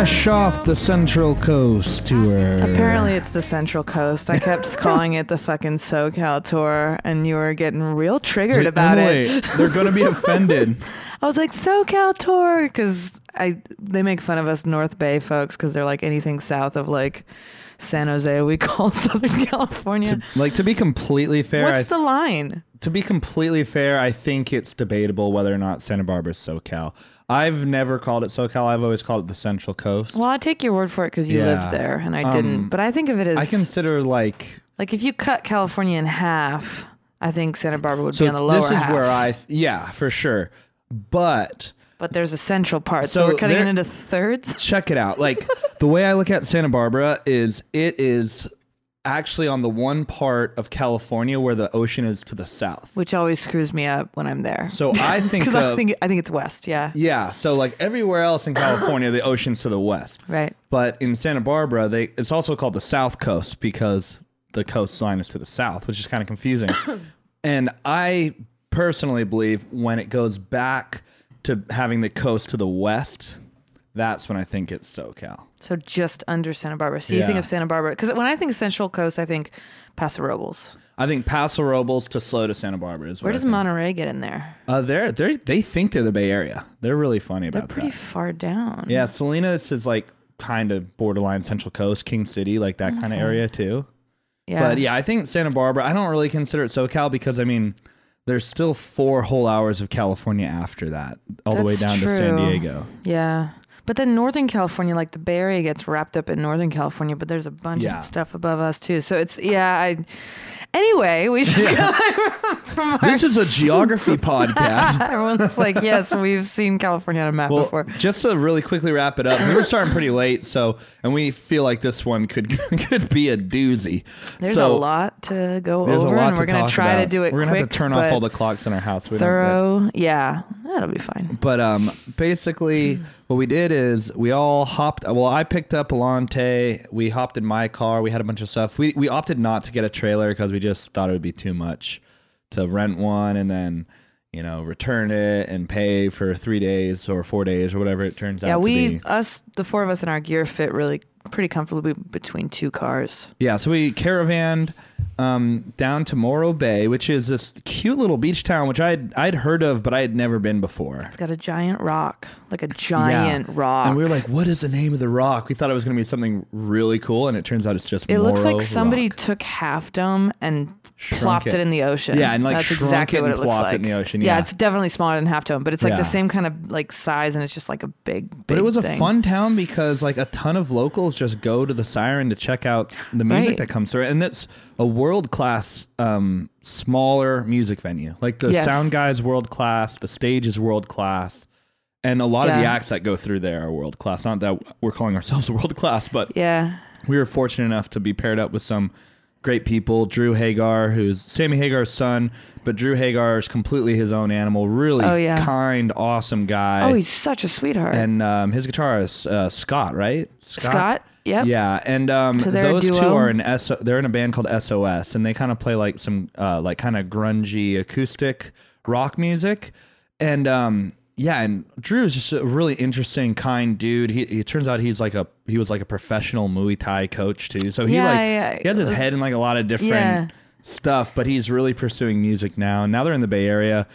fresh off the Central Coast tour. Apparently, it's the Central Coast. I kept calling it the fucking SoCal tour, and you were getting real triggered about Emily, it. they're gonna be offended. I was like SoCal tour because I they make fun of us North Bay folks because they're like anything south of like San Jose we call Southern California. to, like to be completely fair, What's the line? to be completely fair, I think it's debatable whether or not Santa Barbara is SoCal. I've never called it SoCal. I've always called it the Central Coast. Well, I take your word for it because you Yeah. lived there and I Um, didn't. But I think of it as I consider like like if you cut California in half, I think Santa Barbara would so. be on the lower this is half. where I th- yeah for sure, but. but there's a central part, so, So we're cutting it into thirds. check it out. Like the way I look at Santa Barbara is it is actually on the one part of California where the ocean is to the south. which always screws me up when I'm there. So I think because I think I think it's west. Yeah. yeah, so like everywhere else in California the ocean's to the west. Right. But in Santa Barbara they it's also called the South Coast because the coastline is to the south, which is kind of confusing. and I personally believe when it goes back to having the coast to the west, that's when I think it's SoCal. So just under Santa Barbara. So you think of Santa Barbara because when I think Central Coast, I think Paso Robles. I think Paso Robles to SLO to Santa Barbara is Where does. Monterey get in there? Uh, they're they they think they're the Bay Area. They're really funny about They're pretty that. far down. Yeah, Salinas is like kind of borderline Central Coast, King City, like that kind of area too. Yeah. But yeah, I think Santa Barbara. I don't really consider it SoCal because I mean, there's still four whole hours of California after that, all the way That's down to San. Diego. Yeah. But then Northern California, like the Bay Area gets wrapped up in Northern California, but there's a bunch Yeah. of stuff above us too. So it's yeah, I anyway, we just got from This is a geography podcast. Everyone's like, yes, we've seen California on a map Well, before. just to really quickly wrap it up, we were starting pretty late, so and we feel like this one could could be a doozy. There's so, a lot to go over, and we're gonna try to do it. We're gonna have to turn off all the clocks in our house. We thorough. Yeah, that'll be fine. But um, basically, what we did is we all hopped. Well, I picked up Alante. We hopped in my car. We had a bunch of stuff. We we opted not to get a trailer because we just thought it would be too much to rent one and then you know return it and pay for three days or four days or whatever it turns Yeah, out Yeah, we us the four of us in our gear fit really pretty comfortably between two cars. Yeah, so we caravanned um, down to Morro Bay, which is this cute little beach town, which I'd I'd heard of, but I had never been before. It's got a giant rock, like a giant Yeah. rock. And we were like, "What is the name of the rock?" We thought it was going to be something really cool, and it turns out it's just. it looks like somebody Rock. took Half Dome and Shrunk plopped it. it. in the ocean. Yeah, and, like, that's shrunk exactly it what it looks plopped like it in the ocean, Yeah. yeah. it's definitely smaller than Half Dome, but it's like Yeah. the same kind of like size, and it's just like a big. big But it was a fun town because like a ton of locals just go to the Siren to check out the music Right. that comes through, and it's a world class, um, smaller music venue. Like the Yes. sound guy's world class, the stage is world class, and a lot of the acts that go through there are world class. Not that we're calling ourselves world class, but Yeah, we were fortunate enough to be paired up with some great people. Drew Hagar, who's Sammy Hagar's son, but Drew Hagar is completely his own animal. Really Oh, yeah. kind, awesome guy. Oh, he's such a sweetheart. and um, his guitarist uh, Scott, right? Scott. Yep. Yeah, and um, So those two are in S. They're in a band called SOS, and they kind of play like some uh, like kind of grungy acoustic rock music, and um, yeah, and Drew is just a really interesting, kind dude. He it turns out he's like a he was like a professional Muay Thai coach too, so he Yeah, like yeah, he has his head in like a lot of different Yeah. stuff, but he's really pursuing music now. Now they're in the Bay Area,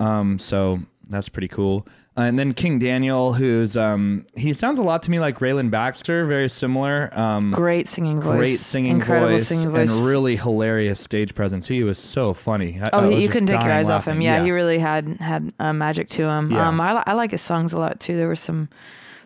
um, so that's pretty cool. Uh, and then King Daniel, who's um, he sounds a lot to me like Rayland Baxter, very similar. Um, Great singing voice. great singing Incredible voice, singing voice. and really hilarious stage presence. He was so funny. I- I Oh, was you couldn't take your eyes off him. laughing. Yeah, he really had had uh, magic to him. Yeah. Um, I, I like his songs a lot too. There were some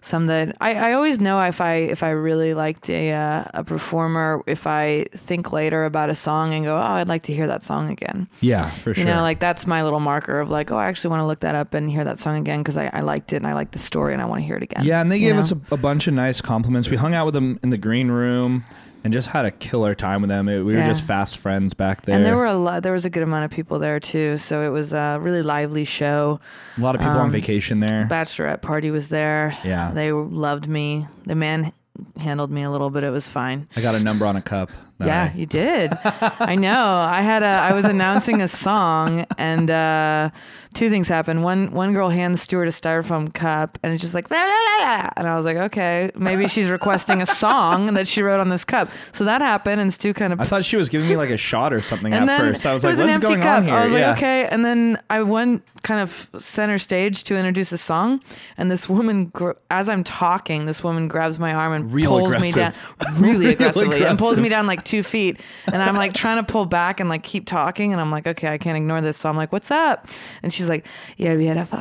some that I, I always know if I if I really liked a uh, a performer if I think later about a song and go oh I'd like to hear that song again. yeah, for sure. You know, like that's my little marker of like, oh, I actually want to look that up and hear that song again because I, I liked it and I liked the story and I want to hear it again. Yeah, and they gave know? us a, a bunch of nice compliments. We hung out with them in the green room and just had a killer time with them. It, we were just fast friends back there. And there were a lot. There was a good amount of people there too, so it was a really lively show. a lot of people on um, vacation there. Bachelorette party was there. Yeah. they loved me. The man handled me a little, but it was fine. I got a number on a cup. Yeah, you did. I know. I had a. I was announcing a song, and uh, two things happened. One one girl hands Stuart a styrofoam cup, and it's just like, la, la, la, la. and I was like, okay, maybe she's requesting a song that she wrote on this cup. So that happened, and Stu kind of. I thought she was giving me like a shot or something at first. I was like, was what's going cup. on here? I was yeah. like, okay. And then I went kind of center stage to introduce a song, and this woman, gr- as I'm talking, this woman grabs my arm and Real pulls me down really Real aggressively and pulls me down like two feet. And I'm like trying to pull back and like keep talking, and I'm like, okay, I can't ignore this. So I'm like, what's up? And she's like, yeah, beautiful.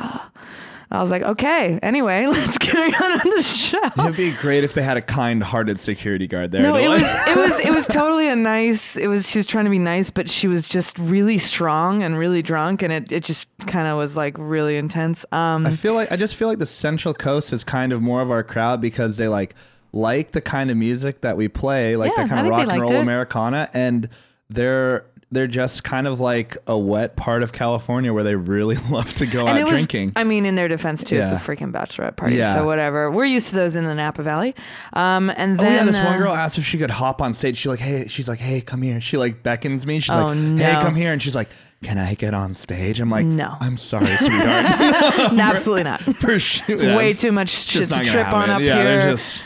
I was like, okay. Anyway, let's carry on on the show. It'd be great if they had a kind-hearted security guard there. No, it was it was it was totally a nice. It was she was trying to be nice, but she was just really strong and really drunk, and it it just kind of was like really intense. Um, I feel like I just feel like the Central Coast is kind of more of our crowd because they like like the kind of music that we play, like Yeah, that kind of rock and roll it. Americana, and they're they're just kind of like a wet part of California where they really love to go and out it was, drinking. I mean, in their defense too, it's a freaking bachelorette party, Yeah. so whatever. We're used to those in the Napa Valley. Um, and Oh then yeah, this one uh, girl asked if she could hop on stage. She like, hey, she's like, hey, come here. She like beckons me. She's Oh, like, hey, no. come here, and she's like, can I get on stage? I'm like, No. I'm sorry, sweetheart. no, absolutely not. For sure, It's way too much shit to trip on up yeah, here. Just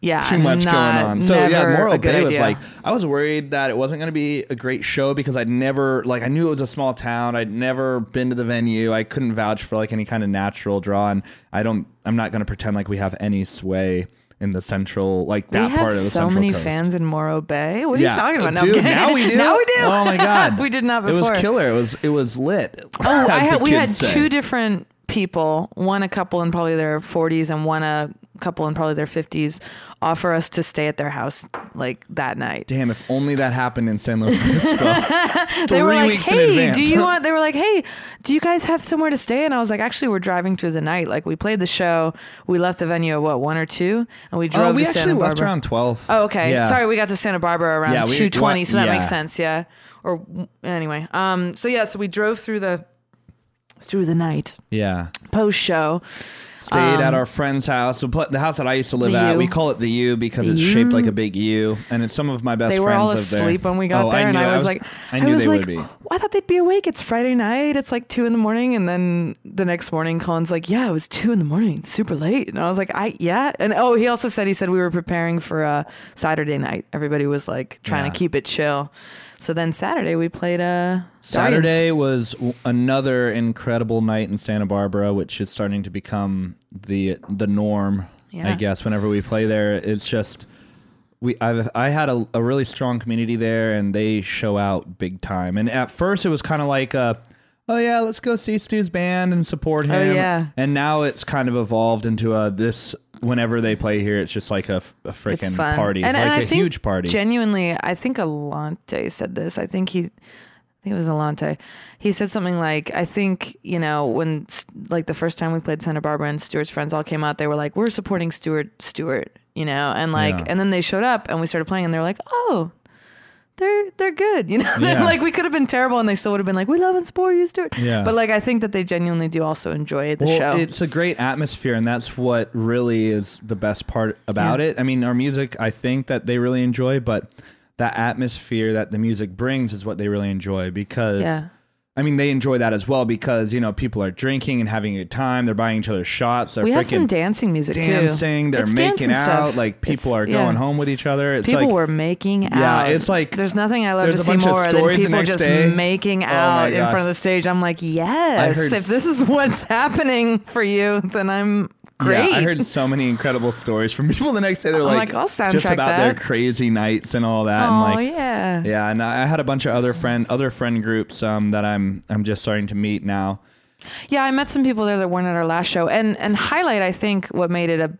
yeah, too much not, going on. So yeah, Morro Bay was idea. like I was worried that it wasn't going to be a great show because I'd never like I knew it was a small town. I'd never been to the venue. I couldn't vouch for like any kind of natural draw, and I don't. I'm not going to pretend like we have any sway in the central like that part of the so central many coast. fans in Morro Bay. What are yeah, you talking about? No, dude. Now we do. Now we do. Oh my god, we did not It was killer. It was it was lit. Oh, I had we had say. two different people, one a couple in probably their 40s and one a couple in probably their 50s, offer us to stay at their house like that night. Damn, if only that happened in San Luis Obispo. they were like, "Hey, do you want?" They were like, "Hey, do you guys have somewhere to stay?" And I was like, "Actually, we're driving through the night. Like, we played the show. We left the venue at what one or two, and we drove Oh, we to actually Santa left Barbara. around twelve. Oh, okay. Yeah. Sorry, we got to Santa Barbara around Yeah, we- 2:20, so that yeah. makes sense. Yeah. Or anyway, um, so yeah, so we drove through the through the night Yeah. post show. Stayed at our friend's house. The house that I used to live Um, at, U. we call it the U because The it's U. shaped like a big U, and it's some of my best They were friends all live there. asleep when we got Oh, there, and I was, like, I knew was they like, would be. "Oh, I thought they'd be awake. It's Friday night. It's like two in the morning, and then the next morning, Colin's like, "Yeah, it was two in the morning. Super late." And I was like, "I yeah." And oh, he also said he said we were preparing for uh, Saturday night. Everybody was like trying Yeah. to keep it chill. So then Saturday we played a Saturday was w- another incredible night in Santa Barbara, which is starting to become the the norm. Yeah. I guess whenever we play there, it's just we. I've I had a, a really strong community there, and they show out big time. And at first, it was kind of like a. Oh yeah, let's go see Stu's band and support oh, him. Oh, yeah. And now it's kind of evolved into a this. Whenever they play here, it's just like a, It's freaking party, and, like and a huge party. Genuinely, I think Alante said this. I think he, I think it was Alante. He said something like, "I think you know when like the first time we played Santa Barbara and Stuart's friends all came out, they were like, we're supporting Stuart, Stuart, you know, and like, Yeah. and then they showed up and we started playing and they were like, oh." They're they're good, you know. Yeah. like we could have been terrible, and they still would have been like, "We love and support you, Stuart." Yeah. But like, I think that they genuinely do also enjoy the well, show. it's a great atmosphere, and that's what really is the best part about Yeah. it. I mean, our music, I think that they really enjoy, but that atmosphere that the music brings is what they really enjoy because. Yeah. I mean, they enjoy that as well because you know people are drinking and having a good time. They're buying each other shots. They're we have some dancing music dancing. too. They're It's making out. stuff. Like people It's- are yeah. going home with each other. It's people like were making out. Yeah, it's like- there's nothing I love to see more than people just day. making Oh out in front of the stage. I'm like, yes. If this is what's happening for you, then I'm great. Yeah, I heard so many incredible stories from people the next day. They're like, like, just about their crazy nights and all that. Oh and like, yeah. Yeah, and I had a bunch of other friend other friend groups um, that I'm I'm just starting to meet now. Yeah, I met some people there that weren't at our last show, and and highlight. I think what made it a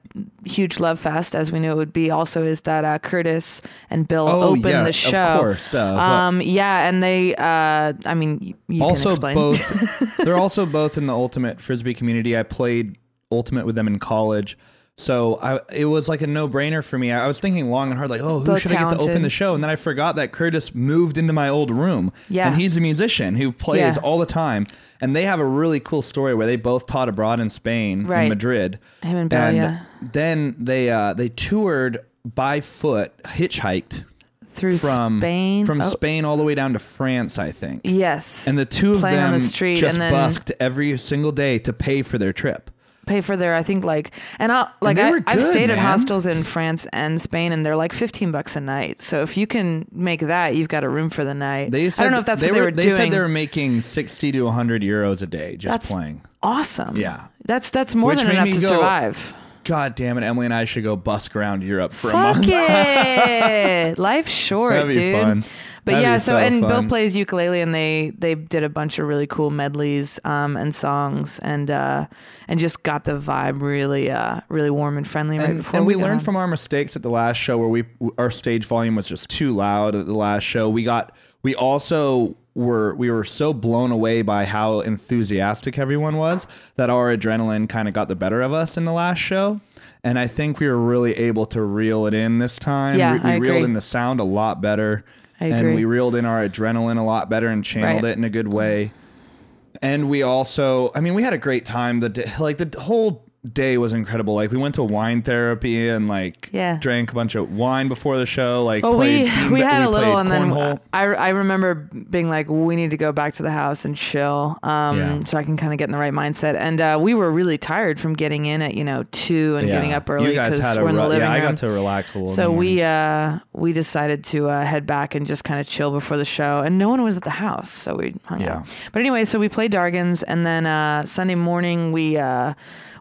huge love fest, as we knew it would be, also is that uh, Curtis and Bill Oh, opened yeah, the of show. course, duh, but- um, yeah, and they. Uh, I mean, you, also both they're also both in the ultimate frisbee community. I played ultimate with them in college. So I, it was like a no-brainer for me. I was thinking long and hard, like, oh, who Both should I get to open the show? And then I forgot that Curtis moved into my old room. Yeah. and he's a musician who plays Yeah. all the time. And they have a really cool story where they both taught abroad in Spain, Right. in Madrid. Him and Bill, yeah. then they uh, they toured by foot, hitchhiked through from Spain. from Oh, Spain all the way down to France, I think. Yes. And the two of them the just busked every single day to pay for their trip. Pay for their I think like and I like they I, good, stayed at hostels in France and Spain and they're like 15 bucks a night. So if you can make that, you've got a room for the night. They said I don't know if that's what they were They doing. said they were making sixty to hundred euros a day just That's playing. awesome. Yeah. That's that's more Which than enough to go, survive. God damn it, Emily and I should go busk around Europe for a Fuck month. it. Life's short, dude. fun. But That'd yeah, so, so and Bill plays ukulele and they they did a bunch of really cool medleys um and songs and uh and just got the vibe really uh really warm and friendly right and, before and we, got learned on. from our mistakes at the last show where we our stage volume was just too loud at the last show. We got we also were we were so blown away by how enthusiastic everyone was that our adrenaline kind of got the better of us in the last show. And i think we were really able to reel it in this time. Yeah, we, we I reeled agree. in the sound a lot better I and we reeled in our adrenaline a lot better and channeled Right. it in a good way. And we also i mean we had a great time. The like the whole day was incredible like we went to wine therapy and like Yeah. drank a bunch of wine before the show like Well, we bean- we had a little, and then. I, I remember being like, we need to go back to the house and chill, um, Yeah. so I can kind of get in the right mindset. And uh, we were really tired from getting in at you know two and getting up early because we're in the living yeah i got to relax a little so we uh, we decided to uh, head back and just kind of chill before the show, and no one was at the house, so we hung Yeah. out. But anyway, so we played Dargan's, and then uh, Sunday morning we uh,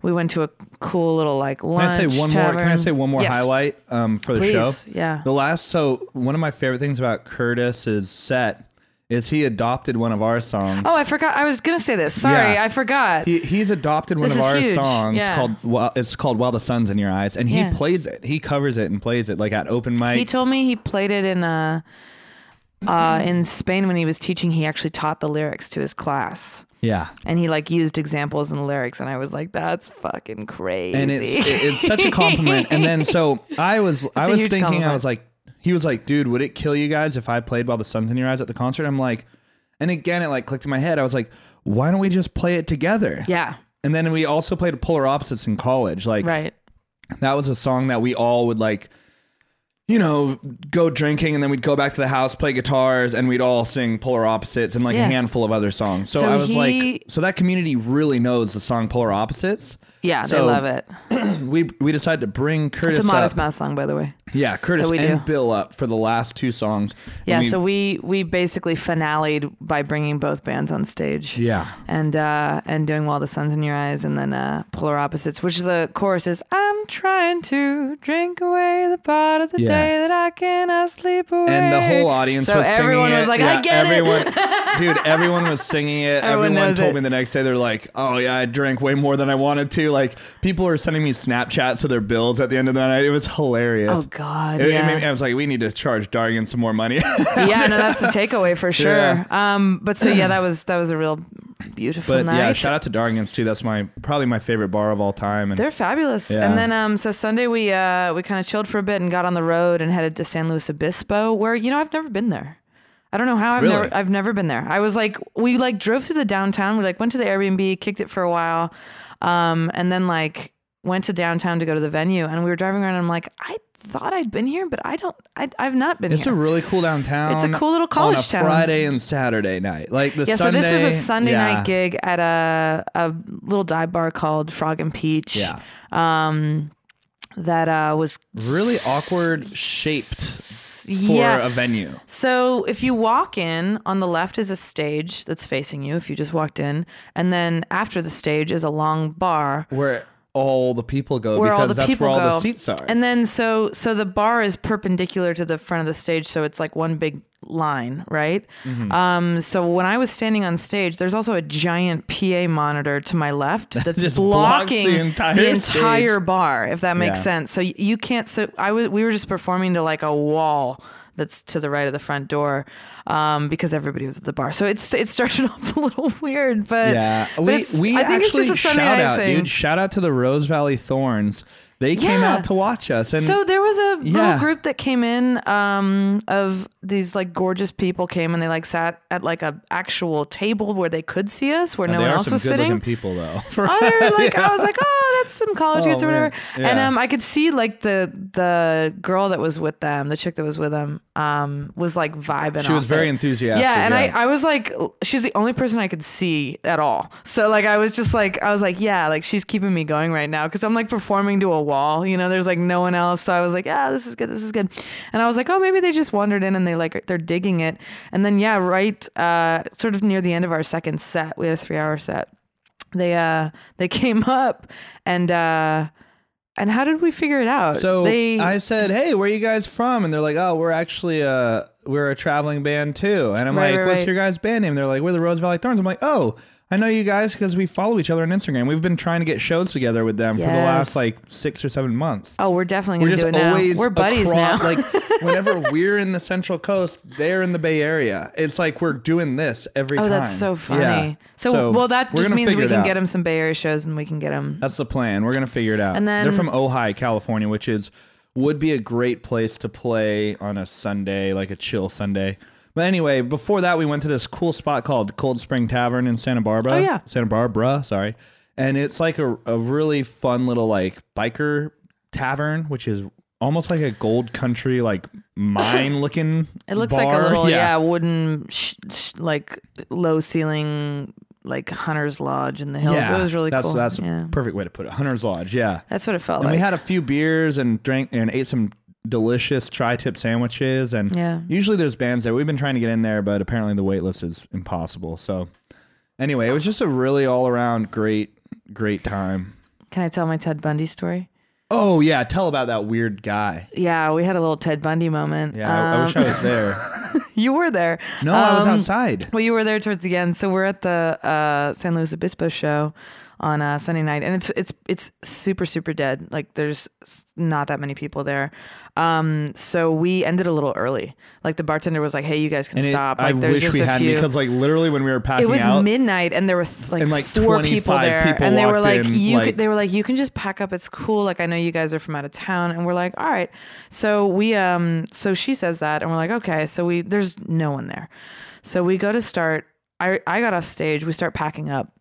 we went to a cool little like lunch. can. I say one more? Can I say one more Yes. highlight um, for the Please, show? yeah. The last, so one of my favorite things about Curtis's set is he adopted one of our songs. Oh, I forgot. I was gonna say this. Sorry, Yeah. I forgot. He, he's adopted one This of our huge. songs Yeah. called well, it's called While the Sun's in Your Eyes, and he Yeah. plays it. He covers it and plays it like at open mics. He told me he played it in uh, uh, in Spain when he was teaching. He actually taught the lyrics to his class, yeah, and he like used examples in the lyrics. And I was like, "That's fucking crazy." and it's it- it's such a compliment. And then so I was I was thinking I was like he was like, dude, would it kill you guys if I played While the Sun's in Your Eyes at the concert? I'm like, and again it like clicked in my head. I was like, why don't we just play it together? yeah, And then we also played Polar Opposites in college. Like right. that was a song that we all would like you know go drinking and then we'd go back to the house play guitars and we'd all sing polar opposites and like Yeah. a handful of other songs so, So i was he- like so that community really knows the song polar opposites Yeah, they love it. we we decided to bring curtis It's a Modest up Mouse song, by the way. yeah curtis and do. bill up for the last two songs Yeah, we- so we we basically finaled by bringing both bands on stage. yeah and uh, and doing while the sun's in your eyes, and then uh, polar opposites, which is the chorus is I'm trying to drink away the part of the Yeah. day that I cannot sleep away. and the whole audience so was singing everyone it. was like, yeah, I get everyone, it. dude, everyone was singing it. Everyone Everyone, told it. me the next day they're like, "Oh yeah, I drank way more than I wanted to." Like people were sending me Snapchats of their bills at the end of the night. It was hilarious. oh God, It- it yeah. made me- I was like, we need to charge Dargan some more money. yeah, no, that's the takeaway for sure. Yeah. Um, but so yeah, that was that was a real beautiful but night. yeah, shout out to Dargan's too. That's my probably my favorite bar of all time. And They're fabulous. Yeah. And then um so Sunday we uh we kind of chilled for a bit and got on the road and headed to San Luis Obispo where you know I've never been there. I don't know how I've Really? never I've never been there. I was like we like drove through the downtown. We like went to the Airbnb, kicked it for a while. Um and then like went to downtown to go to the venue and we were driving around and I'm like I thought I'd been here but I don't I I've not been here. it's here. a really cool downtown. It's a cool little college on a town. Friday and Saturday night. Like the yeah, Sunday. so this is a Sunday yeah. night gig at a a little dive bar called Frog and Peach. Yeah. Um that uh was Really awkward shaped for yeah. a venue. So if you walk in, on the left is a stage that's facing you. If you just walked in, and then after the stage is a long bar where all the people go where because that's where all go. the seats are. And then so so the bar is perpendicular to the front of the stage, so it's like one big line, right? Mm-hmm. Um, so when I was standing on stage, there's also a giant PA monitor to my left that's blocking the entire the entire bar, if that makes Yeah. sense. So you can't. So I was we were just performing to like a wall that's to the right of the front door um, because everybody was at the bar. So it's it started off a little weird, but yeah, we it's- we I think actually it's just a Sunday shout out, thing. dude. Shout out to the Rose Valley Thorns. They came Yeah. out to watch us, and So there was a Yeah. little group that came in um, of these like gorgeous people came and they like sat at like a actual table where they could see us where no one else was sitting. people, though. For- Oh, like, I was like, oh, that's some college Oh, kids or whatever. And um, I could see like the the girl that was with them, the chick that was with them, um, was like vibing. She was very it. enthusiastic, Yeah, and yeah. I I was like, she's the only person I could see at all. So like I was just like I was like, yeah, like she's keeping me going right now because I'm like performing to a wall. You know, there's like no one else. So I was like, yeah, this is good, this is good. And I was like, oh, maybe they just wandered in and they like they're digging it. And then yeah, right, uh, sort of near the end of our second set, we had a three hour set they uh they came up and uh and how did we figure it out So they I said, "Hey, where are you guys from?" And they're like, "Oh, we're actually uh we're a traveling band too." And I'm Right, like, right, "What's right. your guys' band name?" They're like, "We're the Rose Valley Thorns." I'm like, "Oh, I know you guys because we follow each other on Instagram. We've been trying to get shows together with them for the Yes. last like six or seven months." oh we're definitely we're gonna just do it now always we're buddies across- now like whenever we're in the Central Coast, they're in the Bay Area. It's like we're doing this every oh, time. oh time. that's so funny Yeah. so, well that we're just gonna means figure we it can out. get him some bay area shows and we can get him That's the plan. We're gonna figure it out. And then- they're from Ojai, California, which is would be a great place to play on a Sunday, like a chill Sunday. But anyway, before that, we went to this cool spot called Cold Spring Tavern in Santa Barbara. Oh, yeah. Santa Barbara. Sorry, and it's like a a really fun little like biker tavern, which is almost like a gold country like mine looking. it looks like a bar. little yeah, wooden sh- sh- like low ceiling like hunter's lodge in the hills Yeah, it was really that's, cool That's yeah a perfect way to put it. Hunter's Lodge. Yeah. that's what it felt And like we had a few beers and drank and ate some delicious tri-tip sandwiches and Yeah. usually there's bands there. We've been trying to get in there, but apparently the wait list is impossible. So anyway, it was just a really all around great, great time. can i tell my ted bundy story Oh yeah, tell about that weird guy. yeah we had a little ted bundy moment Yeah, I, I wish I Um, was there. you were there No, I was Um, outside. Well, you were there towards the end. So we're at the uh, San Luis Obispo show on a Sunday night, and it's it's it's super super dead. Like there's not that many people there. Um, so we ended a little early. Like the bartender was like, "Hey, you guys can And it, stop." I Like there's wish just we a had few. because like literally when we were packing it was out, midnight, and there were th- like, like, four people there, people and they were like, in, "You," like- could, they were like, "You can just pack up. It's cool. Like I know you guys are from out of town," and we're like, "All right." So we um, so she says that, and we're like, "Okay." So we there's no one there, so we go to start. I I got off stage. We start packing up.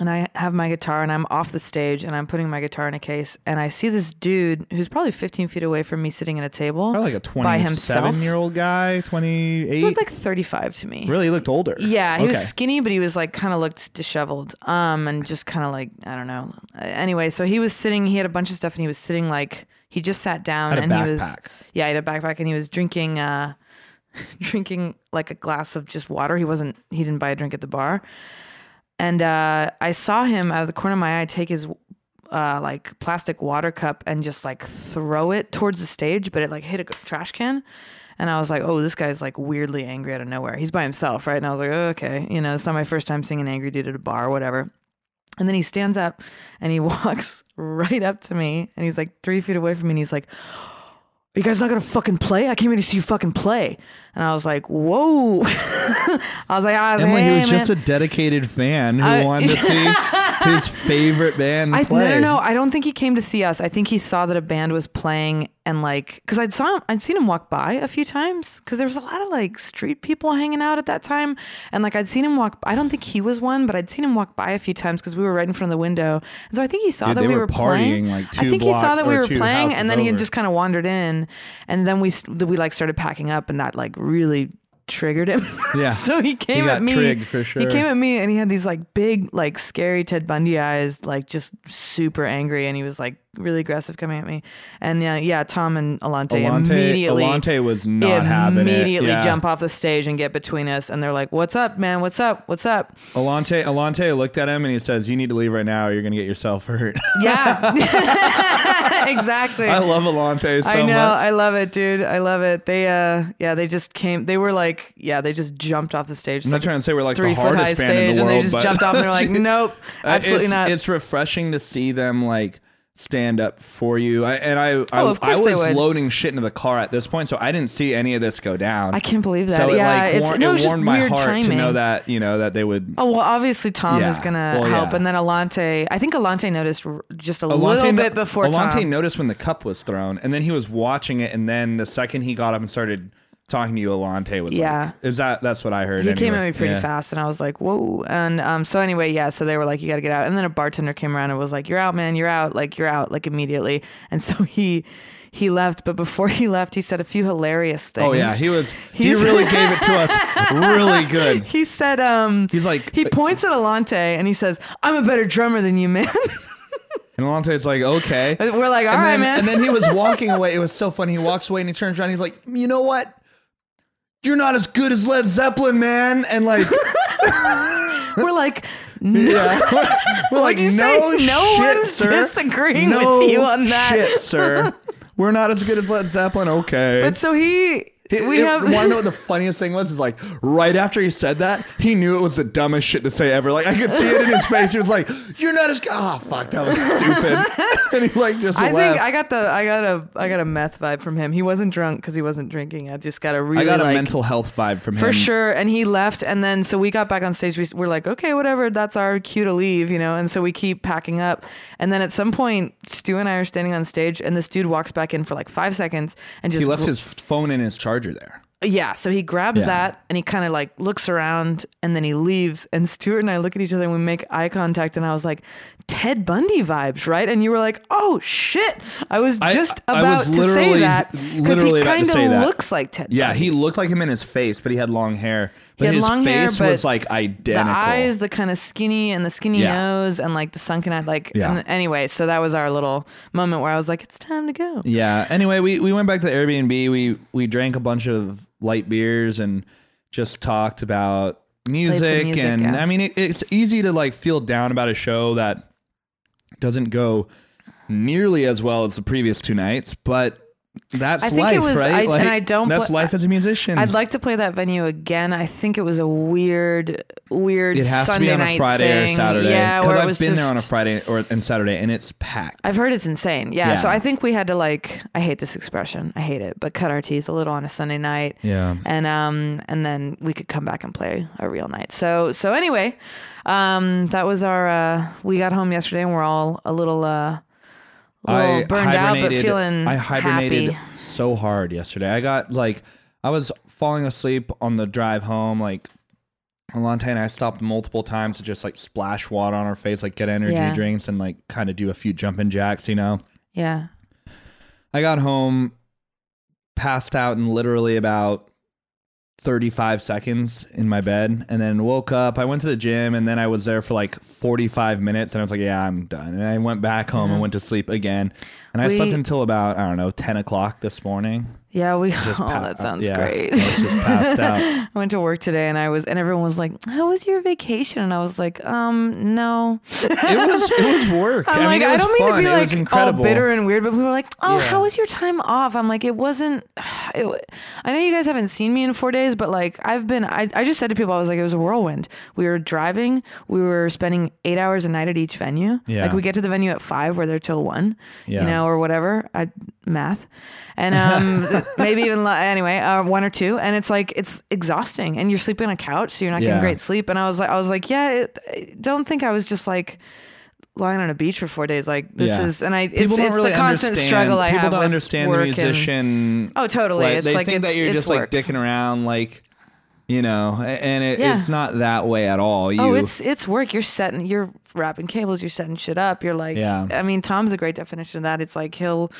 And I have my guitar and I'm off the stage and I'm putting my guitar in a case and I see this dude who's probably 15 feet away from me sitting at a table. probably like a by himself. twenty-seven year old guy, 28. He looked like 35 to me. really, he looked older. Yeah, he okay. was skinny, but he was like kind of looked disheveled. Um, and just kind of like I don't know. Anyway, so he was sitting. He had a bunch of stuff, and he was sitting like he just sat down, and he was yeah, he had a backpack, and he was drinking uh, drinking like a glass of just water. He wasn't. He didn't buy a drink at the bar. And uh, I saw him out of the corner of my eye take his uh, like plastic water cup and just like throw it towards the stage, but it like hit a trash can. And I was like, oh, this guy's like weirdly angry out of nowhere. He's by himself, right? And I was like, oh, okay, you know, it's not my first time seeing an angry dude at a bar or whatever. And then he stands up and he walks right up to me and he's like three feet away from me and he's like, are you guys not gonna fucking play? I came here to see you fucking play. And I was like, whoa. I was like, ah, I was Emily, like, he hey, was just a dedicated fan who I- wanted to see his favorite band I, play. no, no, no. I don't think he came to see us. I think he saw that a band was playing and like, cause I'd saw him, I'd seen him walk by a few times cause there was a lot of like street people hanging out at that time. And like, I'd seen him walk, I don't think he was one, but I'd seen him walk by a few times cause we were right in front of the window. And so I think he saw Dude, that we were playing. like, I think he saw that we were playing and then he had just kind of wandered in and then we, we like started packing up and that like really triggered him. Yeah. so he came got at me. trigged for He came at me and he had these like big, like scary Ted Bundy eyes, like just super angry, and he was like really aggressive coming at me. And yeah, yeah, Tom and Alante, Alante, immediately Alante was not having it. immediately Yeah. jump off the stage and get between us, and they're like, "What's up, man? What's up? What's up?" Alante, Alante looked at him and he says, "You need to leave right now. or You're gonna get yourself hurt." Yeah, exactly. I love Alante so I know. much. I love it, dude. I love it. They, uh, yeah, they just came. They were like, yeah, they just jumped off the stage. I'm not trying to say we're like the three foot high hardest band in stage, the and world, they just jumped off, and they're like, nope, Uh, absolutely it's, not. It's refreshing to see them like stand up for you. I, and I, I, Oh, I they was loading shit into the car at this point, so I didn't see any of this go down. I can't believe that. So it like war- no, it just warmed my heart timing. to know that you know that they would. Oh well, obviously Tom Yeah. is gonna Well, help, yeah. and then Alante. I think Alante noticed just a Alante little no- bit before Alante Tom. noticed when the cup was thrown, and then he was watching it, and then the second he got up and started talking to you, Alante was Yeah. like, "Is that that's what I heard?" he came at me pretty Yeah. fast and i was like whoa and um so anyway yeah so they were like you got to get out and then a bartender came around and was like you're out man you're out like you're out like immediately and so he he left but before he left he said a few hilarious things Oh yeah, he was. He really gave it to us really good. he said um He's like, he points at alante and he says i'm a better drummer than you man and Alante's like, okay. we're like all and right then, man And then he was walking away. It was so funny. He walks away and he turns around. he's like, you know what? You're not as good as Led Zeppelin, man. And like, we're like no yeah, we're, like, no say? No shit, one's sir. disagreeing no with you on that." shit, sir. We're not as good as Led Zeppelin. Okay. but so he we it- have Want to know what the funniest thing was? Is like right after he said that, he knew it was the dumbest shit to say ever. Like I could see it in his face. He was like, "You're not as good." Oh ah, fuck, that was stupid. and he like just I laughed. think I got the I got a I got a meth vibe from him. He wasn't drunk because he wasn't drinking. I just got a really I got a like, mental health vibe from him. for sure. And he left, and then so we got back on stage. We we're like, okay, whatever. That's our cue to leave, you know. And so we keep packing up. And then at some point, Stu and I are standing on stage, and this dude walks back in for like five seconds and just He left gr- his phone in his charger there. Yeah. So he grabs Yeah. that and he kind of like looks around, and then he leaves. And Stuart and I look at each other and we make eye contact, and I was like. Ted Bundy vibes, right? And you were like, "Oh shit!" I was just I about was to say that because he kind of looks like Ted. Yeah, Bundy. he looked like him in his face, but he had long hair. But had his long hair, face but was like identical. the eyes, the kind of skinny and the skinny Yeah. nose, and like the sunken eye. Like, Yeah. anyway, so that was our little moment where I was like, "It's time to go." Yeah. Anyway, we, we went back to Airbnb. We we drank a bunch of light beers and just talked about music. music, and yeah. I mean, it, it's easy to like feel down about a show that doesn't go nearly as well as the previous two nights, but that's I think life, it was- right? I- and I don't That's pl- life as a musician. I'd like to play that venue again. I think it was a weird, weird it has Sunday to be on a night Friday thing. or Saturday. Yeah, because I've been just, there on a Friday or and Saturday, and it's packed. I've heard it's insane. Yeah, so I think we had to like. I hate this expression. I hate it, but cut our teeth a little on a Sunday night. Yeah. and um and then we could come back and play a real night so so anyway um that was our uh we got home yesterday and we're all a little uh a little I burned out but hibernated- feeling I hibernated happy so hard yesterday. I got like I was falling asleep on the drive home. Like Alante and I stopped multiple times to just like splash water on our face, like get energy Yeah. drinks and like kind of do a few jumping jacks. You know. yeah I got home, passed out in literally about 35 seconds in my bed, and then woke up. I went to the gym, and then I was there for like 45 minutes, and I was like, yeah, I'm done. And I went back home and went to sleep again. And I slept until about, I don't know, 10 o'clock this morning. Yeah we Just oh pa- that sounds yeah, great I just passed out. I went to work today and I was and everyone was like how was your vacation and I was like um no It was it was work. I'm I mean, like, it was I don't mean to be it like incredible. all bitter and weird, but we were like, "Oh, Yeah. how was your time off?" I'm like, "It wasn't." It, I know you guys haven't seen me in four days, but like I've been. I, I just said to people, I was like, it was a whirlwind. We were driving. We were spending eight hours a night at each venue. Yeah. Like we get to the venue at five, we're there till one. Yeah. You know, or whatever. I math, and um maybe even li- anyway, uh, one or two, and it's like it's exhausting, and you're sleeping on a couch, so you're not Yeah. getting great sleep. And I was like, I was like, yeah, it, I don't think I was just like lying on a beach for four days. Like this Yeah. is, and I it's, People don't it's really the constant understand. struggle I have. People have don't with understand work the and- musician. oh, totally. Like, it's they like think it's, that you're it's just work. like dicking around, like you know, a- and it, Yeah. it's not that way at all. You, Oh, it's it's work. You're setting, you're wrapping cables, you're setting shit up. You're like, Yeah. I mean, Tom's a great definition of that. It's like he'll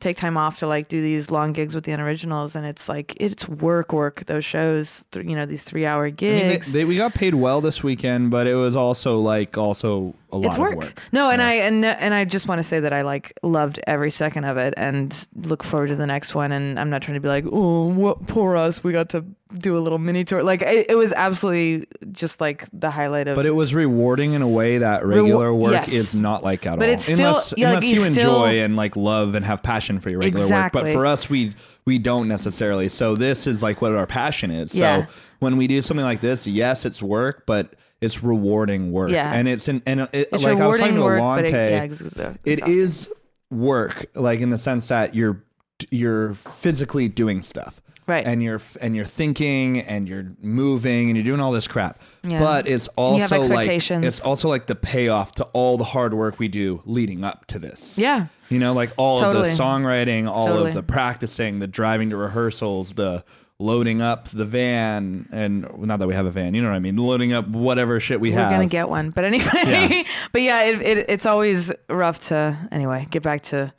take time off to like do these long gigs with the unoriginals, and it's like it's work, work. Those shows, th- you know, these three hour I mean, gigs. they, they, we got paid well this weekend, but it was also like also a lot it's work. of work. No, and Yeah. I and and I just want to say that I like loved every second of it and look forward to the next one. And I'm not trying to be like, oh, what poor us. We got to do a little mini tour. Like it, it was absolutely just like the highlight of. But it was rewarding in a way that regular work yes. is not like at But all. it's still- unless yeah, like, you you still- enjoy and like love and have passion for your regular work. But for us, we we don't necessarily. So this is like what our passion is. Yeah. So when we do something like this, yes, it's work, but it's rewarding work. Yeah. And it's in and it, it's like I was talking to work, Alante. but it, yeah, ex- it exhausting. is work, like in the sense that you're you're physically doing stuff. Right. And you're and you're thinking and you're moving and you're doing all this crap. Yeah. But it's also like it's also like the payoff to all the hard work we do leading up to this. Yeah. You know, like all Totally. of the songwriting, all Totally. of the practicing, the driving to rehearsals, the loading up the van and not that we have a van, you know what I mean? Loading up whatever shit we have. We're gonna get one, but anyway. Yeah. but yeah, it, it, it's always rough to anyway get back to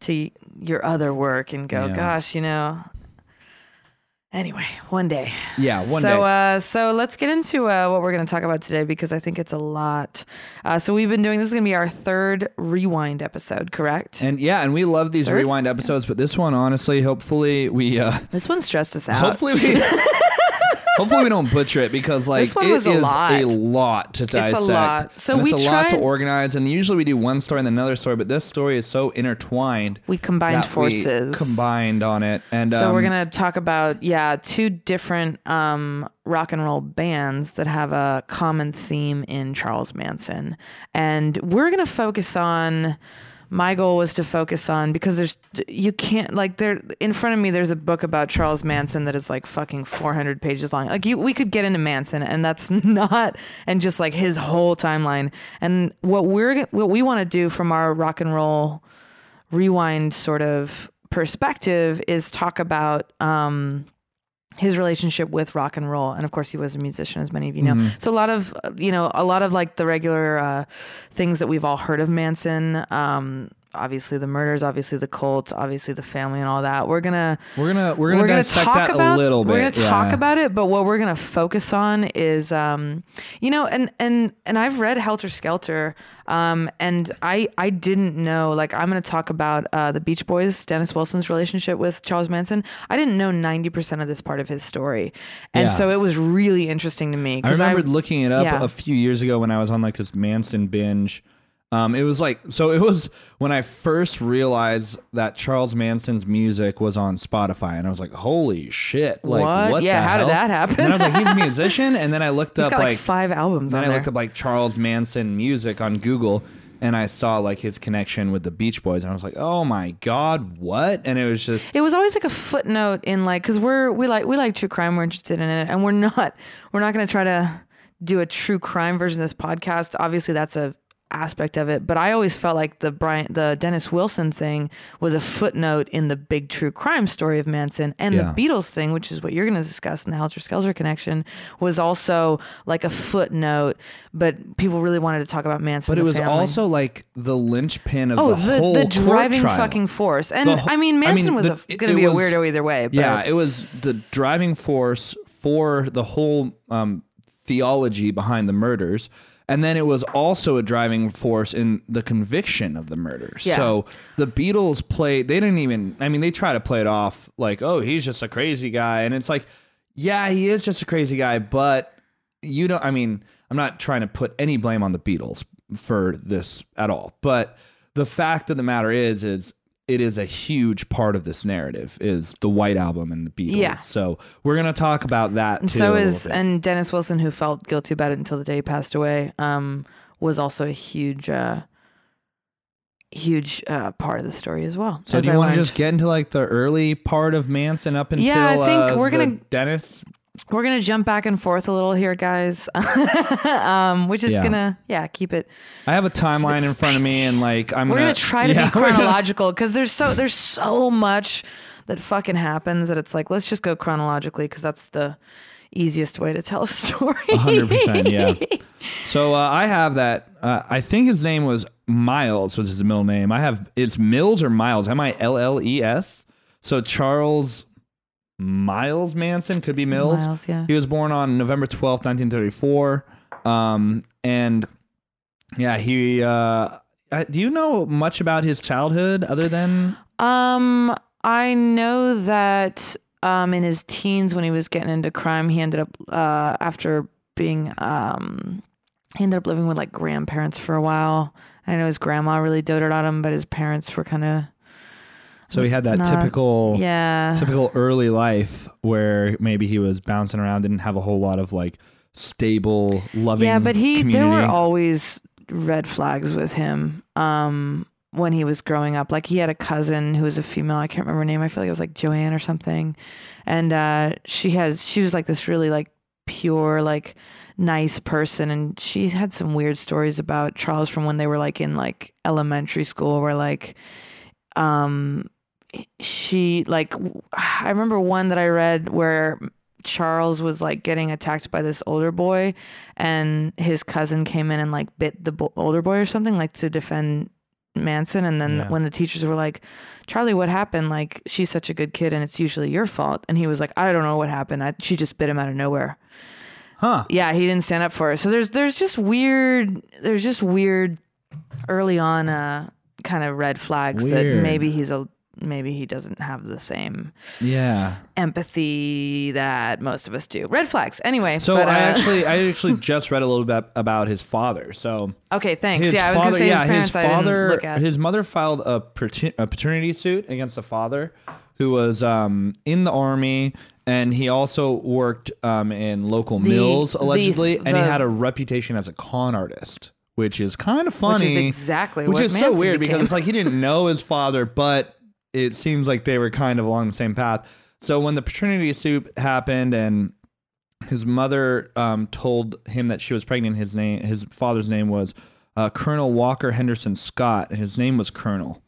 to your other work and go, Yeah. gosh, you know. Anyway, one day. yeah, one so, day. uh, so let's get into uh, what we're going to talk about today because I think it's a lot. Uh, so we've been doing this is going to be our third rewind episode, correct? and yeah, and we love these Third? rewind episodes, but this one honestly, hopefully we uh this one stressed us out. hopefully we Hopefully we don't butcher it because like it a is lot. a lot to dissect. lot. So And we it's a lot to organize, and usually we do one story and then another story, but this story is so intertwined. we combined that we forces. combined on it, and So um, we're gonna talk about yeah two different um, rock and roll bands that have a common theme in Charles Manson, and we're gonna focus on. My goal was to focus on because there's you can't like there in front of me there's a book about Charles Manson that is like fucking 400 pages long. Like you we could get into Manson and that's not and just like his whole timeline. And what we're what we want to do from our rock and roll rewind sort of perspective is talk about um his relationship with rock and roll and of course he was a musician as many of you know Mm-hmm. so a lot of you know a lot of like the regular uh things that we've all heard of manson um obviously the murders obviously the cults, obviously the family and all that we're gonna we're gonna we're gonna we're gonna talk that about a little bit. we're gonna talk yeah. about it but what we're gonna focus on is um you know and and and i've read helter skelter um and i i didn't know like i'm gonna talk about uh the beach boys dennis wilson's relationship with charles manson i didn't know 90% of this part of his story and Yeah. so it was really interesting to me I remembered looking it up yeah. a few years ago when I was on like this Manson binge. Um, it was like so. It was when I first realized that Charles Manson's music was on Spotify, and I was like, "Holy shit!" Like, What? what? Yeah, the how did that happen? And I was like, "He's a musician," and then I looked he's up got like, like, five albums then I there looked up like Charles Manson music on Google, and I saw like his connection with the Beach Boys, and I was like, "Oh my god, what?" And it was just it was always like a footnote in like because we're we like we like true crime we're interested in it and we're not we're not going to try to do a true crime version of this podcast obviously that's a aspect of it but i always felt like the brian the dennis wilson thing was a footnote in the big true crime story of manson and Yeah. the beatles thing which is what you're going to discuss in the helter skelter connection was also like a footnote but people really wanted to talk about manson But it was family. also like the linchpin of Oh, the, the, whole the driving trial. fucking force. And whole- I mean, I Manson mean, was it- gonna be was- a weirdo either way. But Yeah, it was the driving force for the whole um, theology behind the murders. And then it was also a driving force in the conviction of the murders. Yeah. So the Beatles played, they didn't even, I mean, they try to play it off like, oh, he's just a crazy guy. And it's like, yeah, he is just a crazy guy, but you don't, I mean, I'm not trying to put any blame on the Beatles for this at all. But the fact of the matter is, is it is a huge part of this narrative is the White Album and the Beatles. Yeah. So we're gonna talk about that and too. so is and Dennis Wilson, who felt guilty about it until the day he passed away, um, was also a huge, uh, huge uh, part of the story as well. So as do you want to just get into like the early part of Manson up until Yeah, I think uh, we're gonna- Dennis? We're gonna jump back and forth a little here, guys. um, which is Yeah. gonna yeah keep it. I have a timeline in front of me, and like I'm We're gonna, gonna try to Yeah, be chronological because there's so there's so much that fucking happens that it's like let's just go chronologically because that's the easiest way to tell a story. hundred percent, yeah. So uh, I have that. Uh, I think his name was Miles, was his middle name. I have it's Mills or Miles, M I L L E S. So Charles Miles Manson could be Mills. Miles, yeah. He was born on November twelfth, nineteen thirty four, um, and yeah, he. Uh, uh, do you know much about his childhood other than? Um, I know that um in his teens when he was getting into crime, he ended up uh after being um he ended up living with like grandparents for a while. I know his grandma really doted on him, but his parents were kind of So he had that Not- typical. yeah. typical early life where maybe he was bouncing around, didn't have a whole lot of like stable, loving. Yeah, but he community. there were always red flags with him. Um when he was growing up. Like he had a cousin who was a female, I can't remember her name. I feel like it was like Joanne or something. And uh she has she was like this really like pure, like nice person and she had some weird stories about Charles from when they were like in like elementary school where like um she like I remember one that I read where Charles was like getting attacked by this older boy and his cousin came in and like bit the bo- older boy or something like to defend Manson. And then Yeah. when the teachers were like Charlie what happened? Like she's such a good kid and it's usually your fault. And he was like I don't know what happened. I, she just bit him out of nowhere. Huh. yeah he didn't stand up for her so there's there's just weird there's just weird early on uh kind of red flags that maybe he's a maybe he doesn't have the same Yeah. empathy that most of us do red flags anyway So but, I uh, actually I actually just read a little bit about his father. So okay thanks yeah i was gonna say yeah, his parents his i father, his mother filed a, pater- a paternity suit against the father, who was um, in the army, and he also worked um, in local The- mills the- allegedly, and he had a reputation as a con artist, which is kind of which funny. is exactly which what is so Manson weird because it's like he didn't know his father, but it seems like they were kind of along the same path. So when the paternity suit happened and his mother um, told him that she was pregnant, his name, his father's name was uh, Colonel Walker Henderson Scott, and his name was Colonel.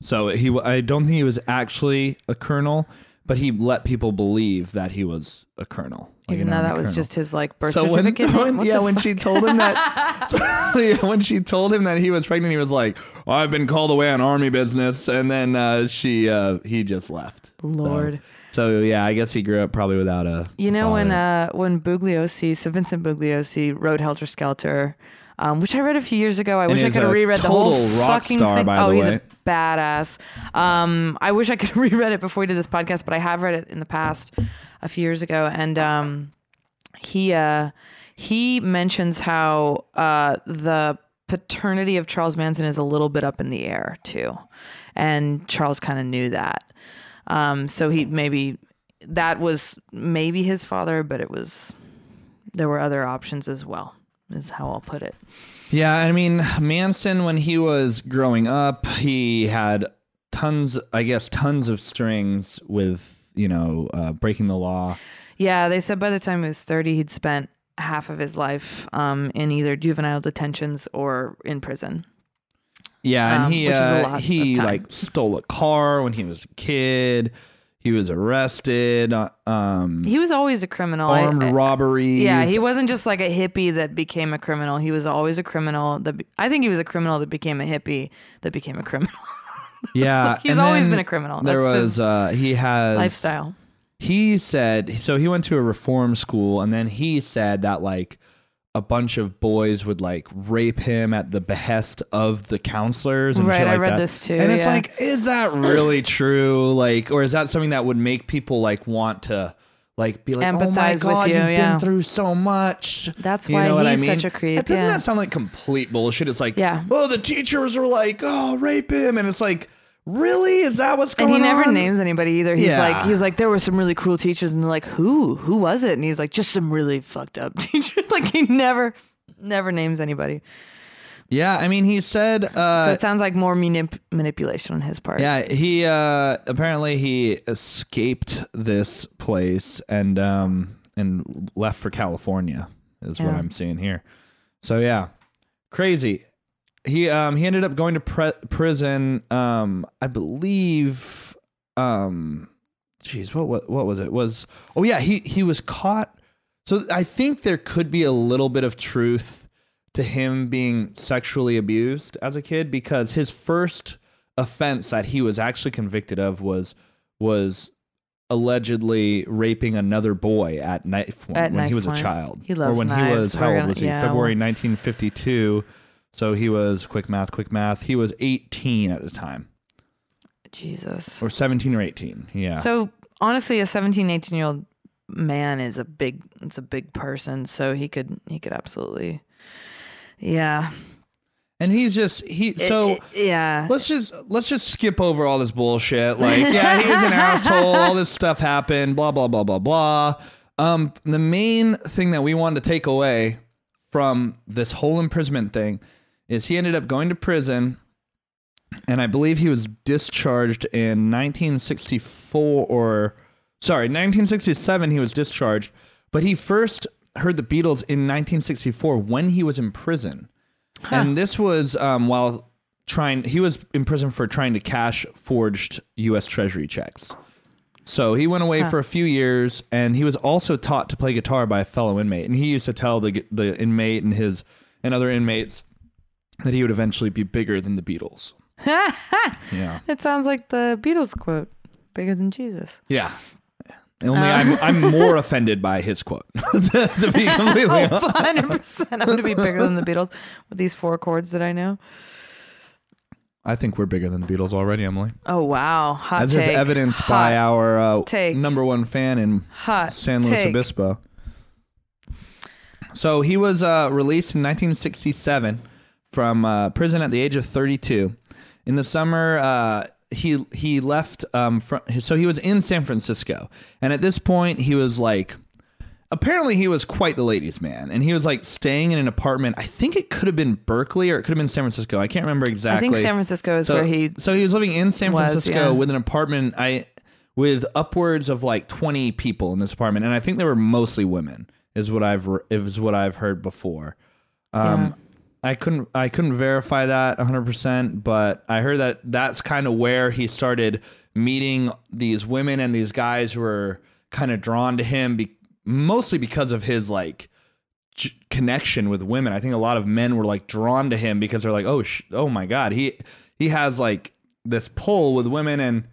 So he, I don't think he was actually a colonel, but he let people believe that he was a colonel. Even though that was colonel. just his like birth So certificate name? when- yeah, when fuck? she told him that, so, yeah, when she told him that he was pregnant, he was like, "I've been called away on army business," and then uh, she, uh, he just left. Lord. So, yeah, I guess he grew up probably without a. You know when uh when Bugliosi, so Vincent Bugliosi wrote Helter Skelter, um, which I read a few years ago. I And wish I could have reread the whole fucking star, thing. oh, he's way. a badass. Um, I wish I could have reread it before we did this podcast, but I have read it in the past a few years ago, and um, he uh he mentions how uh the paternity of Charles Manson is a little bit up in the air too, and Charles kind of knew that. Um, so he maybe that was maybe his father, but it was there were other options as well. Is how I'll put it. Yeah, I mean, Manson, when he was growing up, he had tons, I guess, tons of strings with, you know, uh, breaking the law. Yeah, they said by the time he was thirty, he'd spent half of his life um, in either juvenile detentions or in prison. Yeah, and Um, he which is a uh, he like stole a car when he was a kid. He was arrested. uh, Um, He was always a criminal. Armed robberies. Yeah, he wasn't just like a hippie that became a criminal. He was always a criminal. That be- I think he was a criminal that became a hippie that became a criminal. yeah. He's always been a criminal. There was uh, he has lifestyle. he said so he went to a reform school and then he said that like a bunch of boys would like rape him at the behest of the counselors and Right, shit I read that. this too, and it's yeah. like is that really true like or is that something that would make people like want to like be like oh my Empathize god you, you've yeah. been through so much That's You why know what I he's mean? such a creep, That- doesn't yeah. that sound like complete bullshit it's like Yeah. oh the teachers are like oh rape him and it's like really is that what's going on? And he never on? names anybody either. He's Yeah. like, he's like, there were some really cruel teachers, and they're like, who? Who was it? And he's like, just some really fucked up teachers. like he never, never names anybody. Yeah i mean he said uh So it sounds like more manip- manipulation on his part. Yeah, he uh apparently he escaped this place and um and left for California is what I'm seeing here. So yeah. Crazy. He um he ended up going to pre- prison um I believe um jeez what what what was it? Was Oh yeah, he he was caught so I think there could be a little bit of truth to him being sexually abused as a kid because his first offense that he was actually convicted of was was allegedly raping another boy at knife point At when he was point. a child. He or loves when he was how old gonna- was he? yeah, February 1952. So he was quick math, quick math. He was 18 at the time, Jesus. or 17 or 18. Yeah. So honestly, a 17, 18 year old man is a big, it's a big person. So he could, he could absolutely, yeah. and he's just he. So It- it- yeah. let's just let's just skip over all this bullshit. Like, yeah, he's an asshole. All this stuff happened. Blah blah blah blah blah. Um, the main thing that we wanted to take away from this whole imprisonment thing is he ended up going to prison, and I believe he was discharged in 1964 or sorry 1967. He was discharged, but he first heard the Beatles in 1964 when he was in prison. And this was um, while trying. He was in prison for trying to cash forged U.S. Treasury checks. So he went away Huh. for a few years, and he was also taught to play guitar by a fellow inmate. And he used to tell the the inmate and his and other inmates that he would eventually be bigger than the Beatles. yeah, It sounds like the Beatles quote, bigger than Jesus. yeah. Only Uh. I'm I'm more offended by his quote. to, to be completely Oh, honest. 100%. I'm going to be bigger than the Beatles with these four chords that I know. I think we're bigger than the Beatles already, Emily. Oh, wow. Hot As take. is evidenced Hot by our uh, take. number one fan in Hot San Luis take. Obispo. So he was uh, released in 1967 from uh, prison at the age of 32. In the summer, uh, he he left. Um, from, so he was in San Francisco, and at this point, he was like. Apparently, he was quite the ladies' man, and he was like staying in an apartment. I think it could have been Berkeley or it could have been San Francisco. I can't remember exactly I think San Francisco is So, where he. so he was living in San was, Francisco yeah. with an apartment. I with upwards of like twenty people in this apartment, and I think they were mostly women. Is what I've re- is what I've heard before. Um, I couldn't I couldn't verify that one hundred percent, but I heard that that's kind of where he started meeting these women and these guys who were kind of drawn to him, be- mostly because of his like j- connection with women. I think a lot of men were like drawn to him because they're like, oh, sh- oh my god, he he has like this pull with women, and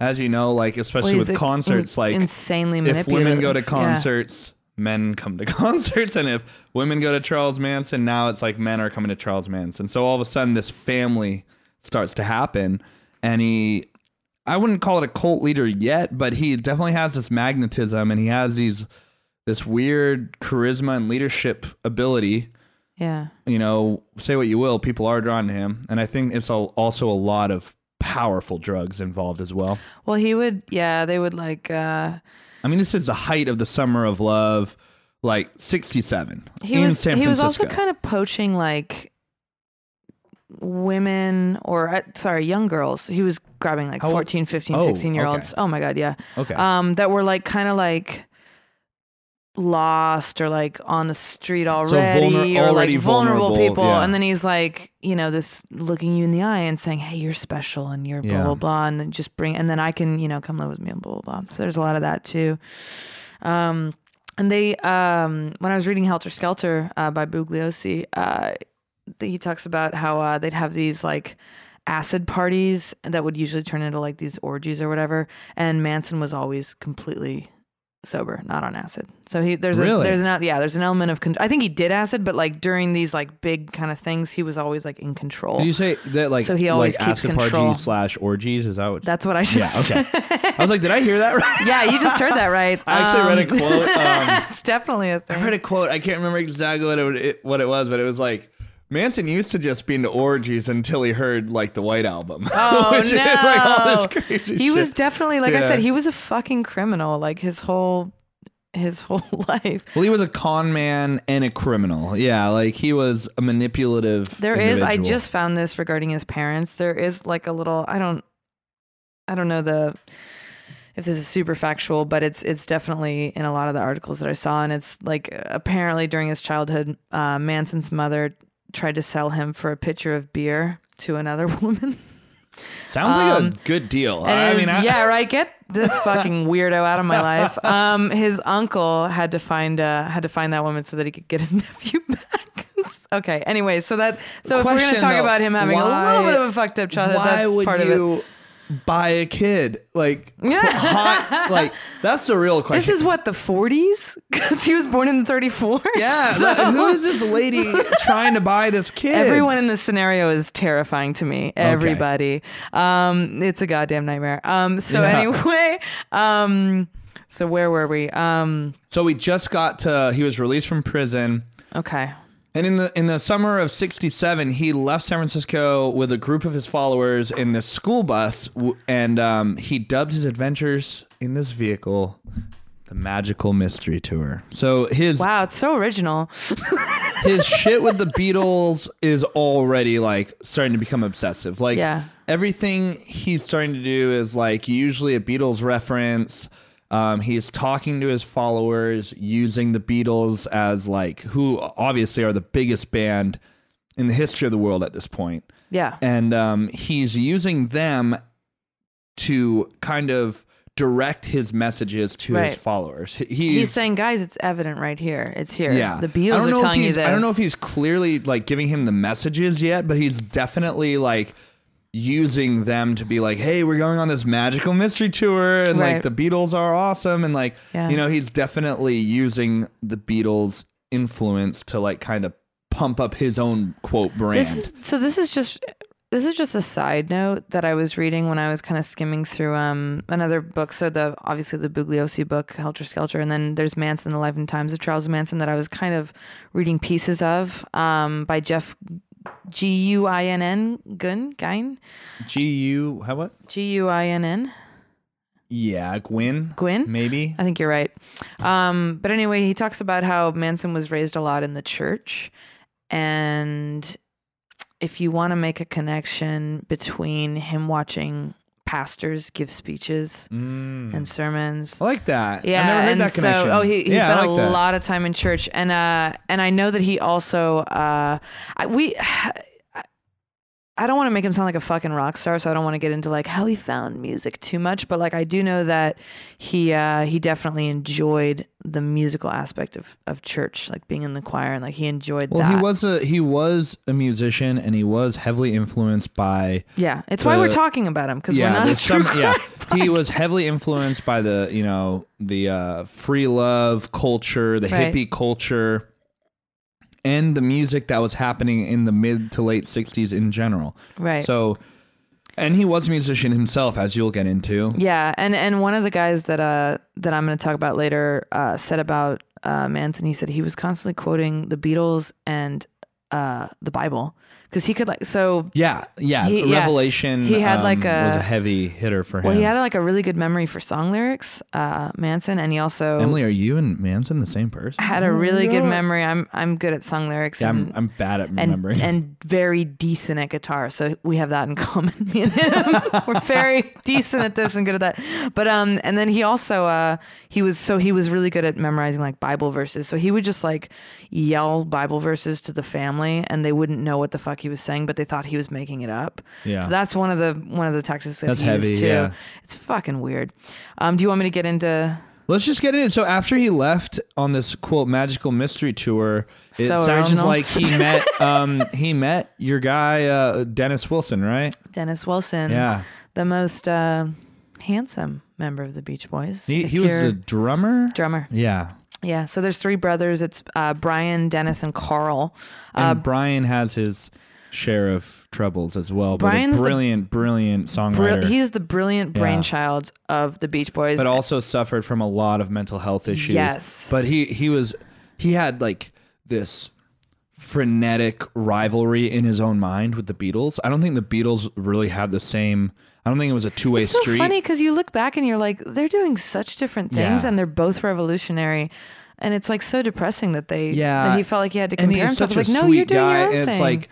as you know, like especially well, with concerts, in- like insanely if women go to Yeah. Men come to concerts, and if women go to Charles Manson, now it's like men are coming to Charles Manson. So all of a sudden, this family starts to happen, and he. I wouldn't call it a cult leader yet, but he definitely has this magnetism and he has these this weird charisma and leadership ability. Yeah. You know, say what you will, people are drawn to him, and I think it's also a lot of powerful drugs involved as well. Well, he would. Yeah, they would like. uh I mean, this is the height of the summer of love, like '67 He in was. San He was also kind of poaching like women or uh, sorry young girls. He was grabbing like How old- 14 15 Oh, 16 year olds oh my god yeah. Okay. um that were like kind of like lost or like on the street already vulner- or already like vulnerable, vulnerable, people yeah. and then he's like you know this looking you in the eye and saying hey you're special and you're blah Yeah. blah blah and then just bring and then i can you know come live with me and blah blah blah so there's a lot of that too um and they um when i was reading helter skelter uh, by bugliosi uh he talks about how uh, they'd have these like acid parties that would usually turn into like these orgies or whatever and manson was always completely sober not on acid so he there's Really? a there's an yeah there's an element of con- i think he did acid but like during these like big kind of things he was always like in control Did you say that like So he always like keeps acid control. parties slash orgies? Is that what? that's what i just Yeah, okay. I was like, did I hear that right? yeah you just heard that right I actually read a Um, quote, um, it's definitely a thing I read a quote. I can't remember exactly what it what it was, but it was like Manson used to just be into orgies until he heard like the White Album. Oh Which no! is like all this crazy he shit. was definitely, like I said, he was a fucking criminal. Like his whole, his whole life. well, he was a con man and a criminal. Yeah, like he was a manipulative. There is. I just found this regarding his parents. There is like a little. I don't. I don't know the. If this is super factual, but it's it's definitely in a lot of the articles that I saw, and it's like apparently during his childhood, uh, Manson's mother tried to sell him for a pitcher of beer to another woman. sounds like a um, good deal. I mean, I, yeah, right. Get this fucking weirdo out of my life. Um, his uncle had to find uh had to find that woman so that he could get his nephew back. okay. Anyway, so that so if we're gonna talk though, about him having a little bit of a fucked up childhood, Why that's would part of it. Buy a kid like hot? Like that's the real question. This is what the 40s because he was born in 34. yeah. So- like, who is this lady trying to buy this kid? Everyone in this scenario is terrifying to me. Everybody. Um, it's a goddamn nightmare. Um, so Yeah. anyway, um, so where were we? Um, So we just got to. He was released from prison. okay. And in the in the summer of '67, he left San Francisco with a group of his followers in this school bus, w- and um, he dubbed his adventures in this vehicle the Magical Mystery Tour. So his Wow, it's so original. his shit with the Beatles is already like starting to become obsessive. Like Yeah. everything he's starting to do is like usually a Beatles reference. Um, he's talking to his followers using the Beatles as like who obviously are the biggest band in the history of the world at this point, Yeah. and um, he's using them to kind of direct his messages to his followers. He- He's saying, guys, it's evident right here. It's here. yeah, The Beatles are telling you this. I don't know if he's clearly like giving him the messages yet, but he's definitely like using them to be like, hey, we're going on this magical mystery tour, and like the Beatles are awesome, and like Yeah. you know, he's definitely using the Beatles' influence to like kind of pump up his own quote brand. This is so. This is just this is just a side note that I was reading when I was kind of skimming through um another book. So the obviously the Bugliosi book, Helter Skelter, and then there's Manson: The Life and Times of Charles Manson that I was kind of reading pieces of um by Jeff G U I N N Gunn Gyn G U how what? G U I N N Yeah, Gwyn. Gwyn. Maybe. I think you're right. Um, but anyway, he talks about how Manson was raised a lot in the church. And if you want to make a connection between him watching pastors give speeches Mm. and sermons. I like that. Yeah, I've never heard and that connection. so oh, he, he yeah, spent I a like that. lot of time in church, and uh, and I know that he also uh, I, we. I don't want to make him sound like a fucking rock star, so I don't want to get into like how he found music too much. But like, I do know that he uh, he definitely enjoyed the musical aspect of, of church, like being in the choir, and like he enjoyed Well, that. he was a he was a musician, and he was heavily influenced by yeah, it's why we're talking about him because yeah, we're not a true some, yeah. crime He was heavily influenced by the you know the uh, free love culture, the Right. hippie culture, and the music that was happening in the mid to late '60s in general. right. So, and he was a musician himself, as you'll get into. Yeah, and and one of the guys that uh that I'm going to talk about later uh, said about uh, Manson. He said he was constantly quoting the Beatles and uh, the Bible because he could like so. Yeah, yeah. He- yeah. Revelation. He had, um, like, a- was a heavy hitter for him. Well, he had like a really good memory for song lyrics, uh, Manson, and he also Emily, are you and Manson the same person? I had a really good memory. I'm I'm good at song lyrics. Yeah, and, I'm, I'm bad at and, remembering. and very decent at guitar. So we have that in common. Me and him, we're very decent at this and good at that. But um, and then he also uh, he was so he was really good at memorizing like Bible verses. So he would just like yell Bible verses to the family, and they wouldn't know what the fuck he was saying, but they thought he was making it up. Yeah. So that's one of the one of the tactics that That's he heavy, used too. yeah. It's fucking weird. Um, do you want me to get into? Let's just get into it. So after he left on this quote magical mystery tour, it So sounds original. like he met um he met your guy uh, Dennis Wilson, right? Dennis Wilson, Yeah. the most uh, handsome member of the Beach Boys. He he was a drummer. drummer. Yeah. Yeah, so there's three brothers. It's uh, Brian, Dennis, and Carl. Uh, And Brian has his share of troubles as well. Brian's but the- a brilliant, brilliant bri- songwriter. he's the brilliant Yeah. brainchild of the Beach Boys. but also suffered from a lot of mental health issues. Yes. But he he was he had like this frenetic rivalry in his own mind with the Beatles. I don't think the Beatles really had the same I don't think it was a two-way it's so street. funny because you look back and you're like, they're doing such different things, Yeah. and they're both revolutionary. And it's like so depressing that they Yeah. that he felt like he had to and compare he's himself. such a It's like, no, sweet you're doing guy your own and it's thing. like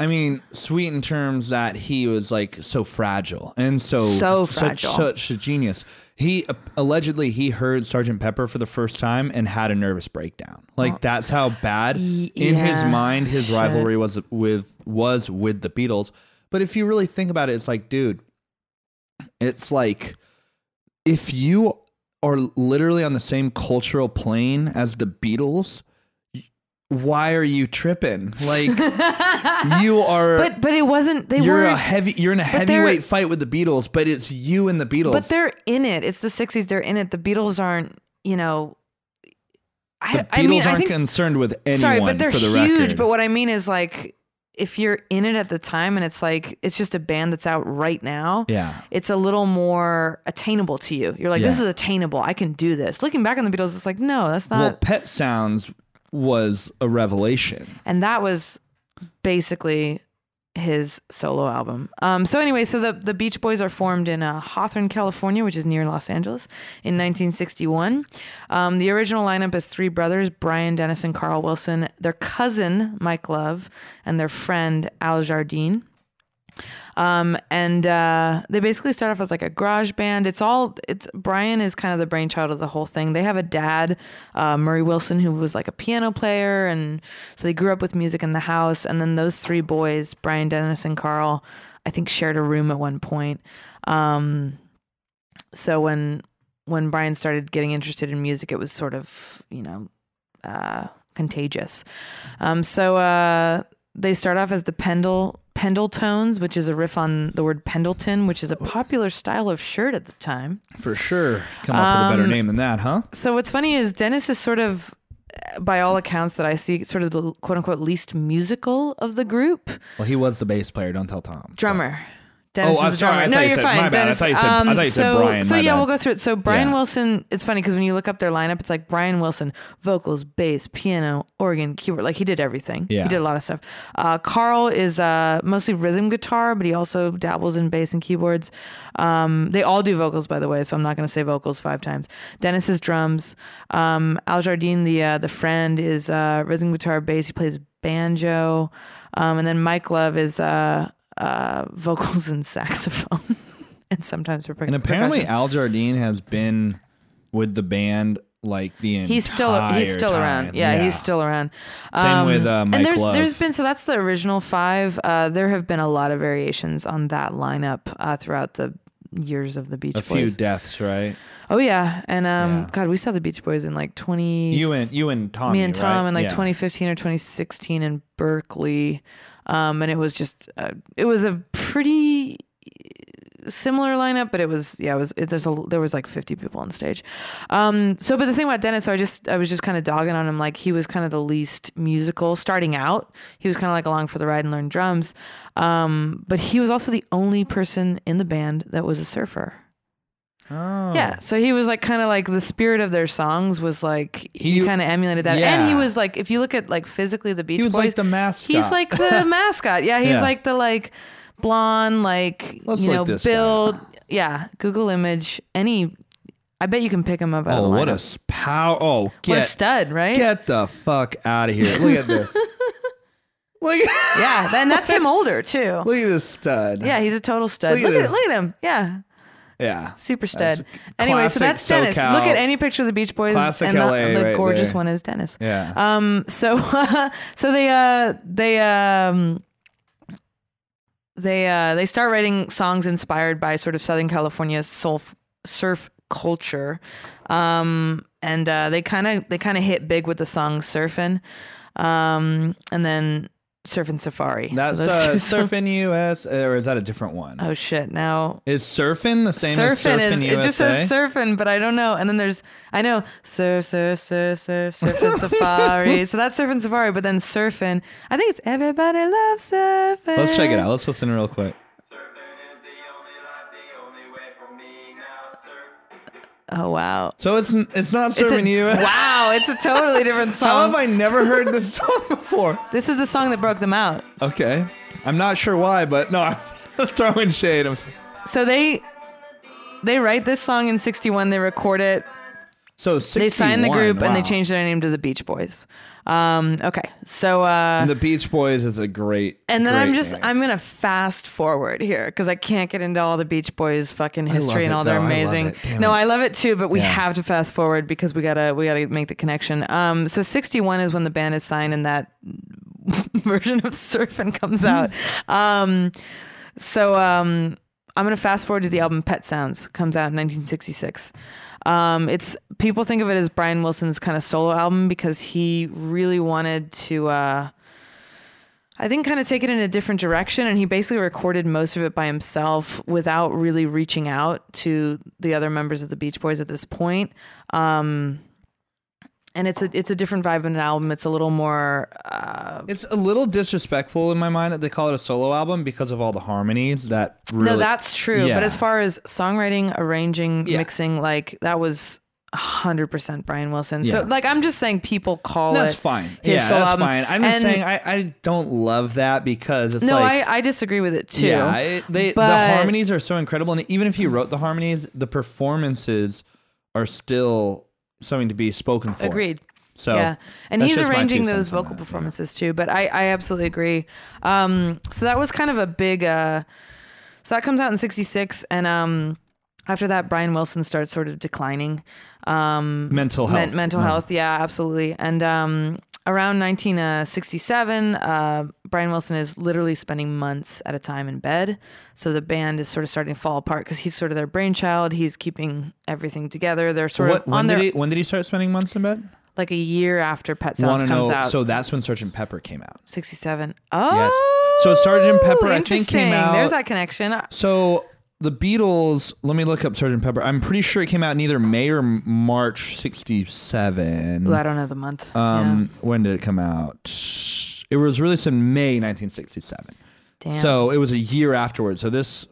I mean, sweet in terms that he was like so fragile and so So fragile. such a genius. He uh, allegedly he heard Sergeant Pepper for the first time and had a nervous breakdown. Like that's how bad Y- in his mind his shit. rivalry was with was with the Beatles. But if you really think about it, it's like, dude, it's like if you are literally on the same cultural plane as the Beatles, why are you tripping? Like you are but but it wasn't. They you're were a heavy you're in a they're- heavyweight fight with the Beatles, but it's you and the Beatles. But they're in it. It's the '60s. They're in it. The Beatles aren't. You know. I, the Beatles I mean, aren't think, concerned with anyone sorry, but they're for the huge. record. But what I mean is like, if you're in it at the time, and it's like it's just a band that's out right now. yeah. It's a little more attainable to you. You're like, this Yeah. is attainable. I can do this. Looking back on the Beatles, it's like, no, that's not. well, Pet Sounds was a revelation. and that was basically his solo album. Um, so anyway, so the the Beach Boys are formed in uh, Hawthorne, California, which is near Los Angeles, in 1961. Um, the original lineup is three brothers: Brian, Dennis, and Carl Wilson. Their cousin Mike Love, and their friend Al Jardine. Um, and uh, they basically start off as like a garage band. It's all it's Brian is kind of the brainchild of the whole thing. They have a dad, uh, Murray Wilson, who was like a piano player, and so they grew up with music in the house. And then those three boys, Brian, Dennis, and Carl, I think shared a room at one point. Um, so when when Brian started getting interested in music, it was sort of you know uh, contagious. Um, so uh, they start off as the Pendle Pendletones, which is a riff on the word Pendleton, which is a popular style of shirt at the time. For sure. Come up with a better Um, name than that, huh? So what's funny is Dennis is sort of, by all accounts that I see, sort of the quote unquote least musical of the group. Well, he was the bass player. Don't tell Tom. Drummer. Dennis Oh, I'm the sorry. no, you you're said- fine. my bad. I thought you said- I um, thought you said so, Brian. So yeah, bad. we'll go through it. So Brian Yeah. Wilson, it's funny because when you look up their lineup, it's like Brian Wilson, vocals, bass, piano, organ, keyboard. Like he did everything. Yeah. He did a lot of stuff. Uh, Carl is uh, mostly rhythm guitar, but he also dabbles in bass and keyboards. Um, they all do vocals, by the way, so I'm not going to say vocals five times. Dennis is drums. Um, Al Jardine, the uh, the friend, is uh, rhythm guitar, bass. He plays banjo, um, and then Mike Love is uh, uh, vocals and saxophone, and sometimes we're per- And apparently, Al Jardine has been with the band like the entire he's still he's still around. time. Yeah, he's still around. Um, Same with, uh, Mike and there's Love. there's been so that's the original five. Uh, there have been a lot of variations on that lineup uh, throughout the years of the Beach Boys. a few deaths, right? oh yeah, and um, Yeah. God, we saw the Beach Boys in like twenty. You and you and Tom. me and Tom right? in like Yeah. 2015 or 2016 in Berkeley, um, and it was just uh, it was a pretty similar lineup, but it was yeah, it was it, there's a there was like 50 people on stage. Um, so but the thing about Dennis, so I just I was just kind of dogging on him like he was kind of the least musical starting out. He was kind of like along for the ride and learn drums, um, but he was also the only person in the band that was a surfer. Oh. Yeah, so he was like kind of like the spirit of their songs was like he, He- kind of emulated that, and he was like if you look at like physically the Beach He was Boys, like the mascot. he's like the mascot. Yeah, he's Yeah. like the like blonde, like Let's you know this guy build. Yeah, Google image any. I bet you can pick him up out Oh, of what a lineup. s- pow! Oh, what a get stud, right? get the fuck out of here! Look at this. look, yeah, then that's him older too. look at this stud. Yeah, he's a total stud. Look Look, at at, look at him. Yeah, yeah. super stud. Anyway, so that's Dennis. SoCal. Look at any picture of the Beach Boys, Classic and the, LA the right gorgeous there. one is Dennis. Yeah. Um. So, so they uh they um they uh they start writing songs inspired by sort of Southern California surf surf culture, um and uh, they kind of they kind of hit big with the song "Surfin'," um and then "Surfin' Safari." That's those uh, two Surfing US, or is that a different one? Oh shit! Now Is Surfing the same as surfing Surfing is USA? it just says surfing, but I don't know. And then there's I know surf, surf, surf, surf, surf and safari. So that's surf and safari, but then surfing. I think it's everybody loves surfing. Let's check it out. Let's listen real quick. Oh wow, So it's it's not it's Surfing a, US. wow, it's a totally different song. How have I never heard this song before? this is the song that broke them out. Okay, I'm not sure why, but no, I'm throwing shade. I'm So they they write this song in '61. They record it. So They sign the 61, group and they wow. change their name to the Beach Boys. Um, okay, so uh, the Beach Boys is a great. And then I'm just name. I'm gonna fast forward here because I can't get into all the Beach Boys fucking history and all their though. I amazing. Damn No, it. I love it too, but we Yeah. have to fast forward because we gotta we gotta make the connection. Um, so 61 is when the band is signed and that version of Surfing comes out. Um, so um, I'm gonna fast forward to the album Pet Sounds comes out in 1966. Um, it's people think of it as Brian Wilson's kind of solo album because he really wanted to. Uh, I think kind of take it in a different direction and he basically recorded most of it by himself without really reaching out to the other members of the Beach Boys at this point. Um and it's a it's a different vibe in an album. It's a little more uh It's a little disrespectful in my mind that they call it a solo album because of all the harmonies that really. No, that's true. Yeah. But as far as songwriting, arranging, Yeah. mixing, like that was hundred percent Brian Wilson. Yeah. So like I'm just saying people call it. That's it fine. yeah, that's album. fine. I'm just saying I, I don't love that because it's No, like I, I disagree with it too. yeah, it, they the harmonies are so incredible, and even if he wrote the harmonies, the performances are still something to be spoken for. Agreed. So yeah, and he's just my two arranging those vocal that, yeah. performances too. But I, I absolutely agree. Um, so that was kind of a big. Uh, so that comes out in '66, and um, after that, Brian Wilson starts sort of declining. Um, Mental men- health. mental No. health, yeah, absolutely. And um, around 1967, uh, Brian Wilson is literally spending months at a time in bed. So the band is sort of starting to fall apart because he's sort of their brainchild. He's keeping everything together. They're sort What, of on when their did he when did he start spending months in bed? like a year after Pet Sounds Wanna comes know- out. So that's when Sgt. Pepper came out. 67. Oh, Yes. So Sgt. Pepper, I think, came out- There's that connection. So the Beatles. Let me look up Sgt. Pepper. I'm pretty sure it came out in either May or March '67. Ooh, I don't know the month. Um, when did it come out? It was released in May 1967. Damn. So it was a year afterwards. So this,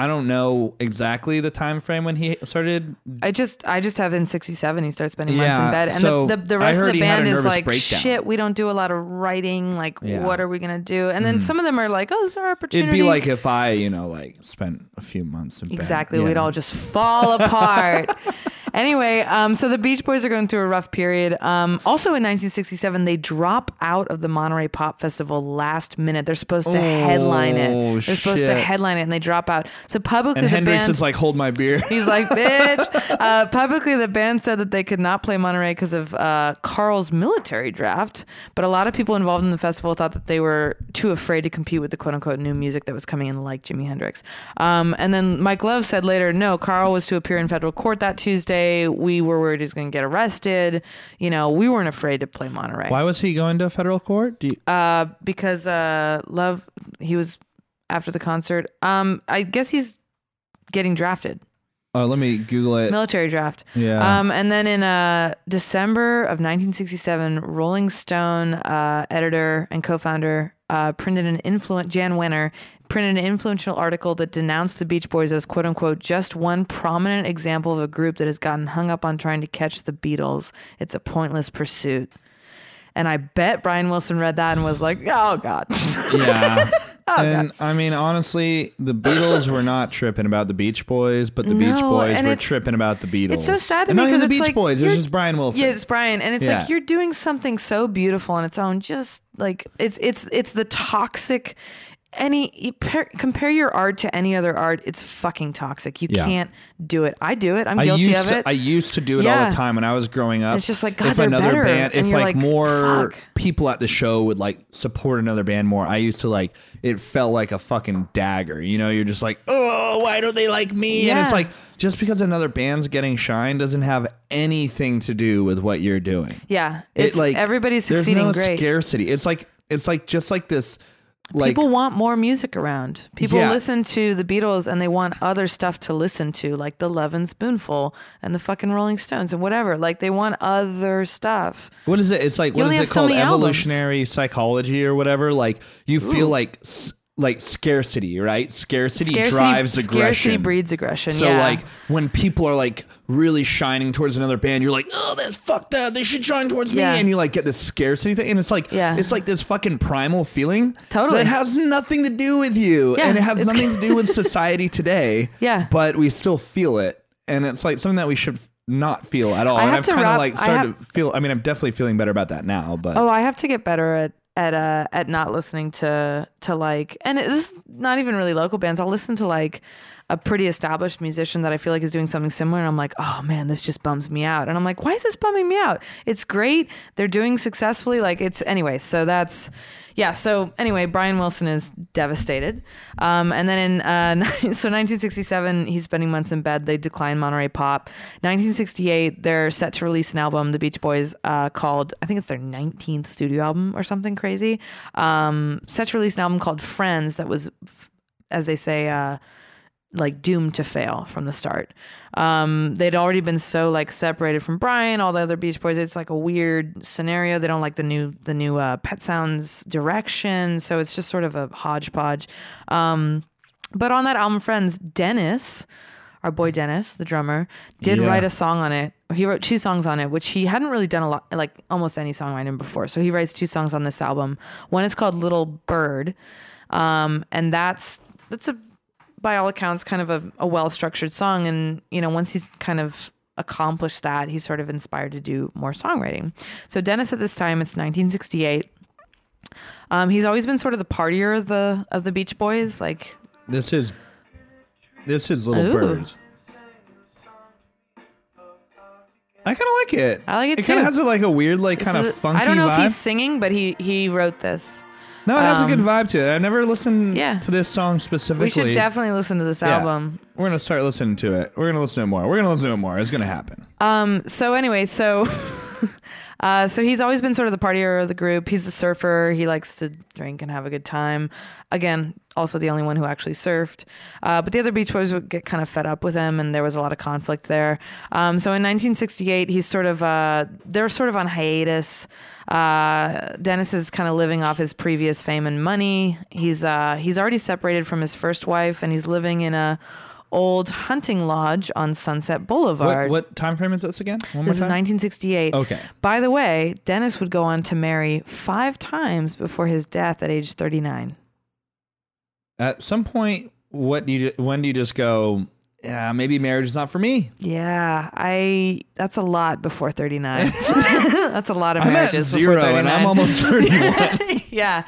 I don't know exactly the time frame when he started. I just I just have in 67 he starts spending months Yeah, in bed and so the, the, the rest of the he had a band is like breakdown. shit we don't do a lot of writing like Yeah. What are we going to do and then hmm. some of them are like oh this is our opportunity It'd be like if I, you know, like spent a few months in bed. Exactly. Yeah. We'd all just fall apart. anyway, um, so the Beach Boys are going through a rough period. Um, also in 1967, they drop out of the Monterey Pop Festival last minute. They're supposed to headline it. Oh, They're supposed to shit. headline it, and they drop out. So publicly, And the Hendrix band. is like, hold my beer. He's like, bitch. Uh, publicly, the band said that they could not play Monterey because of uh, Carl's military draft. But a lot of people involved in the festival thought that they were too afraid to compete with the quote unquote new music that was coming in, like Jimi Hendrix. Um, and then Mike Love said later, no, Carl was to appear in federal court that Tuesday. We were worried he was going to get arrested. You know, we weren't afraid to play Monterey. Why was he going to federal court? Do you, Uh, because uh, Love, he was after the concert. Um, I guess he's getting drafted, oh, let me Google it. military draft. Yeah. Um, and then in uh, December of 1967, Rolling Stone uh, editor and co-founder uh, printed an influent Jan Wenner printed an influential article that denounced the Beach Boys as "quote unquote" just one prominent example of a group that has gotten hung up on trying to catch the Beatles. It's a pointless pursuit. And I bet Brian Wilson read that and was like, "Oh God." yeah. Oh, and I mean, honestly, the Beatles were not tripping about the Beach Boys, but the Beach Boys were tripping about the Beatles. It's so sad to and me because the Beach like Boys. It's just Brian Wilson. Yeah, it's Brian, and it's Yeah. like you're doing something so beautiful on its own. Just like it's it's it's the toxic. Any you pair, compare your art to any other art, it's fucking toxic. You Yeah. can't do it. I do it. I'm I guilty used of to, it. I used to do it all the time when I was growing up. It's just like, God, if another better. band, And if like, like, more fuck. people at the show would like support another band more, I used to like it felt like a fucking dagger. You know, you're just like, oh, why don't they like me? And it's like just because another band's getting shine doesn't have anything to do with what you're doing. yeah, It, it's like everybody's succeeding there's no great. Scarcity. It's like it's like just like this. Like People want more music around. People Yeah. listen to the Beatles and they want other stuff to listen to, like the Lovin' Spoonful and the fucking Rolling Stones and whatever. Like they want other stuff. what is it? It's like You what is it so called? many albums. Evolutionary psychology or whatever. Like you feel like s- like scarcity, right? Scarcity, drives Scarcity aggression. Scarcity breeds aggression. So yeah. like when people are like really shining towards another band, you're like, oh, that's fucked up. They should shine towards Yeah. me, and you like get this scarcity thing, and it's like, Yeah. it's like this fucking primal feeling Totally. that has nothing to do with you, Yeah, and it has nothing to do with society today. Yeah. but we still feel it, and it's like something that we should not feel at all. I and have I've kind of like started have- to feel. I mean, I'm definitely feeling better about that now, but Oh, I have to get better at at uh at not listening to to like and it, this is not even really local bands. I'll listen to like a pretty established musician that I feel like is doing something similar and I'm like, "Oh man, this just bums me out." And I'm like, "Why is this bumming me out? It's great. They're doing successfully like it's anyway." So that's yeah, so anyway, Brian Wilson is devastated. Um, and then in uh, so 1967, he's spending months in bed. They decline Monterey Pop. 1968, they're set to release an album, the Beach Boys, uh, called I think it's their 19th studio album or something crazy. Um, set to release an album called Friends that was, as they say, uh, like doomed to fail from the start. Um, they'd already been so like separated from Brian, all the other Beach Boys. It's like a weird scenario. They don't like the new the new uh, Pet Sounds direction, so it's just sort of a hodgepodge. Um, but on that album, Friends, Dennis, our boy Dennis, the drummer, did Yeah. write a song on it. He wrote two songs on it, which he hadn't really done a lot, like almost any songwriting before. So he writes two songs on this album. One is called Little Bird, um, and that's that's a by all accounts kind of a, a well structured song. And you know, once he's kind of accomplished that, he's sort of inspired to do more songwriting. So Dennis at this time, it's 1968. Um, he's always been sort of the partier of the of the Beach Boys. Like This is this is little Ooh. birds. I kind of like it. I like it It kind of has a, like a weird, like kind of funky I don't know vibe. if he's singing, but he he wrote this. No, it has a good um, vibe to it. I've never listened Yeah. to this song specifically. We should definitely listen to this Yeah. album. We're gonna start listening to it. We're gonna listen to it more. We're gonna listen to it more. It's gonna happen. Um. So anyway, so, uh, so he's always been sort of the partier of the group. He's a surfer. He likes to drink and have a good time. Again, also the only one who actually surfed. Uh, but the other Beach Boys would get kind of fed up with him, and there was a lot of conflict there. Um. So in 1968, he's sort of uh, they're sort of on hiatus. Uh, Dennis is kind of living off his previous fame and money. He's uh, he's already separated from his first wife, and he's living in a old hunting lodge on Sunset Boulevard. What, what time frame is this again? One This is more time. 1968. Okay. By the way, Dennis would go on to marry five times before his death at age 39. At some point, what do you when do you just go? Yeah, maybe marriage is not for me. Yeah, I. That's a lot before 39. that's a lot of I'm at marriages zero, before 39. and I'm almost 31. yeah.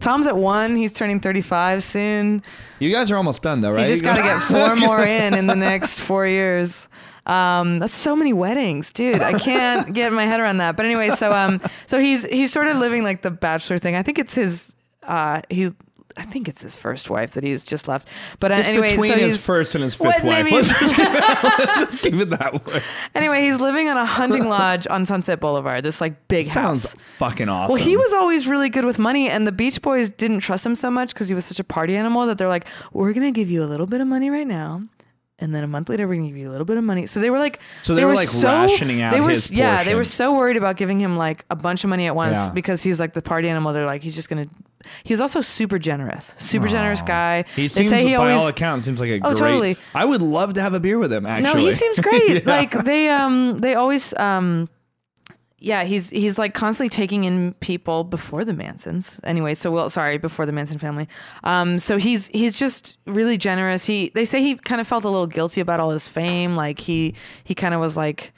Tom's at one. He's turning 35 soon. you guys are almost done, though, right? He's just got to get four more in in the next four years. Um, that's so many weddings, dude. I can't get my head around that. But anyway, so um, so he's he's sort of living like the bachelor thing. I think it's his. Uh, he's. I think it's his first wife that he's just left. But uh, anyway, between so his he's first and his What, fifth wife. Let's just, keep it, let's just it that way. anyway he's living on a hunting lodge on Sunset Boulevard. This like big Sounds house. Sounds fucking awesome. Well, he was always really good with money, and the Beach Boys didn't trust him so much because he was such a party animal that they're like, "We're gonna give you a little bit of money right now, and then a month later we're gonna give you a little bit of money." So they were like, So they were, like, rationing out they were, his Yeah, they were so worried about giving him like a bunch of money at once Yeah. because he's like the party animal. They're like, he's just gonna. He was also super generous, super generous guy. He they seems, say he by always. all accounts, seems like a Oh, great. totally. I would love to have a beer with him. Actually, No, he seems great. Yeah. Like they um they always um yeah, he's he's like constantly taking in people before the Mansons. Anyway, so well, sorry, before the Manson family. Um, so he's he's just really generous. He they say he kind of felt a little guilty about all his fame. Like he he kind of was like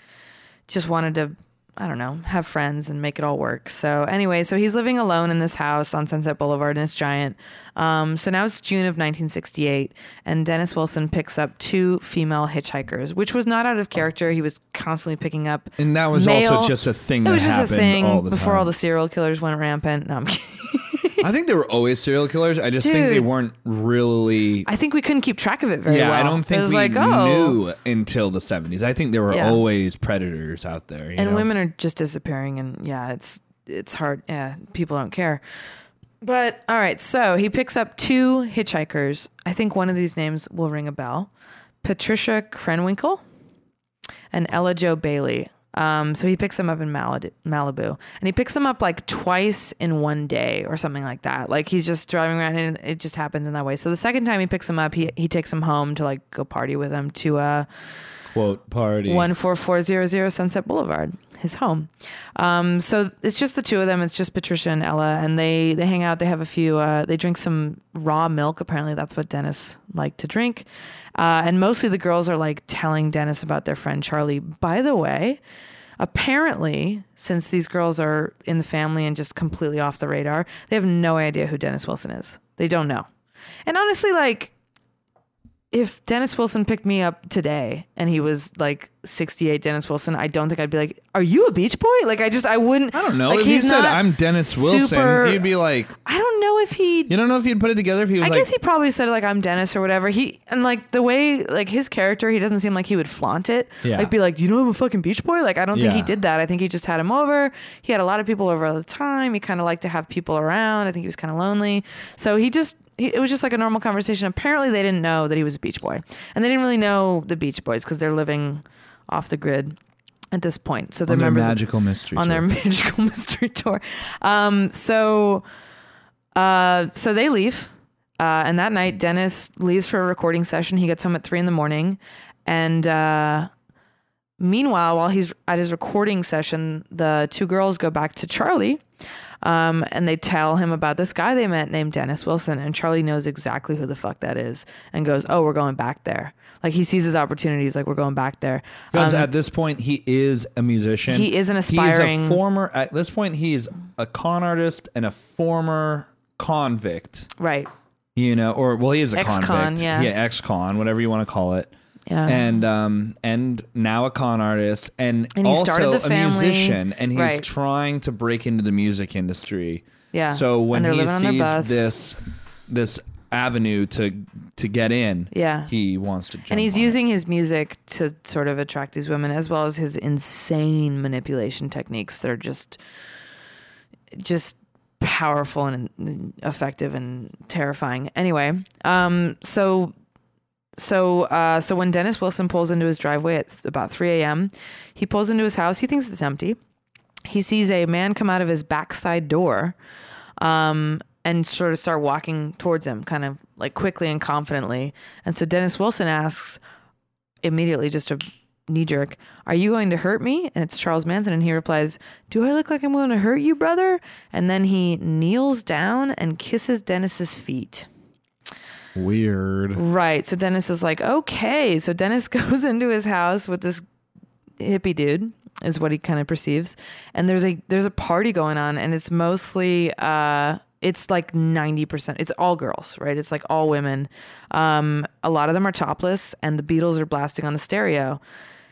just wanted to I don't know, have friends and make it all work. So anyway, so he's living alone in this house on Sunset Boulevard and it's giant. Um, so now it's June of 1968 and Dennis Wilson picks up two female hitchhikers, which was not out of character. He was constantly picking up and that was male- also just a thing It that was just a happened thing all before time. all the serial killers went rampant. No, I'm kidding. I think they were always serial killers. I just think they Dude. weren't really. I think we couldn't keep track of it very yeah, well. I don't think it was we like, oh, knew until the seventies. I think there were Yeah. always predators out there. you and know? women are just disappearing and yeah it's it's hard yeah people don't care but all right so he picks up two hitchhikers i think one of these names will ring a bell patricia krenwinkel and ella Jo bailey um, so he picks them up in Malibu, and he picks them up like twice in one day or something like that. Like he's just driving around, and it just happens in that way. So the second time he picks them up, he he takes them home to like go party with him to uh quote party. one four four zero zero Sunset Boulevard, his home. Um, so it's just the two of them. It's just Patricia and Ella, and they they hang out. They have a few. Uh, they drink some raw milk. Apparently, that's what Dennis liked to drink. Uh, and mostly the girls are like telling Dennis about their friend Charlie. By the way, apparently, since these girls are in the family and just completely off the radar, they have no idea who Dennis Wilson is. They don't know. And honestly, like if Dennis Wilson picked me up today and he was like 68 Dennis Wilson, I don't think I'd be like, "Are you a Beach Boy?" Like I just I wouldn't I don't know. Like, if he said I'm Dennis Wilson, super- you'd be like, I don't know if he you don't know if he'd put it together if he was I like, guess he probably said like I'm Dennis or whatever. He and like the way like his character, he doesn't seem like he would flaunt it. Yeah. Like be like, Do you know I'm a fucking Beach Boy? Like I don't think he did that. I think he just had him over. He had a lot of people over all the time. He kind of liked to have people around. I think he was kind of lonely. So he just he, it was just like a normal conversation. Apparently they didn't know that he was a Beach Boy. And they didn't really know the Beach Boys because they're living off the grid at this point. So they're on their members of- magical mystery on their tour. magical mystery tour. Um, so, uh, so they leave, uh, and that night Dennis leaves for a recording session. He gets home at three in the morning, and uh, meanwhile, while he's at his recording session, the two girls go back to Charlie. Um, and they tell him about this guy they met named Dennis Wilson. And Charlie knows exactly who the fuck that is and goes, Oh, we're going back there. Like he sees his opportunities, like we're going back there. Because Um, at this point, he is a musician. He is an He's aspiring- a former. At this point, he is a con artist and a former convict. right. You know, or well, he is a Ex-con, convict. yeah. yeah, ex-con, whatever you want to call it. Yeah. and um and now a con artist and, And also a musician and he's Right. trying to break into the music industry. yeah. So when he living on their sees this this avenue to to get in, Yeah. he wants to jump and he's on it. using his music to sort of attract these women as well as his insane manipulation techniques They're just just powerful and and effective and terrifying anyway um so so uh so when dennis wilson pulls into his driveway at about 3 a.m he pulls into his house he thinks it's empty he sees a man come out of his backside door um, and sort of start walking towards him, kind of like quickly and confidently. And so Dennis Wilson asks immediately, just a knee jerk, Are you going to hurt me? And it's Charles Manson. And he replies, Do I look like I'm going to hurt you, brother? And then he kneels down and kisses Dennis's feet. Weird. Right. So Dennis is like, okay. So Dennis goes into his house with this hippie dude, is what he kind of perceives. And there's a there's a party going on, and it's mostly uh it's like 90% it's all girls right it's like all women um a lot of them are topless and the beatles are blasting on the stereo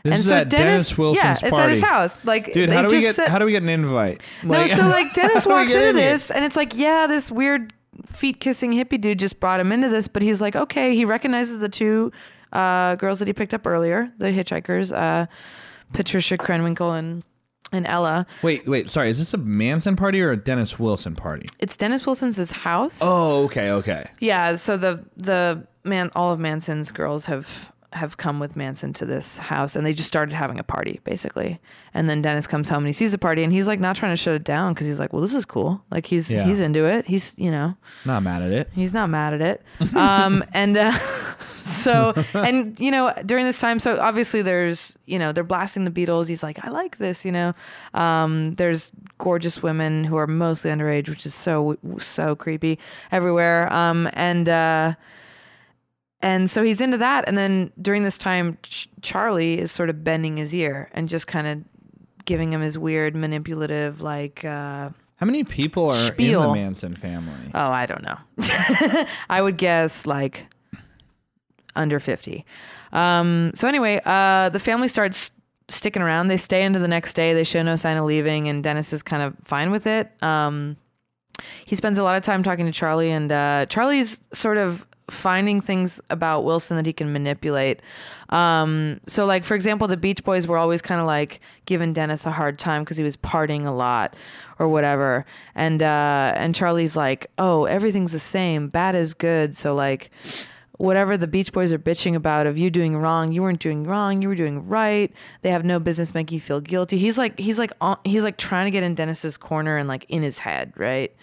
This and is at Dennis Wilson's yeah it's at his house like Dude, how do we get said- how do we get an invite? no, so like Dennis how do we walks into in this and it's like, yeah, this weird feet kissing hippie dude just brought him into this, but he's like, okay, he recognizes the two uh, girls that he picked up earlier, the hitchhikers, uh, Patricia Krenwinkel and and Ella. Wait, wait, sorry. Is this a Manson party or a Dennis Wilson party? It's Dennis Wilson's his house. Oh, okay, okay. Yeah, so the the man all of Manson's girls have have come with Manson to this house and they just started having a party basically. And then Dennis comes home and he sees the party and he's like not trying to shut it down because he's like, well, this is cool. Like he's Yeah. he's into it. He's you know Not mad at it. he's not mad at it. Um, and uh, so and you know during this time, so obviously there's you know they're blasting the Beatles. He's like, I like this. You know, um, there's gorgeous women who are mostly underage, which is so so creepy everywhere. Um, and uh, and so he's into that. And then during this time, Ch- Charlie is sort of bending his ear and just kind of giving him his weird manipulative like. Uh, How many people are in the Manson family? Oh, I don't know. I would guess like under 50. Um, so anyway, uh, the family starts sticking around. They stay into the next day. They show no sign of leaving, and Dennis is kind of fine with it. Um, he spends a lot of time talking to Charlie, and uh, Charlie's sort of finding things about Wilson that he can manipulate. Um, so, like for example, the Beach Boys were always kind of like giving Dennis a hard time because he was partying a lot or whatever, and uh, and Charlie's like, "Oh, everything's the same. Bad is good." So like. Whatever the Beach Boys are bitching about of you doing wrong, you weren't doing wrong, you were doing right. They have no business making you feel guilty. He's like he's like he's like trying to get in Dennis's corner and like in his head, right?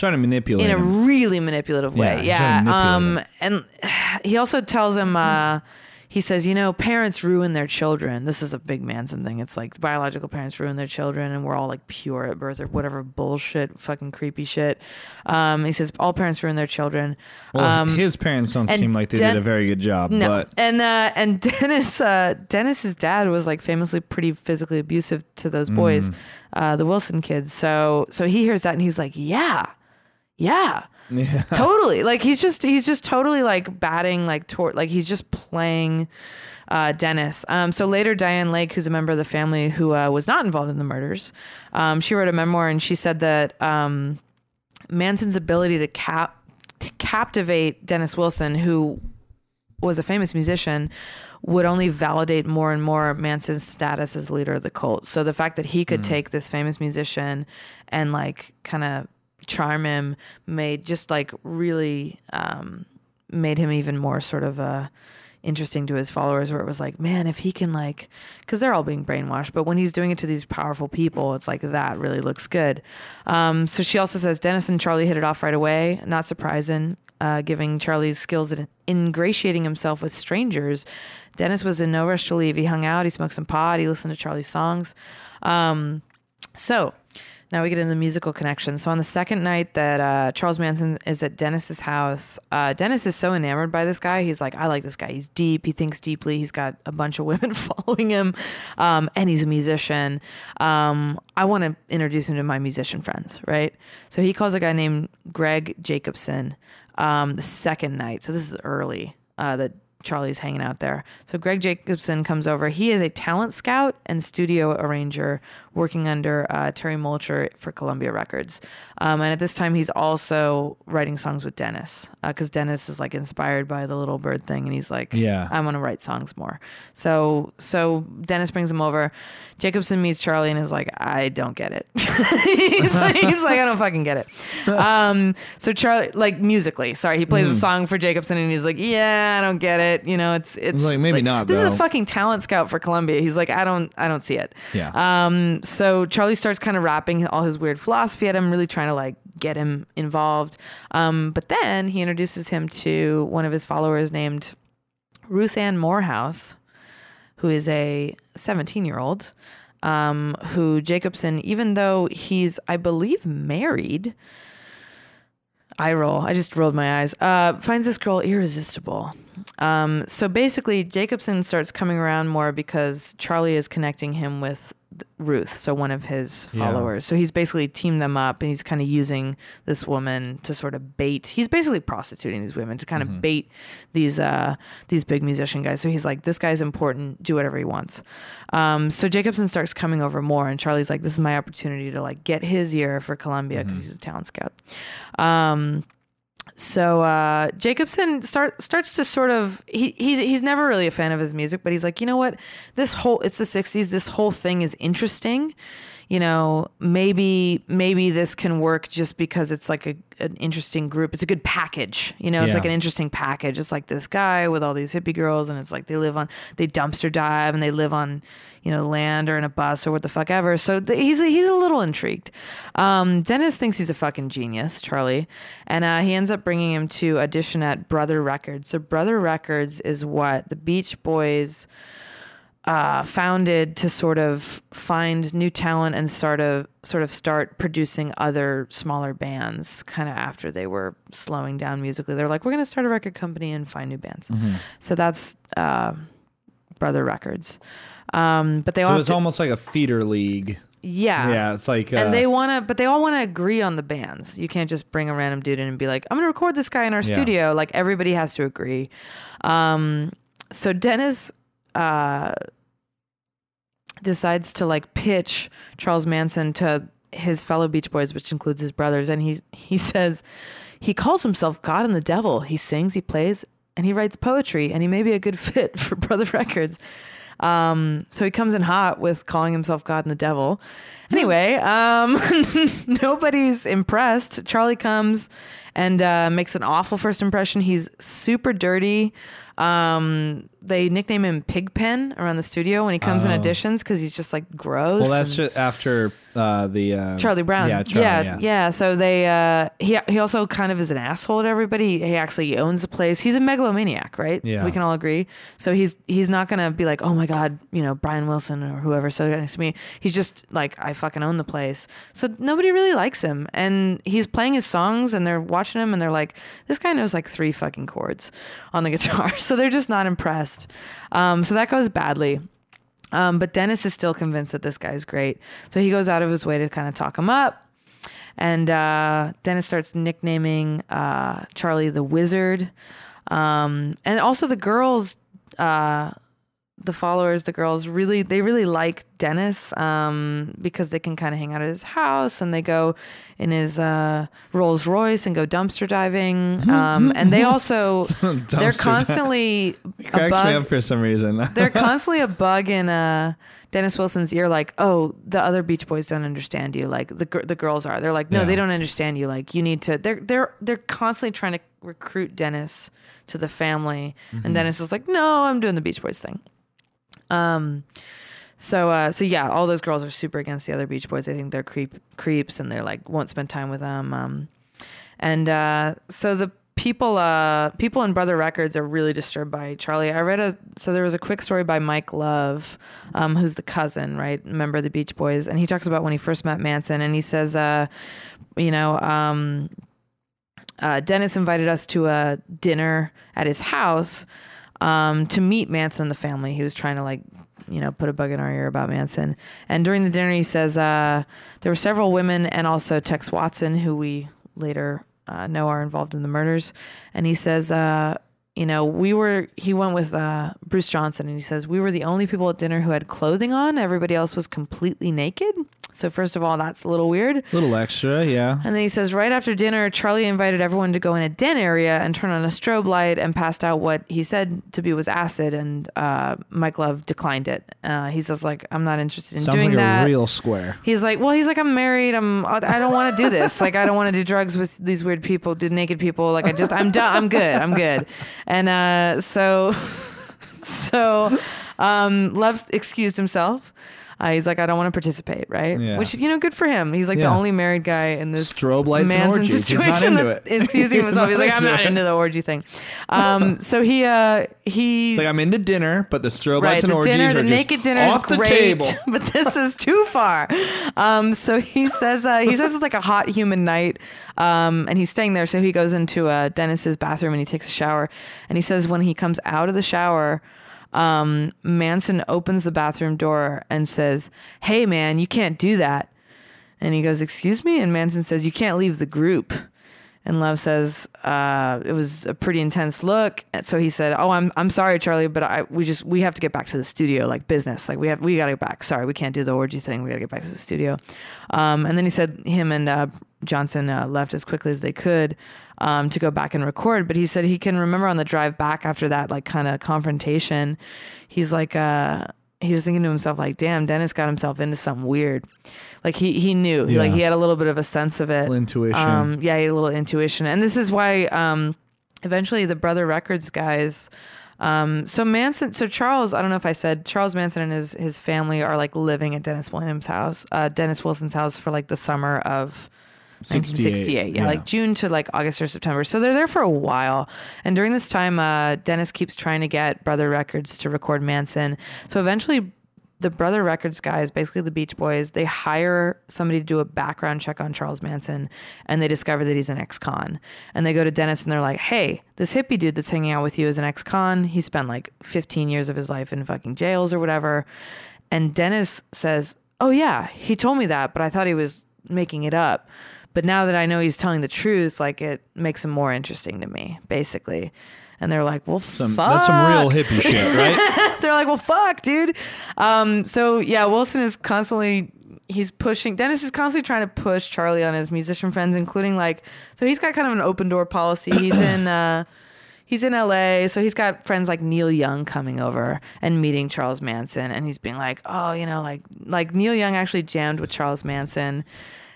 Trying to manipulate in a him. really manipulative way. Yeah. to Um, and he also tells him, uh, he says, you know, parents ruin their children. This is a big Manson thing. It's like biological parents ruin their children, and we're all like pure at birth or whatever bullshit, fucking creepy shit. Um, he says all parents ruin their children. Well, um, his parents don't and seem like they Den- did a very good job, no, but and uh, and Dennis, uh, Dennis's dad was like famously pretty physically abusive to those boys, Mm. uh, the Wilson kids. So so he hears that and he's like, yeah, yeah, yeah. totally. Like he's just he's just totally like batting like toward like he's just playing uh, Dennis. Um, so later, Diane Lake, who's a member of the family who uh, was not involved in the murders, um, she wrote a memoir and she said that um, Manson's ability to cap to captivate Dennis Wilson, who was a famous musician, would only validate more and more Manson's status as leader of the cult. So the fact that he could take this famous musician and like kind of charm him made just like really um, made him even more sort of uh, interesting to his followers. Where it was like, man, if he can like, because they're all being brainwashed, but when he's doing it to these powerful people, it's like that really looks good. Um, so she also says Dennis and Charlie hit it off right away. Not surprising. Uh, giving Charlie's skills at ingratiating himself with strangers. Dennis was in no rush to leave. He hung out, he smoked some pot, he listened to Charlie's songs. Um, so now we get into the musical connection. So on the second night that uh, Charles Manson is at Dennis's house, uh, Dennis is so enamored by this guy. He's like, I like this guy. He's deep. He thinks deeply. He's got a bunch of women following him, um, and he's a musician. Um, I want to introduce him to my musician friends, right? So he calls a guy named Greg Jacobson um, the second night. So this is early uh, that Charlie's hanging out there. So Greg Jacobson comes over. He is a talent scout and studio arranger working under uh, Terry Molcher for Columbia Records. Um, and at this time, he's also writing songs with Dennis because uh, Dennis is like inspired by the Little Bird thing, and he's like, Yeah. I want to write songs more." So so Dennis brings him over. Jacobson meets Charlie and is like, "I don't get it." he's, like, he's like, "I don't fucking get it." Um, so Charlie, like musically, sorry, he plays a song for Jacobson, and he's like, "Yeah, I don't get it." You know, it's it's Like, maybe not, This is a fucking talent scout for Columbia. He's like, "I don't, I don't see it." Yeah. Um, so Charlie starts kind of rapping all his weird philosophy at him, really trying to like get him involved. Um, but then he introduces him to one of his followers named Ruth Ann Morehouse, who is a 17 year old. Um, who Jacobson, even though he's, I believe, married, I roll. I just rolled my eyes. Uh, finds this girl irresistible. Um, so basically, Jacobson starts coming around more because Charlie is connecting him with Ruth, so one of his Yeah. followers. So he's basically teamed them up, and he's kind of using this woman to sort of bait. He's basically prostituting these women to kind of bait these uh, these big musician guys. So he's like, "This guy's important. Do whatever he wants." Um, so Jacobson starts coming over more, and Charlie's like, "This is my opportunity to like get his ear for Columbia because he's a talent scout." Um, so uh, Jacobson start starts to sort of he he's he's never really a fan of his music, but he's like, you know what, this whole it's the '60s. This whole thing is interesting. You know, maybe maybe this can work just because it's like a, an interesting group. It's a good package. You know, it's Yeah. like an interesting package. It's like this guy with all these hippie girls, and it's like they live on they dumpster dive and they live on you know land or in a bus or what the fuck ever. So th- he's a, he's a little intrigued. Um, Dennis thinks he's a fucking genius, Charlie, and uh, he ends up bringing him to audition at Brother Records. So Brother Records is what the Beach Boys uh, founded to sort of find new talent and sort of sort of start producing other smaller bands kind of after they were slowing down musically. They're like, we're going to start a record company and find new bands. Mm-hmm. So that's uh, Brother Records. Um, but they So all it's to- almost like a feeder league. yeah. Yeah, it's like uh, And they want to, but they all want to agree on the bands. You can't just bring a random dude in and be like, I'm going to record this guy in our Yeah. studio. Like everybody has to agree. Um, so Dennis uh, decides to like pitch Charles Manson to his fellow Beach Boys, which includes his brothers. And he, he says, he calls himself God and the Devil. He sings, he plays, and he writes poetry, and he may be a good fit for Brother Records. Um, so he comes in hot with calling himself God and the Devil. Anyway, um, nobody's impressed. Charlie comes and uh, makes an awful first impression. He's super dirty. Um, they nickname him Pigpen around the studio when he comes in Oh. auditions because he's just like gross. Well, that's and- just after uh, the uh, Charlie Brown. Yeah, Charlie, yeah, yeah. yeah. So they uh he he also kind of is an asshole to everybody. He actually owns the place. He's a megalomaniac, right? Yeah. We can all agree. So he's he's not gonna be like, oh my god, you know, Brian Wilson or whoever so next to me. He's just like, I fucking own the place. So nobody really likes him. And he's playing his songs and they're watching him and they're like, this guy knows like three fucking chords on the guitar. So they're just not impressed. Um, so that goes badly. Um, but Dennis is still convinced that this guy's great. So he goes out of his way to kind of talk him up. And uh, Dennis starts nicknaming uh, Charlie the Wizard. Um, and also the girls, uh, the followers, the girls really, they really like Dennis um, because they can kind of hang out at his house and they go in his uh, Rolls Royce and go dumpster diving. Um, and they also, they're constantly cracks bug- me up for some reason. they're constantly a bug in uh, Dennis Wilson's ear, like, oh, the other Beach Boys don't understand you. Like the the girls are. They're like, no, Yeah. they don't understand you. Like you need to. They're they're they're constantly trying to recruit Dennis to the family, Mm-hmm. and Dennis is like, no, I'm doing the Beach Boys thing. Um. So, uh, so yeah, all those girls are super against the other Beach Boys. I think they're creep creeps, and they're like won't spend time with them. Um, and uh, so the people uh people in Brother Records are really disturbed by Charlie. I read a so there was a quick story by Mike Love, um, who's the cousin, right? Member of the Beach Boys, and he talks about when he first met Manson, and he says, uh, you know, um, uh, Dennis invited us to a dinner at his house um, to meet Manson and the family. He was trying to like, you know, put a bug in our ear about Manson. And during the dinner, he says uh, there were several women and also Tex Watson, who we later uh, know are involved in the murders. And he says, uh, you know, we were, he went with uh, Bruce Johnston and he says, we were the only people at dinner who had clothing on. Everybody else was completely naked. So, first of all, that's a little weird. A little extra, yeah. And then he says, right after dinner, Charlie invited everyone to go in a den area and turn on a strobe light and passed out what he said to be was acid. And uh, Mike Love declined it. Uh, he says, like, I'm not interested in Sounds doing like that. a real square. He's like, well, he's like, I'm married. I'm, I don't want to do this. Like, I don't want to do drugs with these weird people, do naked people. Like, I just, I'm done. I'm good. I'm good. And uh, so, so, um, Love excused himself. Uh, he's like, I don't want to participate, right? Yeah. Which you know, good for him. He's like the only married guy in this Strobe lights and Manson orgies. He's not situation into that's it. excusing himself. He's like, I'm not into the orgy thing. Um, so he, uh, he, It's like I'm into dinner, but the strobe Right, lights and orgies dinner, are the just naked dinner is off the great, table. but this is too far. Um, so he says uh, he says it's like a hot human night, um, and he's staying there. So he goes into uh, Dennis's bathroom and he takes a shower. And he says when he comes out of the shower, um, Manson opens the bathroom door and says, "Hey, man, you can't do that." And he goes, "Excuse me?" And Manson says, "You can't leave the group." And Love says, uh, "It was a pretty intense look." And so he said, "Oh, I'm I'm sorry, Charlie, but I we just we have to get back to the studio, like business. Like we have we got to get back. Sorry, we can't do the orgy thing. We got to get back to the studio." Um, and then he said him and uh, Johnston uh, left as quickly as they could um, to go back and record. But he said he can remember on the drive back after that, like kind of confrontation, he's like, uh, he was thinking to himself, like, damn, Dennis got himself into something weird. Like he he knew, He- like he had a little bit of a sense of it. Little intuition. Um, yeah, he had a little intuition, and this is why um, eventually the Brother Records guys. Um, so Manson, so Charles, I don't know if I said Charles Manson and his his family are like living at Dennis Williams' house, uh, Dennis Wilson's house for like the summer of 1968. Yeah, yeah. like June to like August or September. So they're there for a while. And during this time, uh, Dennis keeps trying to get Brother Records to record Manson. So eventually, the Brother Records guys, basically the Beach Boys, they hire somebody to do a background check on Charles Manson and they discover that he's an ex con. And they go to Dennis and they're like, hey, this hippie dude that's hanging out with you is an ex con. He spent like 15 years of his life in fucking jails or whatever. And Dennis says, oh, yeah, he told me that, but I thought he was making it up. But now that I know he's telling the truth, like it makes him more interesting to me, basically. And they're like, well, Some, fuck. that's some real hippie shit, right? they're like, well, fuck, dude. Um, so yeah, Wilson is constantly he's pushing. Dennis is constantly trying to push Charlie on his musician friends, including like, so he's got kind of an open door policy. He's in. Uh, He's in LA, so he's got friends like Neil Young coming over and meeting Charles Manson, and he's being like, "Oh, you know, like like Neil Young actually jammed with Charles Manson,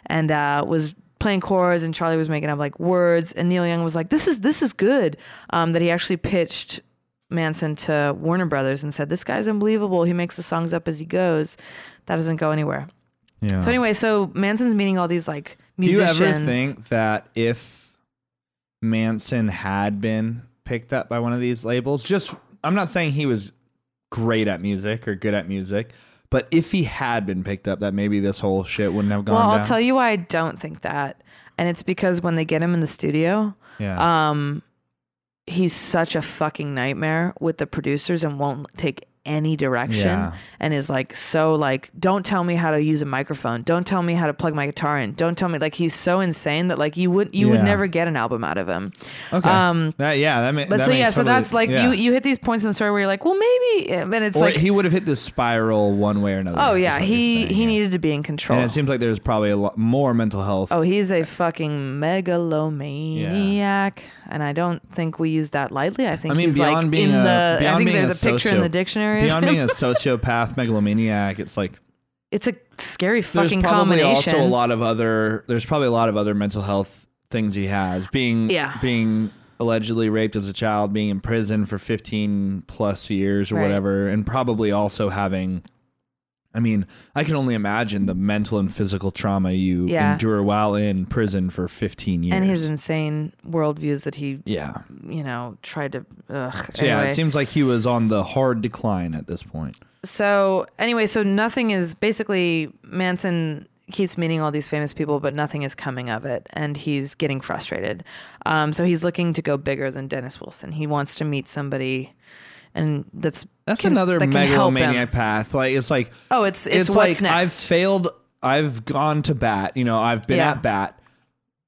and uh, was playing chords, and Charlie was making up like words, and Neil Young was like, "This is this is good." Um, that he actually pitched Manson to Warner Brothers and said, "This guy's unbelievable. He makes the songs up as he goes. That doesn't go anywhere." Yeah. So anyway, so Manson's meeting all these like musicians. Do you ever think that if Manson had been picked up by one of these labels, just I'm not saying he was great at music or good at music, but if he had been picked up, that maybe this whole shit wouldn't have gone well. I'll tell you why I don't think that, and it's because when they get him in the studio, yeah. um, he's such a fucking nightmare with the producers and won't take any direction Yeah. and is like so like don't tell me how to use a microphone don't tell me how to plug my guitar in don't tell me like he's so insane that like you would you would never get an album out of him okay. um that yeah, that, ma- but that so makes yeah so that's like yeah. you you hit these points in the story where you're like well maybe and it's or like he would have hit the spiral one way or another. oh yeah he saying, he yeah. needed to be in control And it seems like there's probably a lot more mental health. Oh, he's a fucking megalomaniac, and I don't think we use that lightly. I think I mean, he's beyond like being in a- the. I think being there's a a, picture in the socio- dictionary. Beyond being a sociopath, megalomaniac, it's like it's a scary there's fucking probably combination. also a lot of other. There's probably a lot of other mental health things he has. Being Yeah. being allegedly raped as a child, being in prison for 15 plus years or Right. whatever, and probably also having I mean, I can only imagine the mental and physical trauma you Yeah. endure while in prison for 15 years. And his insane worldviews that he, yeah. you know, tried to. Ugh. So yeah, it seems like he was on the hard decline at this point. So anyway, so nothing is basically Manson keeps meeting all these famous people, but nothing is coming of it, and he's getting frustrated. Um, so he's looking to go bigger than Dennis Wilson. He wants to meet somebody, and that's That's can- another that can help him. megalomaniac path. Like it's like Oh, it's it's, it's, what's like I've failed. I've gone to bat. You know, I've been Yeah. at bat.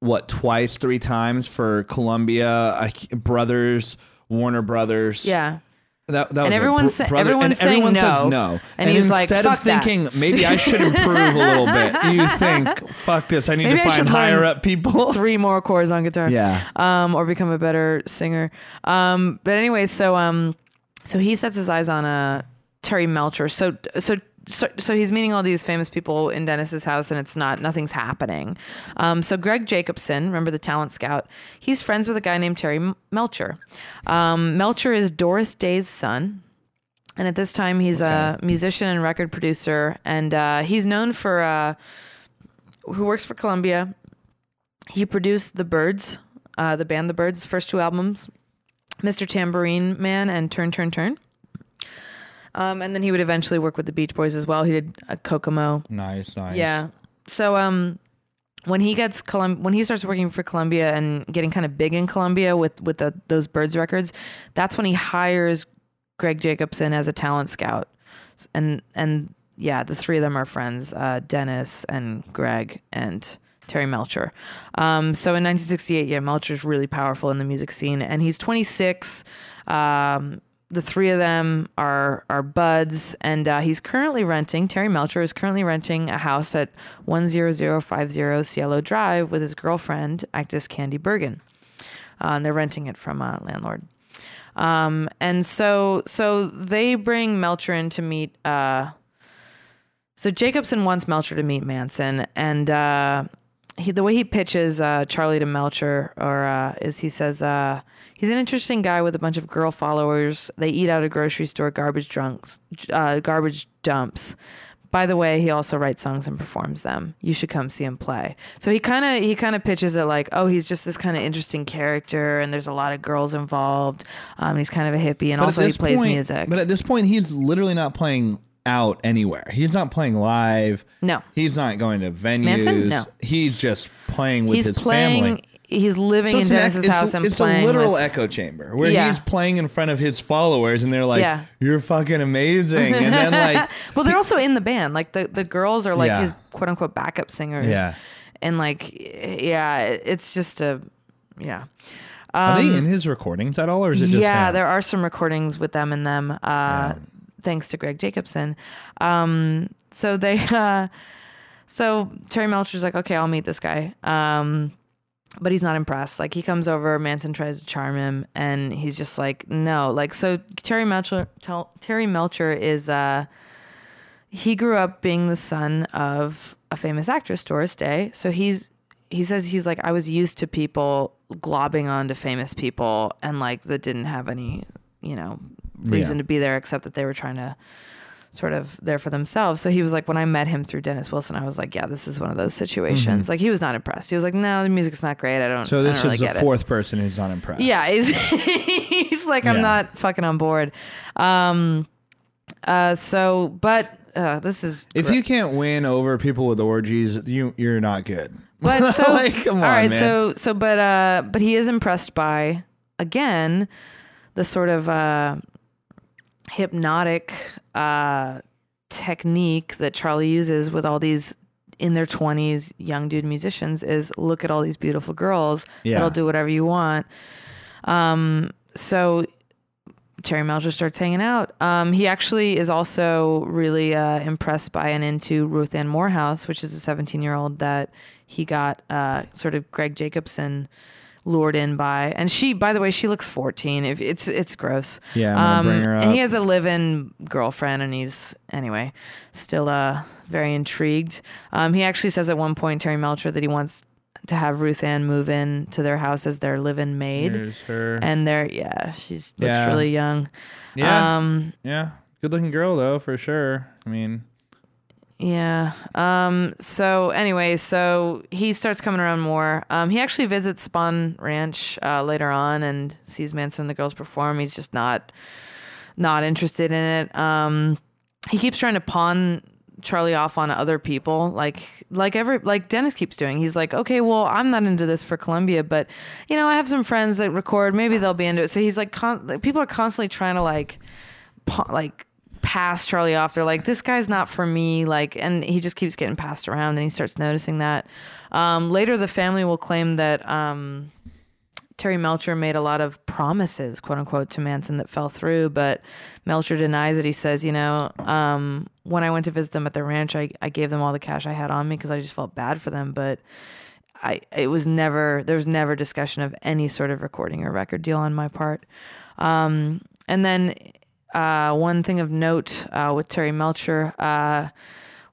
What twice, three times for Columbia I, Brothers, Warner Brothers. yeah. That, that was And everyone's sa- brother- everyone's and saying everyone no. says no. And he's like, instead of "Fuck that." thinking maybe I should improve a little bit, you think, fuck this. I need Maybe to find higher up people. Three more chords on guitar. Yeah. um, or become a better singer. Um, but anyway, so um, so he sets his eyes on uh, Terry Melcher. So so. So, so he's meeting all these famous people in Dennis's house, and it's not nothing's happening. Um, so Greg Jacobson, remember the talent scout, he's friends with a guy named Terry Melcher. Um, Melcher is Doris Day's son, and at this time he's a musician and record producer, and uh, he's known for uh, who works for Columbia. He produced the Byrds, uh, the band The Byrds' first two albums, Mr. Tambourine Man and Turn Turn Turn. Um, and then he would eventually work with the Beach Boys as well. He did a Kokomo. Nice, nice. Yeah. So um, when he gets Colum- when he starts working for Columbia and getting kind of big in Columbia with with the, those Byrds records, that's when he hires Greg Jacobson as a talent scout, and and yeah, the three of them are friends, uh, Dennis and Greg and Terry Melcher. Um, so in 1968, yeah, Melcher's really powerful in the music scene, and he's 26. Um, the three of them are are buds, and uh, he's currently renting. Terry Melcher is currently renting a house at 10050 Cielo Drive with his girlfriend, actress Candy Bergen. Uh, and they're renting it from a landlord. Um, and so so they bring Melcher in to meet. Uh, so Jacobson wants Melcher to meet Manson, and uh, he, the way he pitches uh, Charlie to Melcher, or uh, is he says uh, he's an interesting guy with a bunch of girl followers. They eat out of grocery store garbage drunks, uh, garbage dumps. By the way, he also writes songs and performs them. You should come see him play. So he kind of he kind of pitches it like, oh, he's just this kind of interesting character, and there's a lot of girls involved. Um, he's kind of a hippie, and But also he plays point- music. But at this point, he's literally not playing out anywhere. He's not playing live. no, He's not going to venues. Manson? No. He's just playing with he's his playing. family. He's living So in it's Dennis's it's, house and it's playing a literal with, echo chamber where Yeah. he's playing in front of his followers and they're like, Yeah. "You're fucking amazing," and then like, well, they're also in the band. Like the, the girls are like Yeah. his quote unquote backup singers. Yeah. And like, yeah, it's just a, yeah. are they in his recordings at all, or is it just Um, yeah, him? there are some recordings with them in them, uh, thanks to Greg Jacobson. Um, so they, uh, so Terry Melcher's like, okay, I'll meet this guy. Um, but he's not impressed. Like he comes over, Manson tries to charm him, and he's just like, no. Like so, Terry Melcher, Tel- Terry Melcher is, uh, he grew up being the son of a famous actress, Doris Day. So he's he says he's like I was used to people globbing onto famous people and like that didn't have any, you know, reason Yeah. to be there except that they were trying to sort of there for themselves. So he was like when I met him through Dennis Wilson, I was like, yeah, this is one of those situations. Like he was not impressed. He was like, no, the music's not great. I don't. Mm-hmm. So this don't is really the get it." fourth person who's not impressed. Yeah, he's, he's like, I'm Yeah. not fucking on board. Um, uh, so, but uh, this is If gr- you can't win over people with orgies, you you're not good. But so, like, on, all right. man. So, so, but, uh, but he is impressed by again the sort of uh, hypnotic uh, technique that Charlie uses with all these in their twenties young dude musicians. Is look at all these beautiful girls Yeah. that'll do whatever you want. Um, so Terry Melcher starts hanging out. Um, he actually is also really uh, impressed by and into Ruth Ann Morehouse, which is a 17 year old that he got uh, sort of Greg Jacobson lured in by. And she, by the way, she looks 14. If it's it's gross. Yeah, I'm gonna bring her And he has a live-in girlfriend, and he's anyway still uh, very intrigued. Um, he actually says at one point, Terry Melcher, that he wants to have Ruth Ann move in to their house as their live-in maid. Here's her. And they're yeah, she's looks Yeah. really young. yeah, Um, yeah, good looking girl though for sure. I mean, Yeah. Um. So anyway, so he starts coming around more. Um. He actually visits Spahn Ranch uh, later on and sees Manson and the girls perform. He's just not not interested in it. Um. He keeps trying to pawn Charlie off on other people, like like every like Dennis keeps doing. He's like, okay, well, I'm not into this for Columbia, but you know, I have some friends that record. Maybe they'll be into it. So he's like, con- people are constantly trying to like, pa- like pass Charlie off. They're like, this guy's not for me. Like, and he just keeps getting passed around and he starts noticing that. Um, later, the family will claim that um, Terry Melcher made a lot of promises, quote unquote, to Manson that fell through. But Melcher denies it. He says, you know, um, when I went to visit them at the ranch, I, I gave them all the cash I had on me because I just felt bad for them. But I, it was never, there was never discussion of any sort of recording or record deal on my part. Um, and then uh, one thing of note uh, with Terry Melcher. Uh,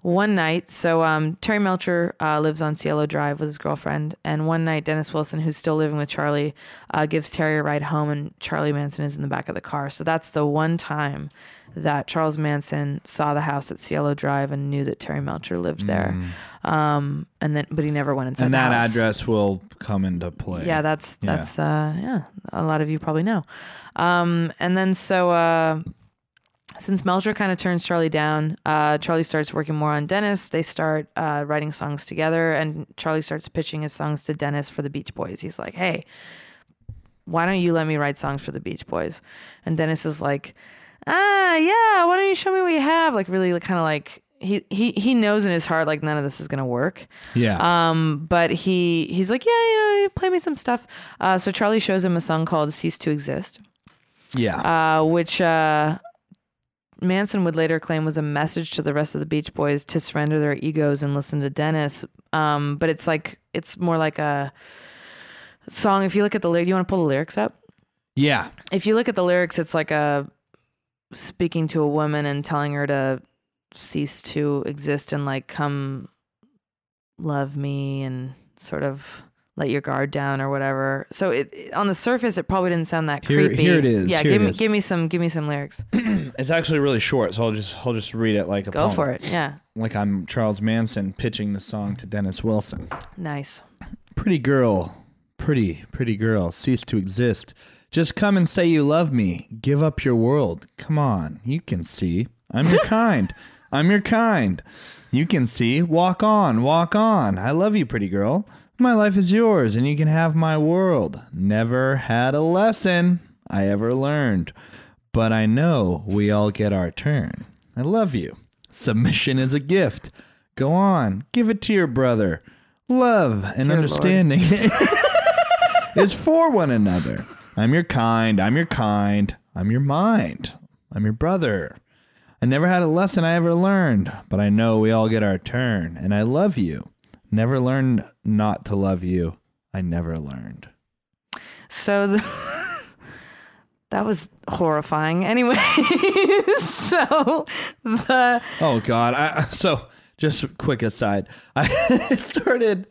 one night, so um, Terry Melcher uh, lives on Cielo Drive with his girlfriend, and one night Dennis Wilson, who's still living with Charlie, uh, gives Terry a ride home, and Charlie Manson is in the back of the car. So that's the one time that Charles Manson saw the house at Cielo Drive and knew that Terry Melcher lived there. Um, and then, but he never went inside. and that address will come into play. Yeah, that's Yeah. that's uh yeah, a lot of you probably know. Um and then so uh since Melcher kind of turns Charlie down, uh Charlie starts working more on Dennis. They start uh writing songs together and Charlie starts pitching his songs to Dennis for the Beach Boys. He's like, "Hey, why don't you let me write songs for the Beach Boys?" And Dennis is like, "Ah, yeah, why don't you show me what you have?" Like really kind of like he, he he knows in his heart like none of this is gonna work. yeah. Um, but he he's like, yeah, you know, play me some stuff. Uh, so Charlie shows him a song called "Cease to Exist," yeah. uh, which uh, Manson would later claim was a message to the rest of the Beach Boys to surrender their egos and listen to Dennis. Um, but it's like it's more like a song. If you look at the lyrics, you want to pull the lyrics up. yeah. If you look at the lyrics, it's like a speaking to a woman and telling her to cease to exist and like come love me and sort of let your guard down or whatever. So it, it- on the surface, it probably didn't sound that Here- creepy. here it is, Yeah, here give it me is. give me some give me some lyrics. It's actually really short, so I'll just I'll just read it like a Go poem. for it. Yeah, Like I'm Charles Manson pitching the song to Dennis Wilson. nice. Pretty girl, pretty, pretty girl, cease to exist. Just come and say you love me. Give up your world. Come on, you can see. I'm your kind. I'm your kind. You can see. Walk on, walk on. I love you, pretty girl. My life is yours, and you can have my world. Never had a lesson I ever learned, but I know we all get our turn. I love you. Submission is a gift. Go on, give it to your brother. Love and Dear understanding is for one another. I'm your kind. I'm your kind. I'm your mind. I'm your brother. I never had a lesson I ever learned, but I know we all get our turn, and I love you. Never learned not to love you. I never learned. So the, that was horrifying. Anyway, so the Oh God! I, so just a quick aside, I started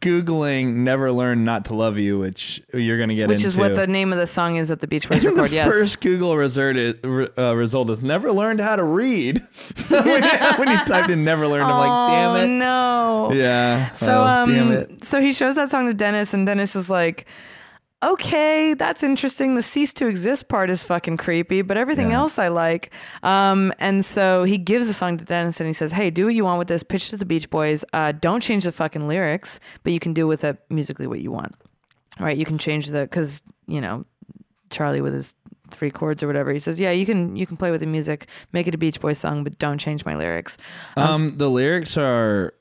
googling "never learn not to love you," which you're gonna get into which into. is what the name of the song is at the Beach Boys the record. Yes. first Google result is, uh, result is never learned how to read. when, you, when you typed in "never learned," I'm like, oh damn it. no. Yeah. So oh, um damn it. so he shows that song to Dennis and Dennis is like Okay, that's interesting. The cease to exist part is fucking creepy, but everything Yeah. else I like. Um, and so he gives the song to Dennis and he says, Hey, do what you want with this. Pitch it to the Beach Boys. Uh, don't change the fucking lyrics, but you can do with it musically what you want. Right? You can change the, cause, you know, Charlie with his three chords or whatever. He says, Yeah, you can you can play with the music, make it a Beach Boys song, but don't change my lyrics. Um, the lyrics are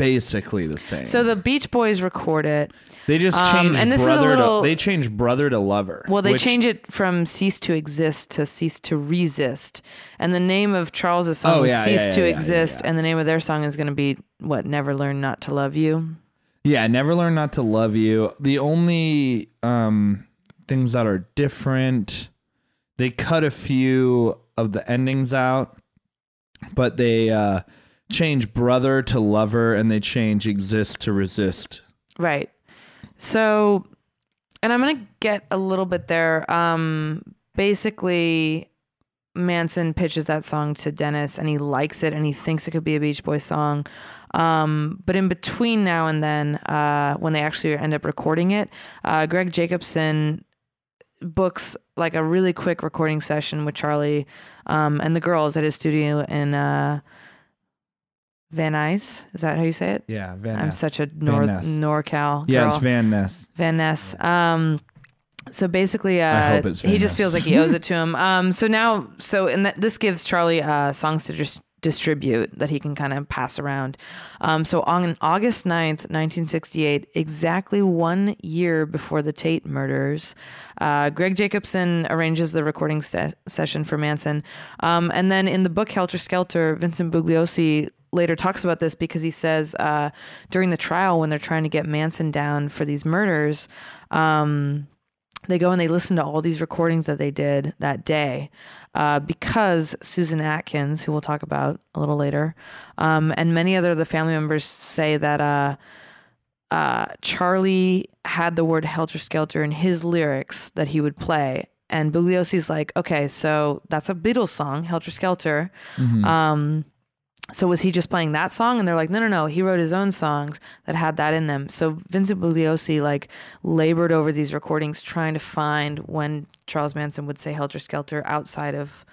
basically the same. So the Beach Boys record it. they just um, change and this is a brother little- to they change brother to lover. Well, they which- change it from cease to exist to cease to resist. And the name of Charles's song Oh, yeah, cease yeah, to yeah, yeah, exist. And the name of their song is going to be what? Never learn not to love you. Yeah, never learn not to love you. The only um things that are different, they cut a few of the endings out, but they uh change brother to lover and they change exist to resist. Right. So, and I'm going to get a little bit there. Um, basically, Manson pitches that song to Dennis and he likes it and he thinks it could be a Beach Boys song. Um, but in between now and then, uh, when they actually end up recording it, uh, Greg Jacobson books like a really quick recording session with Charlie um, and the girls at his studio in uh, Van Nuys. Is that how you say it? Yeah, Van Ness. I'm such a Nor-. NorCal Yeah, it's Van Ness. Van Ness. Um, so basically, uh, I hope it's Van he just feels like he owes it to him. Um, so now, so and that this gives Charlie uh, songs to dis- distribute that he can kind of pass around. Um, so on August 9th, 1968, exactly one year before the Tate murders, uh, Greg Jacobson arranges the recording se- session for Manson. Um, and then in the book Helter Skelter, Vincent Bugliosi later talks about this because he says uh, during the trial when they're trying to get Manson down for these murders, um, they go and they listen to all these recordings that they did that day uh, because Susan Atkins, who we'll talk about a little later, um, and many other of the family members say that uh, uh, Charlie had the word helter skelter in his lyrics that he would play. And Bugliosi's like, okay, so that's a Beatles song, Helter Skelter. Um, so was he just playing that song? And they're like, no, no, no. He wrote his own songs that had that in them. So Vincent Bugliosi like labored over these recordings trying to find when Charles Manson would say Helter Skelter outside of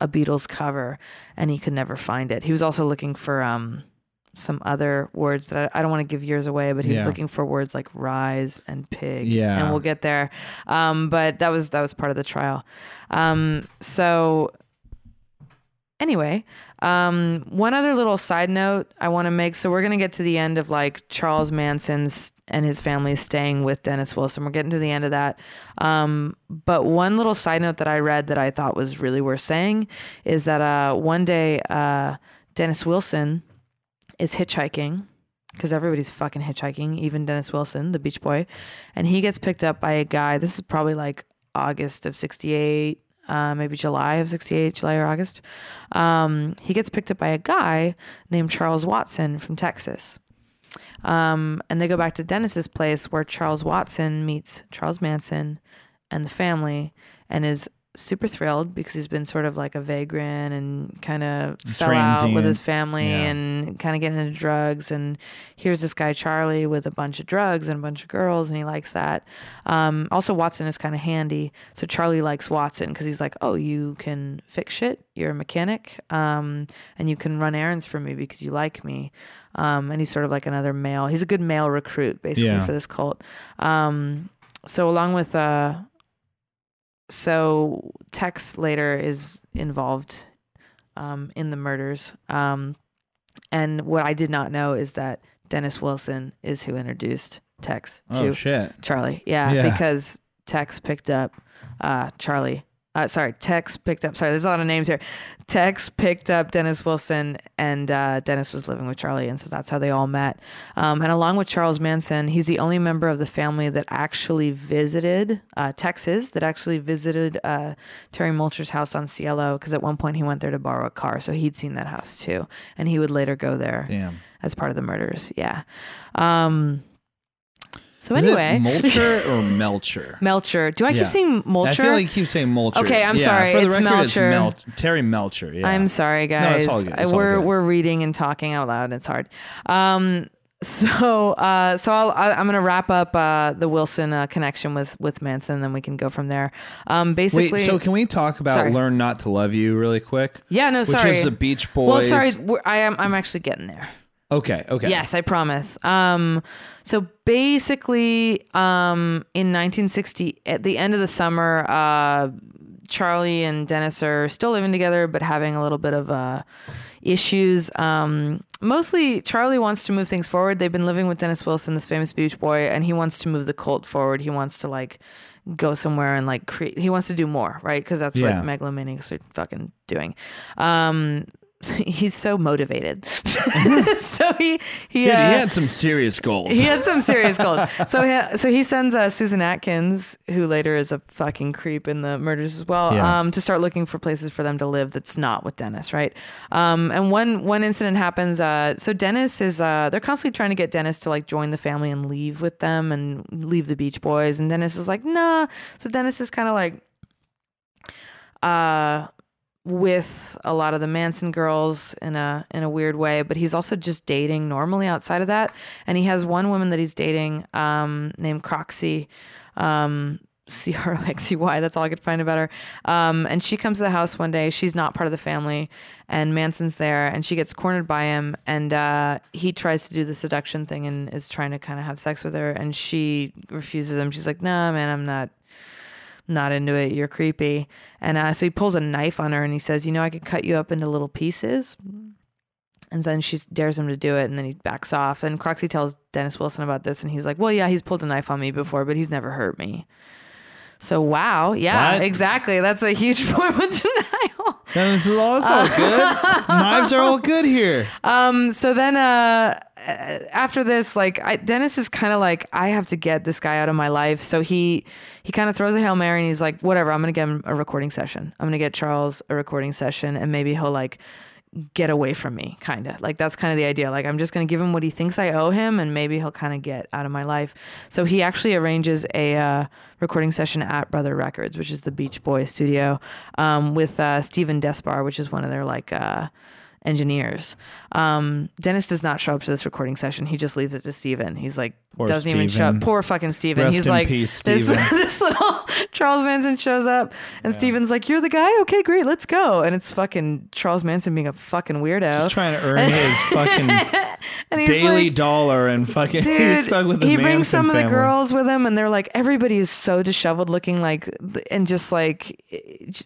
a Beatles cover, and he could never find it. He was also looking for um some other words that I, I don't want to give years away, but he was looking for words like rise and pig. Yeah. and we'll get there. Um, but that was that was part of the trial. Um, so anyway, um, one other little side note I want to make. So we're gonna get to the end of like Charles Manson's and his family staying with Dennis Wilson. We're getting to the end of that. Um, but one little side note that I read that I thought was really worth saying is that uh, one day uh, Dennis Wilson is hitchhiking because everybody's fucking hitchhiking, even Dennis Wilson, the Beach Boy, and he gets picked up by a guy. This is probably like August of '68, uh, maybe July of '68, July or August. Um, he gets picked up by a guy named Charles Watson from Texas. Um, and they go back to Dennis's place where Charles Watson meets Charles Manson and the family and is super thrilled because he's been sort of like a vagrant and kind of fell out with his family Yeah. and kind of getting into drugs. And here's this guy, Charlie, with a bunch of drugs and a bunch of girls, and he likes that. Um, also, Watson is kind of handy. So Charlie likes Watson because he's like, oh, you can fix shit. You're a mechanic. Um, and you can run errands for me because you like me. Um, and he's sort of like another male. He's a good male recruit, basically, Yeah. for this cult. Um, so along with uh, so Tex later is involved um, in the murders. Um, and what I did not know is that Dennis Wilson is who introduced Tex to Oh. Charlie. Yeah, Yeah. because Tex picked up uh, Charlie. Uh, sorry, Tex picked up. Sorry, there's a lot of names here. Tex picked up Dennis Wilson, and uh, Dennis was living with Charlie, and so that's how they all met. Um, and along with Charles Manson, he's the only member of the family that actually visited uh, Texas, that actually visited uh, Terry Mulcher's house on Cielo, because at one point he went there to borrow a car, so he'd seen that house too, and he would later go there Damn. as part of the murders. Yeah. Um, so Is anyway, Mulcher or Melcher? Melcher. Do I keep Yeah. saying Mulcher? I feel like you keep saying Mulcher. Okay, I'm Yeah, sorry, For the it's record, Melcher. Mel- Terry Melcher. Yeah. I'm sorry, guys. No, it's all good. It's all we're good. we're reading and talking out loud. It's hard. Um, so uh, so I'll, I, I'm gonna wrap up uh, the Wilson uh, connection with with Manson, then we can go from there. Um, basically, Wait, so can we talk about Sorry. "Learn Not to Love You" really quick? yeah, no, sorry. Which sorry. is the Beach Boys. well, sorry, we're, I am. I'm actually getting there. Okay. Okay. Yes, I promise. Um, so basically, um, in 1960, at the end of the summer, uh, Charlie and Dennis are still living together, but having a little bit of uh, issues. Um, mostly, Charlie wants to move things forward. They've been living with Dennis Wilson, this famous Beach Boy, and he wants to move the cult forward. He wants to like go somewhere and like create. He wants to do more, right? Because that's Yeah. what megalomaniacs are fucking doing. Um, he's so motivated. so he he, Dude, uh, he had some serious goals. he had some serious goals. So he, so he sends uh, Susan Atkins, who later is a fucking creep in the murders as well, Yeah. um, to start looking for places for them to live that's not with Dennis, right? Um, and one one incident happens. Uh, so Dennis is uh, they're constantly trying to get Dennis to like join the family and leave with them and leave the Beach Boys, and Dennis is like, nah. So Dennis is kind of like, uh with a lot of the Manson girls in a in a weird way, but he's also just dating normally outside of that. And he has one woman that he's dating um, named Croxy. Um, C R O X E Y. That's all I could find about her. Um, and she comes to the house one day. She's not part of the family, and Manson's there, and she gets cornered by him, and uh, he tries to do the seduction thing and is trying to kind of have sex with her, and she refuses him. She's like, "Nah, man, I'm not." Not into it. You're creepy. And uh, so he pulls a knife on her and he says, You know, I could cut you up into little pieces. And then she dares him to do it, and then he backs off. And Croxy tells Dennis Wilson about this, and he's like, "Well, yeah, he's pulled a knife on me before, but he's never hurt me." So wow, yeah, What? exactly. That's a huge form of denial. All, it's all good. Knives are all good here. Um, so then uh, after this, like I, Dennis is kind of like, I have to get this guy out of my life. So he he kind of throws a hail mary and he's like, whatever, I'm gonna get him a recording session. I'm gonna get Charles a recording session, and maybe he'll like get away from me kind of like that's kind of the idea. Like i'm just going to give him what he thinks i owe him and maybe he'll kind of get out of my life. So he actually arranges a uh, recording session at brother records which is the beach boy studio um, with uh, stephen desper which is one of their like uh, engineers. Um, dennis does not show up to this recording session. He just leaves it to steven. He's like Poor doesn't even show up. Poor fucking steven. Rest he's like peace, this, Steven. this little charles manson shows up and steven's like you're the guy? Okay great let's go. And it's fucking charles manson being a fucking weirdo. Just trying to earn his fucking daily like, dollar and fucking Dude, he's stuck with the he brings some of the girls with him, and they're like, everybody is so disheveled looking, like, and just like,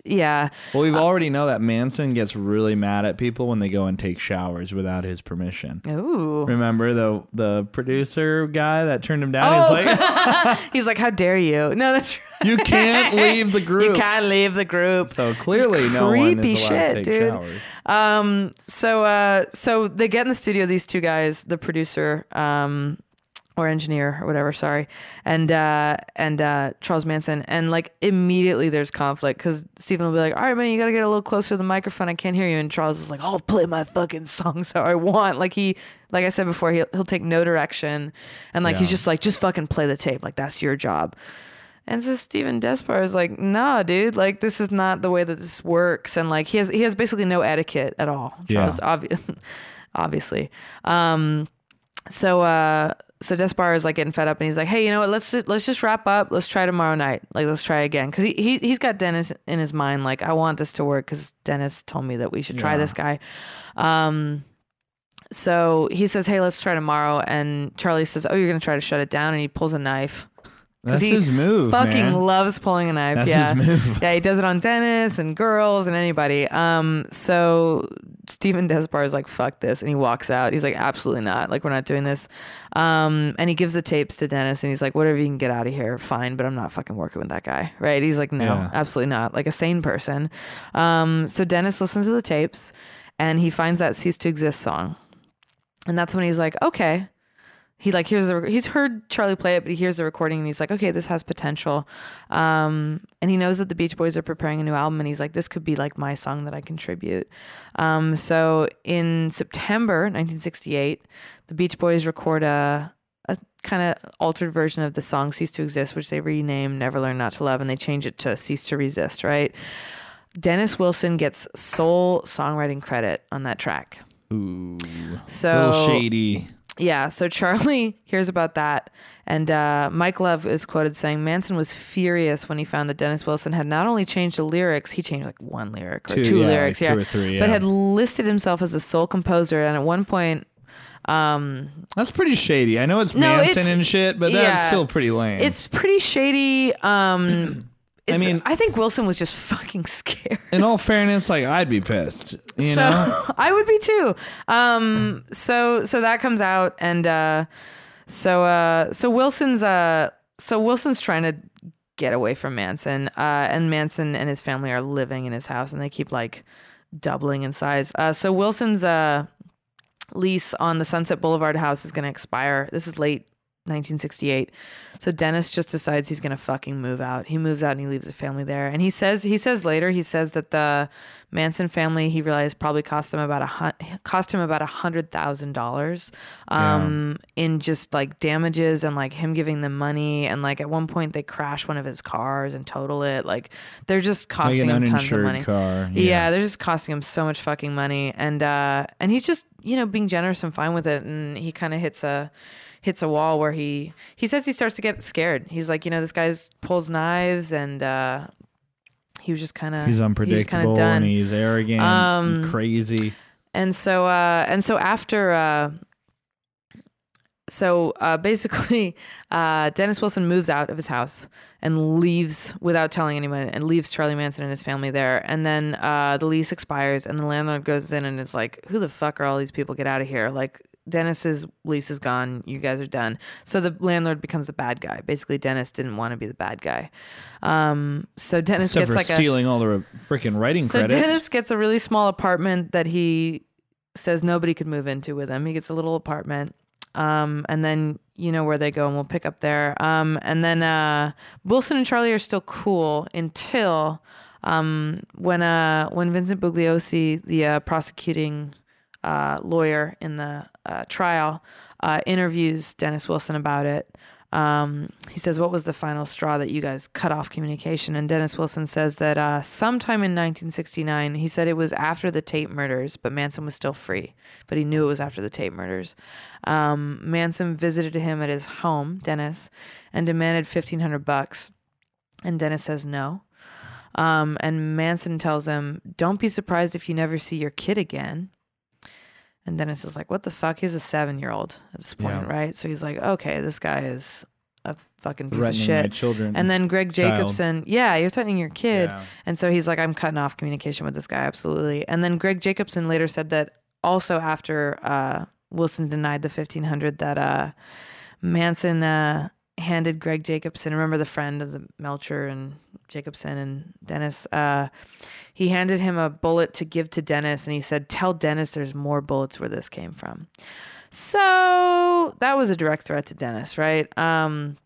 yeah, Well, we already know that Manson gets really mad at people when they go and take showers without his permission. ooh. Remember the the producer guy that turned him down? Oh. He's like, He's like, how dare you? No, that's you can't leave the group. you can't leave the group. So clearly, no one creepy is allowed shit, to take dude. showers. Um, so, uh, so they get in the studio, these two guys, the producer, um, or engineer or whatever, sorry, and, uh, and, uh, Charles Manson. And like immediately there's conflict because Stephen will be like, all right, man, you got to get a little closer to the microphone. I can't hear you. And Charles is like, I'll play my fucking songs how I want. Like he, like I said before, he'll, he'll take no direction. And like, he's just like, just fucking play the tape. Like that's your job. And so Steven Desper is like, nah, dude, like this is not the way that this works. And like he has he has basically no etiquette at all. Yeah. Charles, obvi- obviously. Um so uh so Desper is like getting fed up and he's like, hey, you know what? Let's let's just wrap up. Let's try tomorrow night. Like let's try again because he, he he's got Dennis in his mind. Like I want this to work because Dennis told me that we should try Yeah. this guy. Um, so he says, hey, let's try tomorrow. And Charlie says, oh, you're gonna try to shut it down, and he pulls a knife. That's he his move, Fucking man. loves pulling a knife. That's yeah. his move. Yeah, he does it on Dennis and girls and anybody. Um, so Stephen Desper is like, fuck this. And he walks out. He's like, absolutely not. Like, we're not doing this. Um, and he gives the tapes to Dennis and he's like, whatever you can get out of here, fine, but I'm not fucking working with that guy. Right. He's like, no, Yeah. absolutely not. Like a sane person. Um, so Dennis listens to the tapes and he finds that cease to exist song. And that's when he's like, okay. He like hears the he's heard Charlie play it, but he hears the recording and he's like, okay, this has potential. Um, and he knows that the Beach Boys are preparing a new album, and he's like, this could be like my song that I contribute. Um, so in September 1968, the Beach Boys record a a kind of altered version of the song "Cease to Exist," which they rename "Never Learn Not to Love," and they change it to "Cease to Resist." Right? Dennis Wilson gets sole songwriting credit on that track. Ooh, So shady. Yeah, so Charlie hears about that, and uh, Mike Love is quoted saying Manson was furious when he found that Dennis Wilson had not only changed the lyrics, he changed like one lyric or Two, two, yeah, lyrics, like yeah, two or three, but had listed himself as a sole composer, and at one point, um, That's pretty shady. I know it's No, Manson it's- and shit, but that's yeah. still pretty lame. it's pretty shady. Um, I mean- I think Wilson was just fucking scared. in all fairness, like I'd be pissed. You so know, I would be too. Um, so so that comes out, and uh, so uh, so Wilson's uh, so Wilson's trying to get away from Manson, uh, and Manson and his family are living in his house, and they keep like doubling in size. Uh, so Wilson's uh lease on the Sunset Boulevard house is going to expire. This is late 1968. So Dennis just decides he's gonna fucking move out. He moves out and he leaves the family there. And he says he says later he says that the Manson family he realized probably cost them about a cost him about a hundred thousand dollars um in just like damages and like him giving them money and like at one point they crash one of his cars and total it like they're just Like costing an him tons of money. car. Yeah. they're just costing him so much fucking money, and uh, and he's just you know being generous and fine with it, and he kind of hits a hits a wall where he he says he starts to get scared. He's like, you know, this guy's pulls knives, and uh, he was just kind of He's unpredictable done. and he's arrogant Um, and crazy. and so uh and so after uh so uh basically uh Dennis Wilson moves out of his house and leaves without telling anyone and leaves Charlie Manson and his family there and then uh the lease expires and the landlord goes in and is like who the fuck are all these people get out of here like Dennis's lease is gone you guys are done so the landlord becomes the bad guy basically Dennis didn't want to be the bad guy um so Dennis Except gets for like a stealing all the freaking writing so credits. Dennis gets a really small apartment that he says nobody could move into with him. He gets a little apartment. Um, and then you know where they go and we'll pick up there. Um, and then uh, Wilson and Charlie are still cool until um, when uh, when Vincent Bugliosi, the uh, prosecuting uh, lawyer in the uh, trial, uh, interviews Dennis Wilson about it. Um, he says, "What was the final straw that you guys cut off communication?" And Dennis Wilson says that uh, sometime in 1969, he said it was after the Tate murders, but Manson was still free. But he knew it was after the Tate murders. Um, Manson visited him at his home, Dennis, and demanded 1,500 bucks. And Dennis says no. Um, and Manson tells him, "Don't be surprised if you never see your kid again." And Dennis is like, "What the fuck?" He's a seven-year-old at this point, Yeah. right? So he's like, "Okay, this guy is a fucking piece of shit." children. And then Greg child. Jacobson, yeah, you're threatening your kid. Yeah. And so he's like, I'm cutting off communication with this guy, absolutely. And then Greg Jacobson later said that also after uh, Wilson denied the 1500, that uh, Manson uh, handed Greg Jacobson, remember the friend of the Melcher and Jacobson and Dennis, uh, he handed him a bullet to give to Dennis, and he said, "Tell Dennis there's more bullets where this came from." So that was a direct threat to Dennis, right? Um,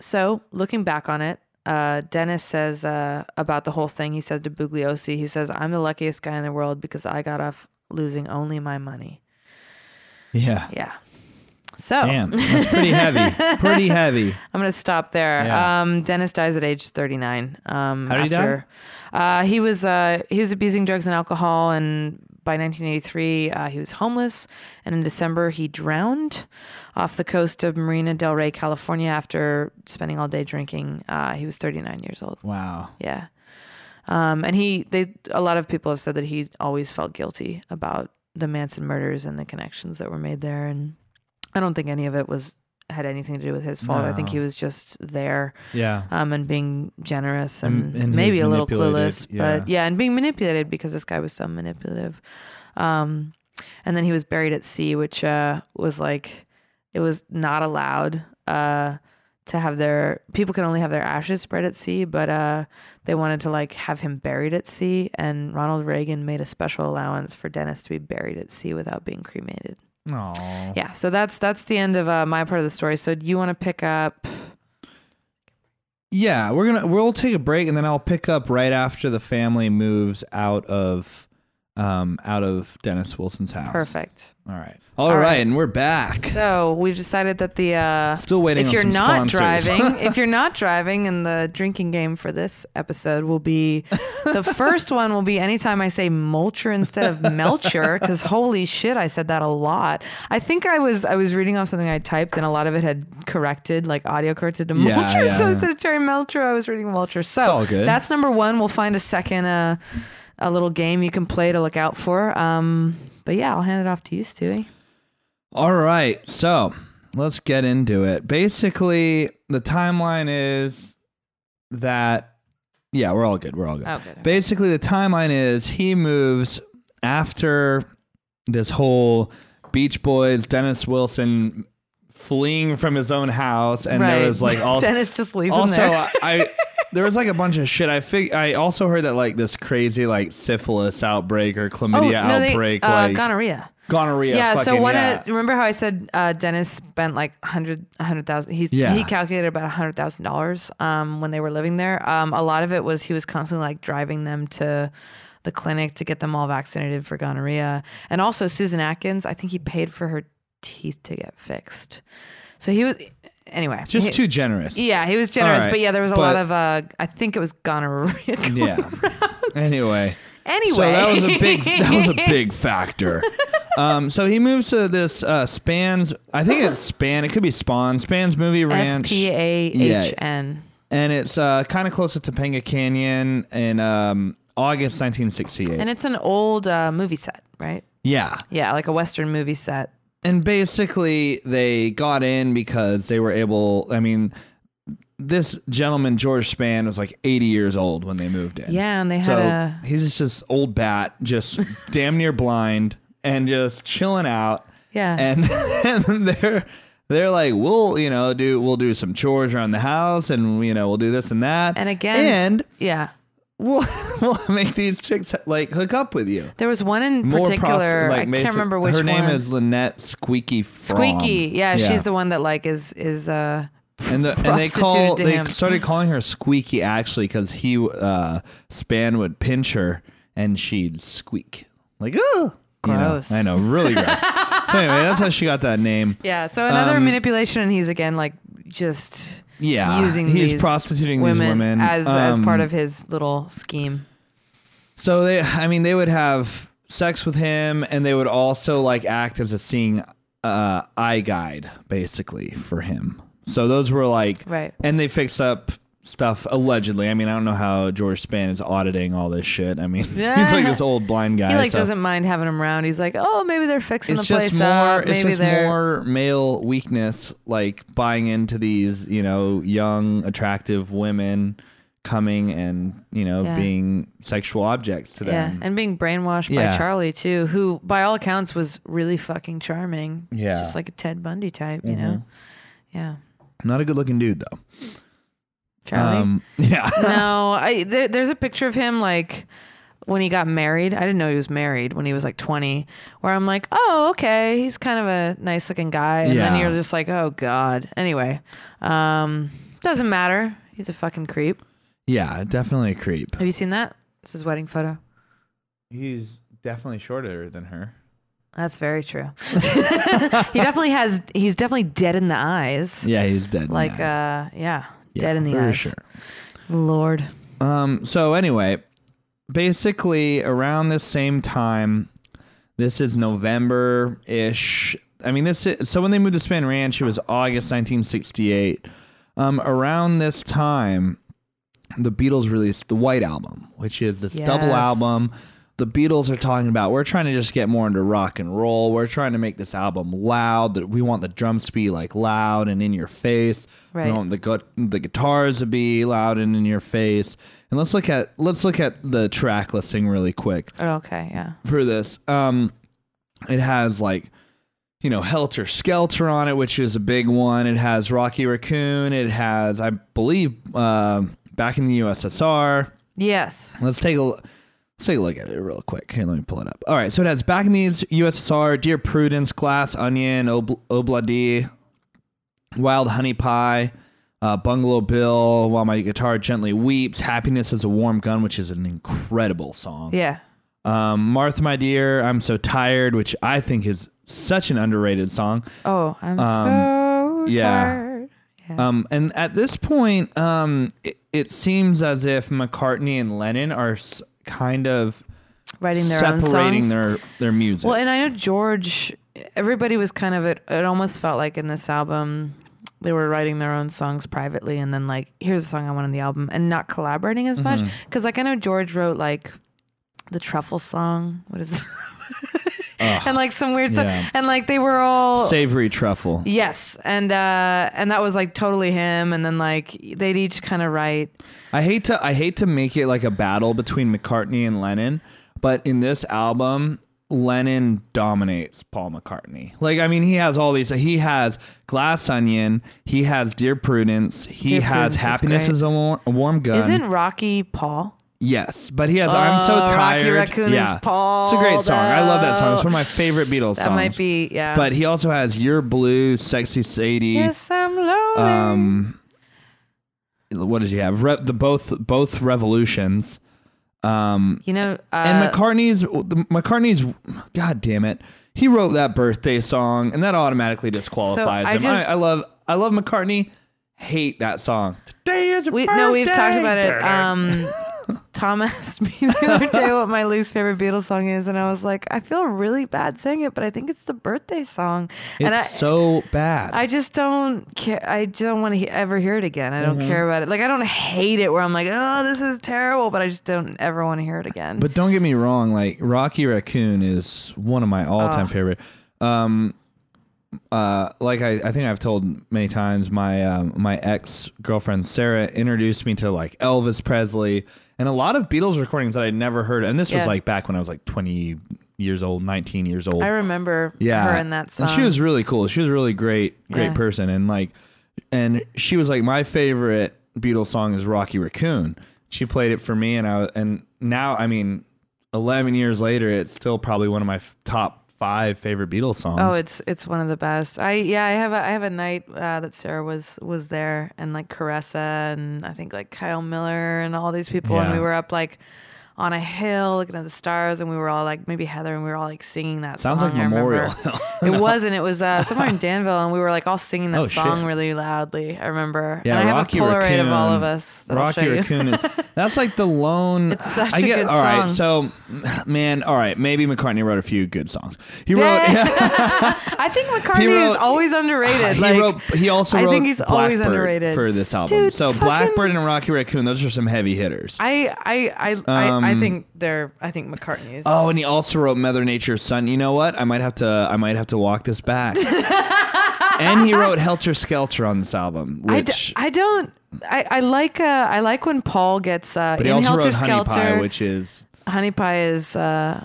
so looking back on it, uh, Dennis says uh, about the whole thing. He said to Bugliosi, he says, "I'm the luckiest guy in the world because I got off losing only my money." Yeah. Yeah. So Damn. That's pretty heavy. Pretty heavy. I'm gonna stop there. Yeah. Um, Dennis dies at age 39. Um, How did he die? Uh, he was uh, he was abusing drugs and alcohol, and by 1983 uh, he was homeless. And in December he drowned off the coast of Marina Del Rey, California, after spending all day drinking. Uh, he was 39 years old. Wow. Yeah. Um, and he, they, a lot of people have said that he always felt guilty about the Manson murders and the connections that were made there. And I don't think any of it was had anything to do with his fault. I think he was just there, Yeah. um, and being generous And- and, and maybe a little clueless, yeah. but yeah, and being manipulated because this guy was so manipulative. Um, and then he was buried at sea, which uh, was like it was not allowed uh, to have their people can only have their ashes spread at sea, but uh, they wanted to like have him buried at sea, and Ronald Reagan made a special allowance for Dennis to be buried at sea without being cremated. Aw. Yeah, so that's that's the end of uh, my part of the story. So do you want to pick up? Yeah, we're gonna we'll take a break and then I'll pick up right after the family moves out of um out of Dennis Wilson's house. Perfect. All right. All right, right. and we're back. So we've decided that the uh, Still waiting if you're not sponsors. driving, if you're not driving, and the drinking game for this episode will be the first one will be anytime I say Mulcher instead of Melcher, because holy shit, I said that a lot. I think I was I was reading off something I typed, and a lot of it had corrected, like audio corrected to Yeah, Mulcher. yeah, so yeah. instead of Terry Melcher, I was reading Mulcher. So all that's number one. We'll find a second uh, a little game you can play to look out for. Um, but yeah, I'll hand it off to you, Stewie. All right, so let's get into it. Basically, the timeline is that yeah, we're all good. We're all good. Oh, good. Basically, the timeline is he moves after this whole Beach Boys, Dennis Wilson fleeing from his own house, and there was like also Dennis just leaves him there. I, I there was like a bunch of shit. I fig- I also heard that like this crazy like syphilis outbreak or chlamydia Oh, no, they- outbreak uh, like gonorrhea. Gonorrhea. yeah. So one, yeah. of, remember how I said uh, Dennis spent like hundred, a hundred thousand. He's Yeah. he calculated about a hundred thousand dollars um when they were living there. Um, a lot of it was he was constantly like driving them to the clinic to get them all vaccinated for gonorrhea, and also Susan Atkins. I think he paid for her teeth to get fixed. So he was anyway. just he- too generous. Yeah, he was generous, right, but yeah, there was a but- lot of uh I think it was gonorrhea. Yeah. Anyway. Anyway. So that was a big that was a big factor. Um, so he moves to this uh, Spans. I think it's Span. It could be Spawn. Spans Movie S Ranch, P A H N. and it's uh, kind of close to Topanga Canyon in um, August 1968. And it's an old uh, movie set, right? yeah, Yeah, like a Western movie set. and basically they got in because they were able. I mean, this gentleman George Spahn was like 80 years old when they moved in. Yeah, and they had So a he's just this old bat, just damn near blind, and just chilling out. yeah. And, and they're they're like, we'll you know do we'll do some chores around the house, and you know we'll do this and that. And again- and yeah. we'll we'll make these chicks like hook up with you. There was one in More particular. like I can't remember which one. Her name is Lynette Squeaky. Fromm. Squeaky. Yeah, she's the one that like is is uh and the, and they call they him. started calling her Squeaky actually because he uh Spahn would pinch her and she'd squeak like oh Gross. I know really gross. so anyway, that's how she got that name. yeah. So another Um, manipulation, and he's again like just Yeah, using he's these prostituting women, these women as as part Um, of his little scheme. So they, I mean, they would have sex with him, and they would also like act as a seeing uh, eye guide, basically for him. So those were like, Right. and they fixed up stuff allegedly. I mean, I don't know how George Spahn is auditing all this shit. I mean, he's like this old blind guy. He like so doesn't mind having him around. He's like, oh, maybe they're fixing it's the place more. up. It's Maybe just they're more male weakness, like buying into these, you know, young, attractive women coming and you know Yeah. being sexual objects to them yeah, and being brainwashed Yeah. by Charlie too, who by all accounts was really fucking charming. Yeah. just like a Ted Bundy type, you mm-hmm. know. Yeah, Not a good looking dude though. Charlie. Um, yeah. no, I there, there's a picture of him like when he got married. I didn't know he was married when he was like 20. Where I'm like, oh, okay, he's kind of a nice looking guy, and then you're just like, oh god. Anyway, um, doesn't matter. He's a fucking creep. yeah, definitely a creep. Have you seen that? It's his wedding photo. He's definitely shorter than her. That's very true. he definitely has. He's definitely dead in the eyes. Yeah, he's dead. in the Like, uh, yeah, Yeah, dead in the eyes. for eyes. sure. Lord. Um. So anyway, basically around this same time, this is November ish. I mean, this is, so when they moved to Spahn Ranch, it was August 1968. Um, around this time, the Beatles released the White Album, which is this double album. The Beatles are talking about we're trying to just get more into rock and roll. We're trying to make this album loud. That we want the drums to be like loud and in your face. Right. We want the gu- the guitars to be loud and in your face. And let's look at let's look at the track listing really quick okay, yeah. for this. Um, it has like, you know, Helter Skelter on it, which is a big one. It has Rocky Raccoon. It has, I believe, uh, back in the USSR. Yes. Let's take a look. Let's take a look at it real quick. Here, let me pull it up. All right, so it has back in the USSR, Dear Prudence, Glass Onion, Ob- Obladi, Wild Honey Pie, uh, Bungalow Bill, While My Guitar Gently Weeps, Happiness is a Warm Gun, which is an incredible song. Yeah. Um, Martha, my dear, I'm so tired, which I think is such an underrated song. Oh, I'm Um, so yeah. tired. Yeah. Um, and at this point, um, it, it seems as if McCartney and Lennon are kind of Writing their own separating songs. their their music. Well, and I know George. Everybody was kind of it. It almost felt like in this album, they were writing their own songs privately, and then like, here's a song I want on the album, and not collaborating as Mm-hmm. much. Because like I know George wrote like the truffle song. What is? and like some weird stuff, yeah. and like they were all Savoy truffle. yes, and uh and that was like totally him, and then like they'd each kind of write. I hate to I hate to make it like a battle between McCartney and Lennon, but in this album, Lennon dominates Paul McCartney. Like I mean, he has all these. He has Glass Onion. He has Dear Prudence. He Dear has Prudence is Happiness great. is a, war- a warm gun. Isn't Rocky Paul? Yes, but he has I'm so Oh, Rocky tired. Raccoon is yeah. It's a great song. I love that song. It's one of my favorite Beatles That songs. might be yeah. But he also has You're Blue, Sexy Sadie. yes, I'm lonely. Um, what does he have? Re- the both both revolutions. Um, you know, uh, and McCartney's the McCartney's. God damn it, he wrote that birthday song, and that automatically disqualifies I him. just- I, I love I love McCartney. Hate that song. Today is your we birthday. no, we've talked about it. Um, Tom asked me the other day what my least favorite Beatles song is, and I was like, I feel really bad saying it, but I think it's the birthday song. it's and I, so bad. I just don't care. I don't want to he- ever hear it again. I don't Mm-hmm. care about it. Like I don't hate it where I'm like, oh, this is terrible, but I just don't ever want to hear it again. But don't get me wrong, like Rocky Raccoon is one of my all-time Oh. favorite. Um, uh, like I, I think I've told many times, my um, my ex girlfriend Sarah introduced me to like Elvis Presley and a lot of Beatles recordings that I'd never heard. And this was like back when I was like 20 years old, 19 years old. I remember yeah, her in that song. and she was really cool. She was a really great, great Yeah. person, and like, and she was like my favorite Beatles song is Rocky Raccoon. She played it for me, and I and now I mean, eleven years later, it's still probably one of my top five favorite Beatles songs. Oh, it's it's one of the best. I yeah, I have a I have a night uh, that Sarah was was there and like Caressa and I think like Kyle Miller and all these people and we were up like on a hill looking at the stars and we were all like maybe Heather and we were all like singing that Sounds song. like I remember. Memorial. it wasn't. It was uh, somewhere in Danville and we were like all singing that Oh, song shit. really loudly. I remember. Yeah, and I have Rocky a Polaroid of all of Raccoon- us. Rocky. Raccoon. that's like the lone. It's such I a get, good all right, song. so man, all right, maybe McCartney wrote a few good songs. He wrote. I think McCartney wrote- is always underrated. he like, wrote. He also I wrote. think he's always Blackbird underrated. for this album. Dude, so fucking- Blackbird and Rocky Raccoon, those are some heavy hitters. I I I, I, I Um, think they're I think McCartney is. Oh, and he also wrote Mother Nature's Son. You know what? I might have to. I might have to walk this back. and he wrote Helter Skelter on this album, I, d- which. I don't I, I like uh I like when Paul gets uh but he also Helter wrote Honey Pie, which is. Honey Pie is uh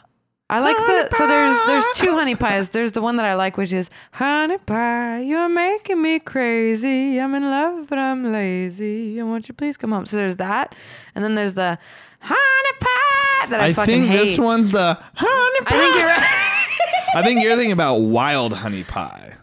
I like the so there's there's two honey pies. There's the one that I like, which is honey pie. You're making me crazy. I'm in love, but I'm lazy. And won't you please come home? So there's that, and then there's the honey pie that I, I fucking think hate. this one's the Honey Pie. I think you're right. I think you're thinking about Wild Honey Pie.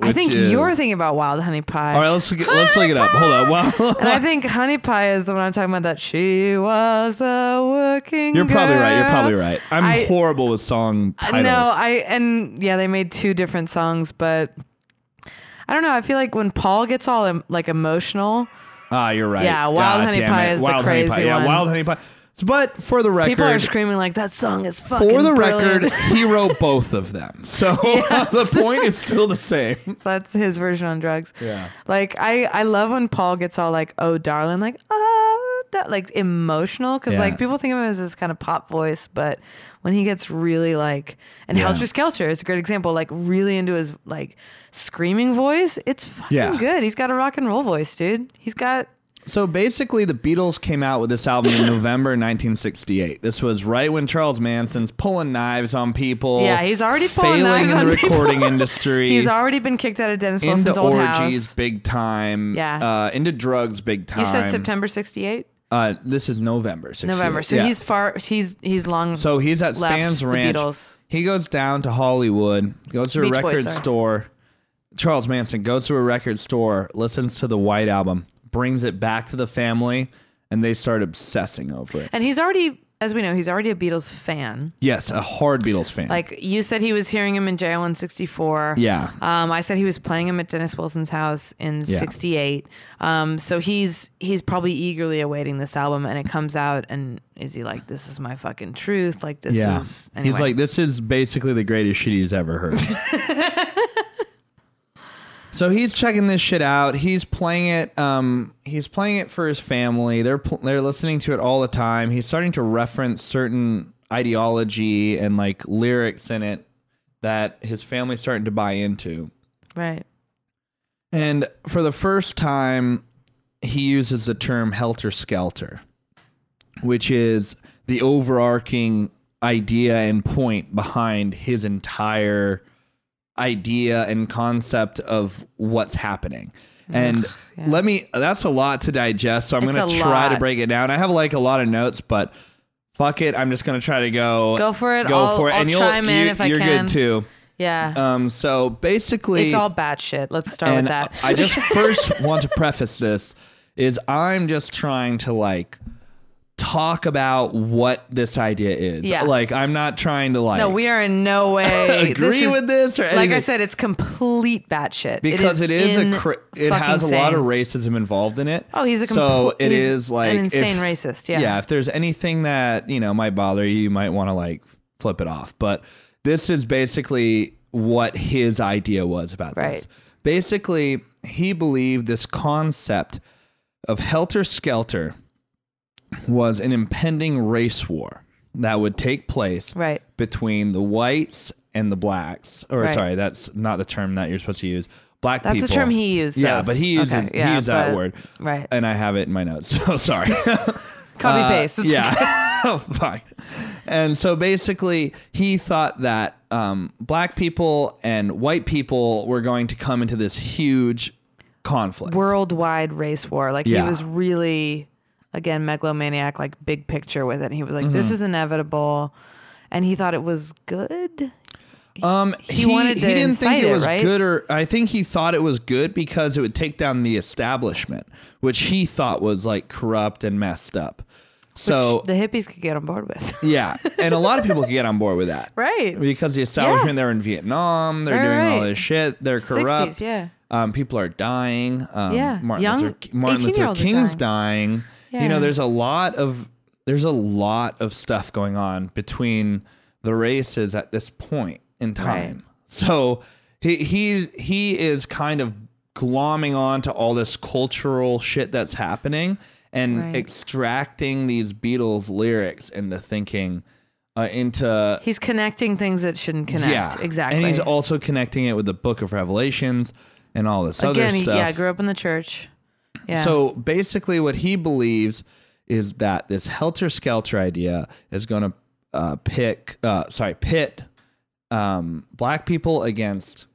I think is- you're thinking about wild honey pie. All right, let's look, let's look it up. Hold on. Well, And I think honey pie is the one I'm talking about. That she was a working. you're probably right. You're probably right. I'm I- horrible with song titles. No, I and yeah, they made two different songs, but I don't know. I feel like when Paul gets all like emotional, ah, you're right. Yeah, Wild Ah, Honey damn Pie it. is the Wild Honey Pie. Yeah, one. Wild Honey Pie. But for the record, people are screaming like that song is fucking. for the brilliant." record, he wrote both of them. So the point is still the same. So that's his version on drugs. Yeah. Like I, I love when Paul gets all like, "Oh, darling," like, "Oh, that," like emotional, because Yeah. like people think of him as this kind of pop voice, but when he gets really like, and Yeah. Helter Skelter is a great example, like really into his like screaming voice. It's fucking Yeah. good. He's got a rock and roll voice, dude. He's got So basically, the Beatles came out with this album in November 1968. This was right when Charles Manson's pulling knives on people. Yeah, he's already pulling knives in on the people. recording industry. he's already been kicked out of Dennis Wilson's old orgies house. big time. Yeah. Uh, into drugs big time. You said September '68, Uh, this is November 68. November. So Yeah. he's far. He's he's long. So he's at left Spahn's the Ranch. Beatles. He goes down to Hollywood, goes to a Beach Boys, record sorry. store. Charles Manson goes to a record store, listens to the White Album, brings it back to the family, and they start obsessing over it. and he's already, as we know, he's already a Beatles fan. Yes, a hard Beatles fan. Like you said, he was hearing him in jail in '64. yeah. Um, I said he was playing him at Dennis Wilson's house in Yeah. '68. Um, so he's he's probably eagerly awaiting this album, and it comes out, and is he like, "This is my fucking truth"? Like this yeah. is anyway. He's like, this is basically the greatest shit he's ever heard. so he's checking this shit out. He's playing it. Um, he's playing it for his family. They're pl- they're listening to it all the time. He's starting to reference certain ideology and like lyrics in it that his family's starting to buy into. right. And for the first time, he uses the term helter skelter, which is the overarching idea and point behind his entire idea and concept of what's happening. And yeah. let me that's a lot to digest, so I'm gonna a try to break it down. I have like a lot of notes, but fuck it. I'm just gonna try to go Go for it. Go I'll- for it. I'll and you'll chime in you, if I you're can. good too. Yeah. Um so basically it's all bad shit. Let's start with that. I just first want to preface this is I'm just trying to like talk about what this idea is. Yeah. Like I'm not trying to like no, we are in no way agree is- with this or Like I said, it's complete batshit. because it is, a cr- it has a lot of racism involved in it. Oh, he's a so compl- it he's is like an insane if- racist. Yeah. yeah. If there's anything that you know might bother you, you might want to like flip it off. But this is basically what his idea was about Right. this. Basically, he believed this concept of helter skelter was an impending race war that would take place Right. between the whites and the blacks. Or Right. sorry, that's not the term that you're supposed to use. Black people That's people. the term he used. Yeah, those. but he uses Okay, yeah, he used that word, Right. and I have it in my notes. So sorry. Copy Uh, paste. It's yeah. oh, fuck. And so basically, he thought that um, black people and white people were going to come into this huge conflict. worldwide race war. Like Yeah. he was really, again, megalomaniac, like big picture with it. And he was like, Mm-hmm. this is inevitable. And he thought it was good. Um, he wanted to he didn't think it it, was right? good, or I think he thought it was good because it would take down the establishment, which he thought was like corrupt and messed up. So which the hippies could get on board with. yeah, and a lot of people could get on board with that. right. Because the establishment, they're in Vietnam, they're Right, doing all this shit, they're 60s, corrupt. yeah. Um, people are dying. Um, Yeah. Martin Young Luther, Martin Luther King's dying. dying. You know, there's a lot of there's a lot of stuff going on between the races at this point in time. So he he he is kind of glomming on to all this cultural shit that's happening and Right. extracting these Beatles lyrics into thinking uh, into He's connecting things that shouldn't connect. yeah, Exactly. And he's also connecting it with the Book of Revelations and all this other Again, he, stuff. yeah, grew up in the church. Yeah. So basically, what he believes is that this helter skelter idea is going to uh, pick, uh, sorry, pit um, black people against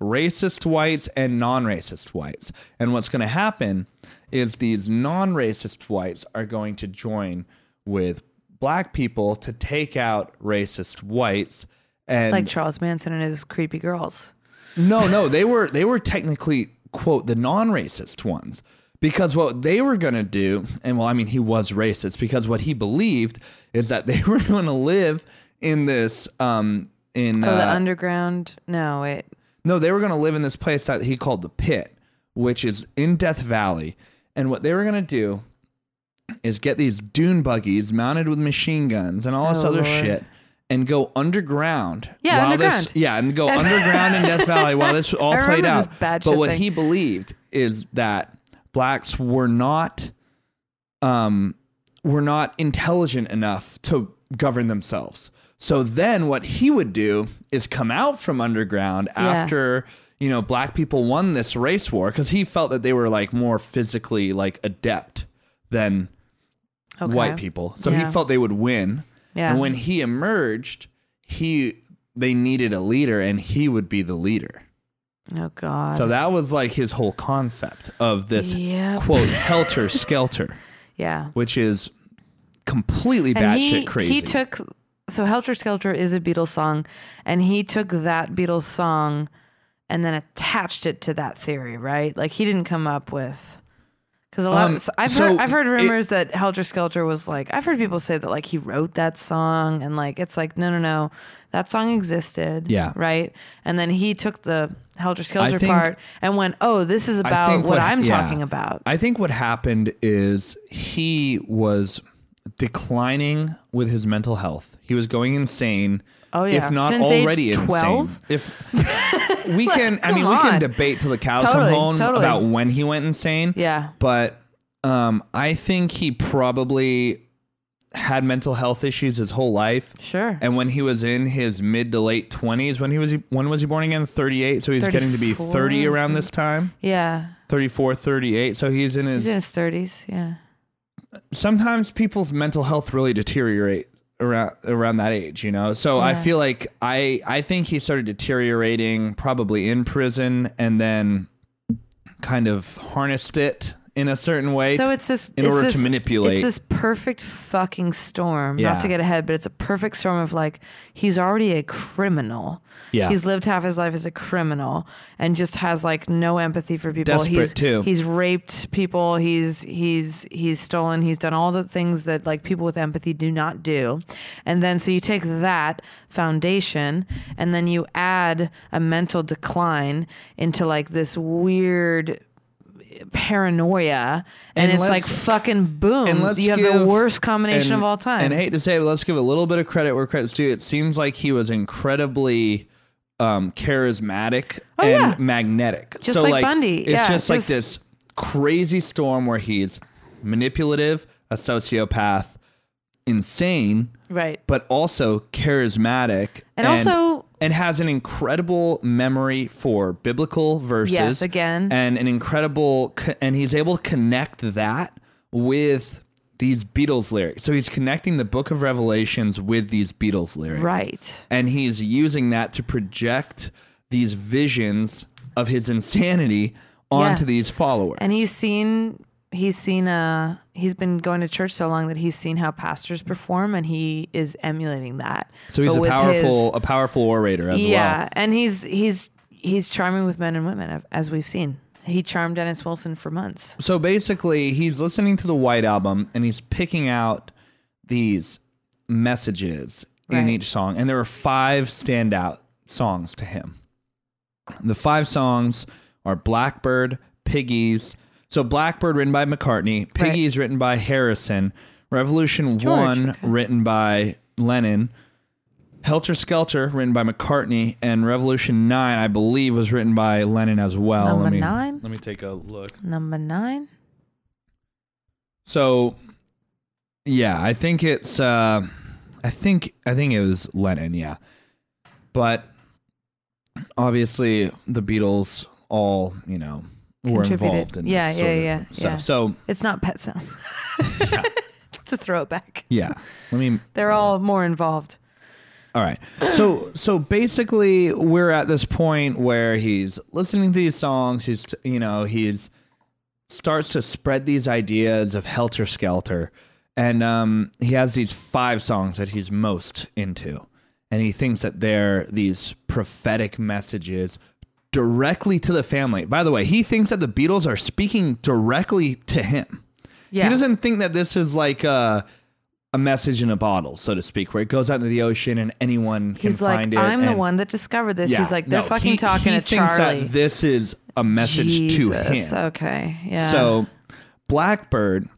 racist whites and non-racist whites. And what's going to happen is these non-racist whites are going to join with black people to take out racist whites. And like Charles Manson and his creepy girls. no, no, they were they were technically quote the non-racist ones because what they were going to do and well I mean he was racist because what he believed is that they were going to live in this um in Oh, the uh, underground. No, wait. no, they were going to live in this place that he called the pit, which is in Death Valley. And what they were going to do is get these dune buggies mounted with machine guns and all this Oh, other Lord. shit and go underground. Yeah, while underground. This, yeah, and go underground in Death Valley while this all played out. but what thing. he believed is that blacks were not um were not intelligent enough to govern themselves. So then what he would do is come out from underground after you know black people won this race war cuz he felt that they were like more physically like adept than Okay. white people. So Yeah. he felt they would win. Yeah. And when he emerged, he they needed a leader and he would be the leader. Oh God. So that was like his whole concept of this Yep. quote helter skelter, yeah. which is completely batshit crazy. he took so Helter Skelter is a Beatles song, and he took that Beatles song and then attached it to that theory, right? Like he didn't come up with. Because a lot, Um, of, I've so heard, I've heard it- rumors that Helter Skelter was like, I've heard people say that like he wrote that song, and like it's like no, no, no, that song existed, Yeah. right. And then he took the Helter Skelter think- part and went, oh, this is about what, what- I'm yeah. talking about. I think what happened is he was declining with his mental health. He was going insane. Oh, yeah. If not Since age already 12? insane. If we can I mean we can on. debate till the cows Totally, come home totally. about when he went insane. yeah, But um I think he probably had mental health issues his whole life. sure. And when he was in his mid to late 20s, when he was when was he born again? 38. So he's getting to be 34, 30 around this time. yeah, 34, 38. So he's in his he's in his thirties. Yeah. sometimes people's mental health really deteriorate around around that age, you know. So I feel like I I think he started deteriorating probably in prison and then kind of harnessed it in a certain way So it's this in it's order this, to manipulate. It's this perfect fucking storm. Yeah. Not to get ahead, but it's a perfect storm of like he's already a criminal. Yeah. He's lived half his life as a criminal and just has like no empathy for people. Desperate, he's too. he's raped people. He's he's he's stolen. He's done all the things that like people with empathy do not do. And then so you take that foundation and then you add a mental decline into like this weird paranoia and, And it's like fucking boom and you have give- the worst combination and- of all time And I hate to say it, but let's give a little bit of credit where credit's due. It seems like he was incredibly um, charismatic Oh, and yeah. magnetic. Just like Bundy. It's Yeah, just, like this crazy storm where he's manipulative, a sociopath, insane, right but also charismatic And also- and has an incredible memory for biblical verses Yes, again. and an incredible and he's able to connect that with these Beatles lyrics. So he's connecting the book of Revelations with these Beatles lyrics. right And he's using that to project these visions of his insanity onto Yeah. these followers. and he's seen he's seen uh he's been going to church so long that he's seen how pastors perform and he is emulating that so he's But a powerful his- a powerful orator as well. yeah well. and he's he's he's charming with men and women as we've seen he charmed dennis wilson for months So basically, he's listening to the White Album and he's picking out these messages in each song. And there are five standout songs to him. The five songs are Blackbird, Piggies. So Blackbird written by McCartney, Piggies written by Harrison, Revolution George, 1 okay. written by Lennon, Helter Skelter written by McCartney, and Revolution 9, I believe, was written by Lennon as well. Number let me, nine? Let me take a look. number nine So, yeah, I think it's. Uh, I think I think it was Lennon. Yeah, but obviously the Beatles all you know were involved in Yeah, this yeah, yeah, stuff. yeah. So it's not pet sounds to throw it back yeah, I mean they're all more involved All right. So so basically we're at this point where he's listening to these songs, he's you know, he's starts to spread these ideas of helter skelter. And um he has these five songs that he's most into. And he thinks that they're these prophetic messages directly to the family. By the way, he thinks that the Beatles are speaking directly to him. yeah He doesn't think that this is like a, a message in a bottle, so to speak, where it goes out into the ocean and anyone can he's like find it. i'm the and- one that discovered this Yeah, he's like they're no, fucking he- talking he to thinks charlie That this is a message Jesus. to him. okay yeah So, Blackbird,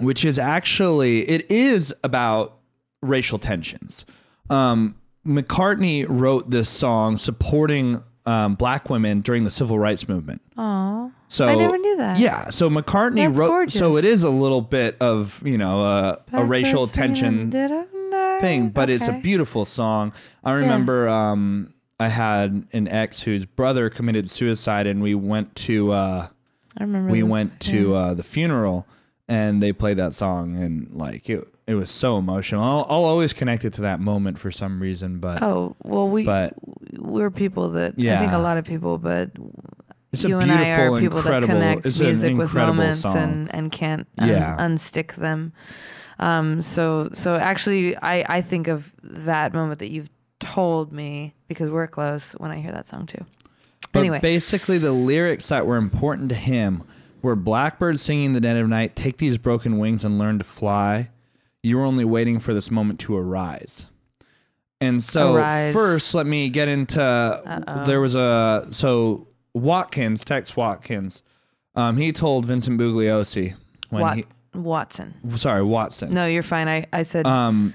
which is actually it is about racial tensions. Um, McCartney wrote this song supporting um, black women during the civil rights movement. oh So I never knew that. Yeah, so McCartney That's wrote. So it is a little bit of you know uh, a racial tension thing, but it's a beautiful song. I remember um, I had an ex whose brother committed suicide, and we went to uh, I remember. we this, went to yeah. uh, the funeral, and they played that song, and like it it was so emotional. I'll, I'll always connect it to that moment for some reason, but Oh well, we but we're people that I think a lot of people, but it's you and I are people that connect music with moments song. and and can't un- Yeah. unstick them. Um, so so actually, I I think of that moment that you've told me because we're close when I hear that song too. But anyway, basically, the lyrics that were important to him were Blackbird singing the dead of night, take these broken wings and learn to fly. You were only waiting for this moment to arise. And so, Arise. first, let me get into. There was a. So, Watkins, Tex Watkins, um, he told Vincent Bugliosi when Wat- he. Watson. Sorry, Watson. No, you're fine. I I said Um,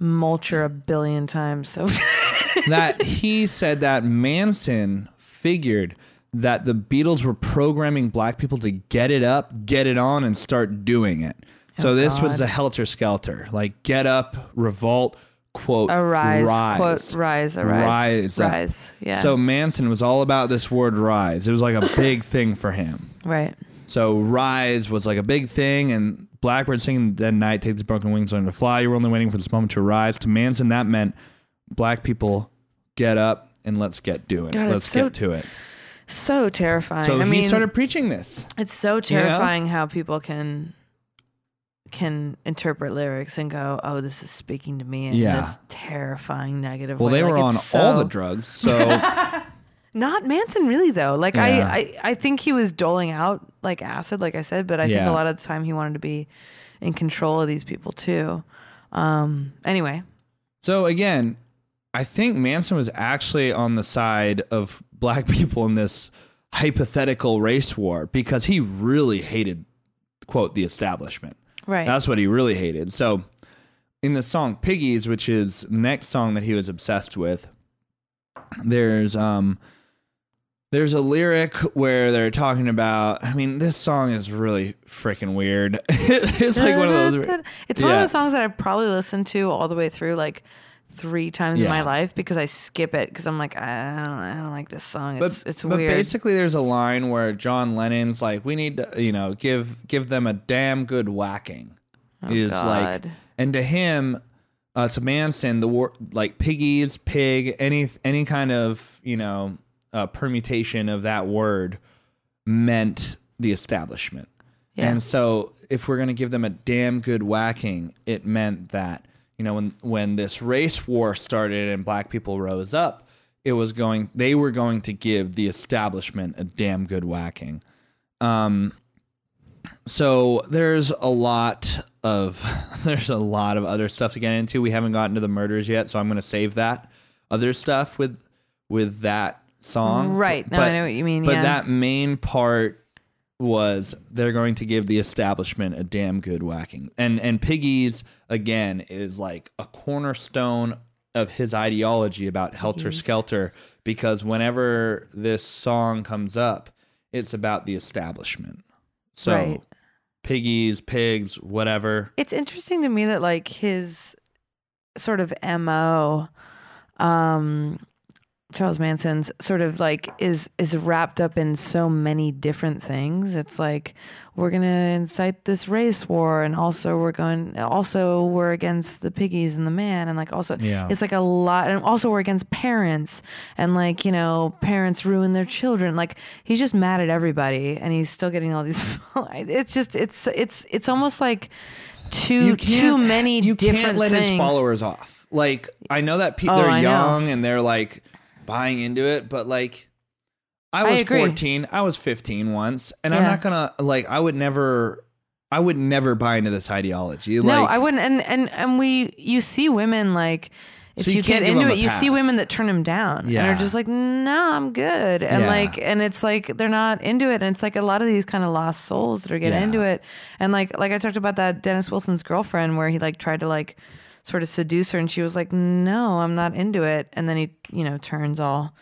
mulcher a billion times. So that he said that Manson figured that the Beatles were programming black people to get it up, get it on, and start doing it. So Oh, this was the helter skelter, like get up, revolt, quote, arise, rise. quote rise, arise, Rise rise. Yeah. So Manson was all about this word rise. It was like a big thing for him. right. So rise was like a big thing, and Blackbird singing "Dead Night," take these broken wings, learn to fly. You were only waiting for this moment to rise. To Manson, that meant black people get up and let's get doing. God, let's so- get to it. So terrifying. So I he mean, started preaching this. it's so terrifying how people can can interpret lyrics and go, "Oh, this is speaking to me," in Yeah. this terrifying negative Well, way. they Like, were on it's all the drugs, so Not Manson, really though. Like Yeah. I, I, I think he was doling out like acid, like I said, but I think a lot of the time he wanted to be in control of these people too. Um. Anyway, so again, I think Manson was actually on the side of black people in this hypothetical race war because he really hated quote the establishment. Right. That's what he really hated. So in the song Piggies, which is the next song that he was obsessed with, there's um there's a lyric where they're talking about I mean, this song is really freaking weird. it's like one of those It's one Yeah. of those songs that I probably listened to all the way through, like three times in my Yeah. life because I skip it because I'm like I don't, I don't like this song. but, It's it's but weird. basically there's a line where John Lennon's like we need to, you know, give give them a damn good whacking. Oh, is like God. and to him uh, to Manson, the word like piggies, pig, any any kind of you know uh, permutation of that word meant the establishment. Yeah. And so, if we're gonna give them a damn good whacking, it meant that you know when when this race war started and black people rose up, it was going they were going to give the establishment a damn good whacking. Um, so there's a lot of there's a lot of other stuff to get into. We haven't gotten to the murders yet, so I'm going to save that other stuff with with that song. Right. No, I know what you mean, But yeah. that main part was they're going to give the establishment a damn good whacking. And and Piggies again is like a cornerstone of his ideology about helter skelter because whenever this song comes up, it's about the establishment. So Right. piggies, pigs, whatever. It's interesting to me that like his sort of mo, um, Charles Manson's sort of like is is wrapped up in so many different things. It's like we're gonna incite this race war, and also we're going, also we're against the piggies and the man, and like also Yeah. it's like a lot, and also we're against parents, and like you know parents ruin their children. Like he's just mad at everybody, and he's still getting all these. it's just it's it's it's almost like too too many you different can't let things. his followers off. Like I know that pe- Oh, they're I know. young and they're like buying into it, but like I I was agree. 14, I was 15 once, and I'm not gonna like I would never I would never buy into this ideology. No, like I wouldn't. And and and we, you see women like. If So you you, get into it, you see women that turn him down yeah. and Yeah. are just like, "No, I'm good," and Yeah. like, and it's like they're not into it, and it's like a lot of these kind of lost souls that are getting Yeah. into it, and like, like I talked about that Dennis Wilson's girlfriend where he like tried to like sort of seduce her, and she was like, "No, I'm not into it," and then he, you know, turns all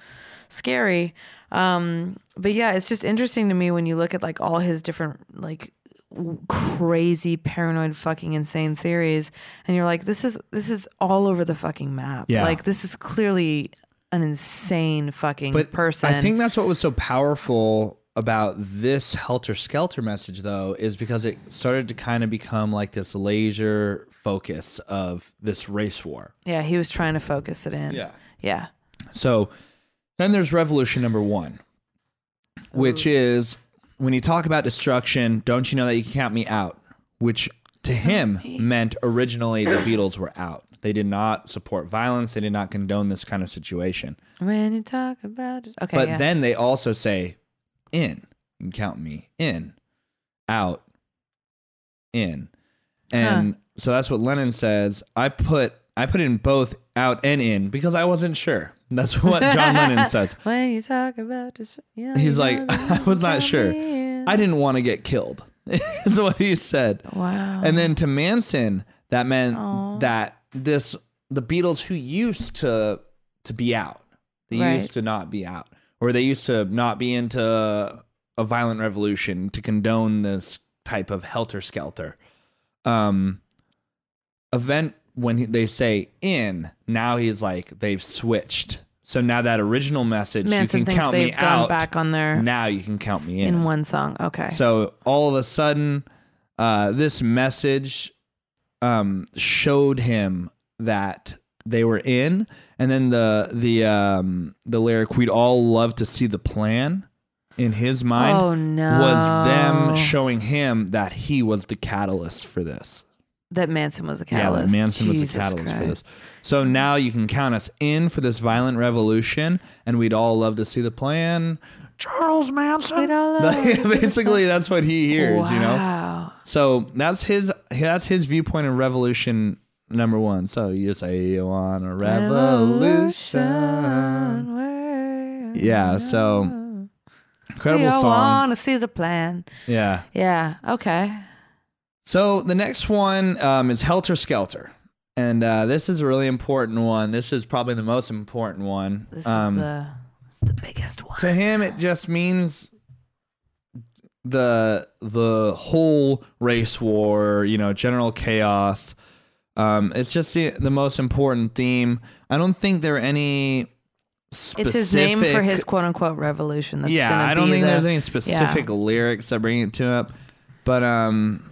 scary. Um, but yeah, it's just interesting to me when you look at like all his different like crazy paranoid fucking insane theories and you're like this is this is all over the fucking map. Yeah. Like this is clearly an insane fucking but person. I think that's what was so powerful about this helter skelter message though is because it started to kind of become like this laser focus of this race war. yeah, he was trying to focus it in. Yeah. Yeah. So then there's revolution number one, which is when you talk about destruction, don't you know that you can count me out? Which to him meant originally the Beatles were out. They did not support violence. They did not condone this kind of situation. When you talk about it. Okay. But yeah. then they also say, in. You can count me in, out, in. And so that's what Lennon says. I put I put in both out and in because I wasn't sure. That's what John Lennon says. when you talk about this, you know, He's like, I was not sure. I didn't want to get killed. is what he said. Wow. And then to Manson, that meant Aw. that this the Beatles who used to to be out. They Right. used to not be out. Or they used to not be into a violent revolution to condone this type of helter skelter. Um event when they say in, now he's like they've switched. So now that original message Manson you can count me out. back on their Now you can count me in. in one song. Okay. So all of a sudden, uh, this message um, showed him that they were in, and then the the um, the lyric "We'd all love to see the plan." in his mind Oh, no. was them showing him that he was the catalyst for this. That Manson was Yeah, catalyst. that Manson was a catalyst for this. So now you can count us in for this violent revolution, and we'd all love to see the plan. Charles Manson. We'd all love to see the Basically, that's what he hears. You know. Wow. So that's his that's his viewpoint of revolution number one. So you say you want a revolution. Where Yeah, so we all song. want to see the plan. Yeah. Yeah. Okay. So the next one um, is Helter Skelter. And uh, this is a really important one. This is probably the most important one. This Um, is the the biggest one. to him, it just means the the whole race war, you know, general chaos. Um, it's just the, the most important theme. I don't think there are any. Specific, It's his name for his quote unquote revolution. That's yeah, gonna I don't be think the- there's any specific lyrics that bring it to up, but um,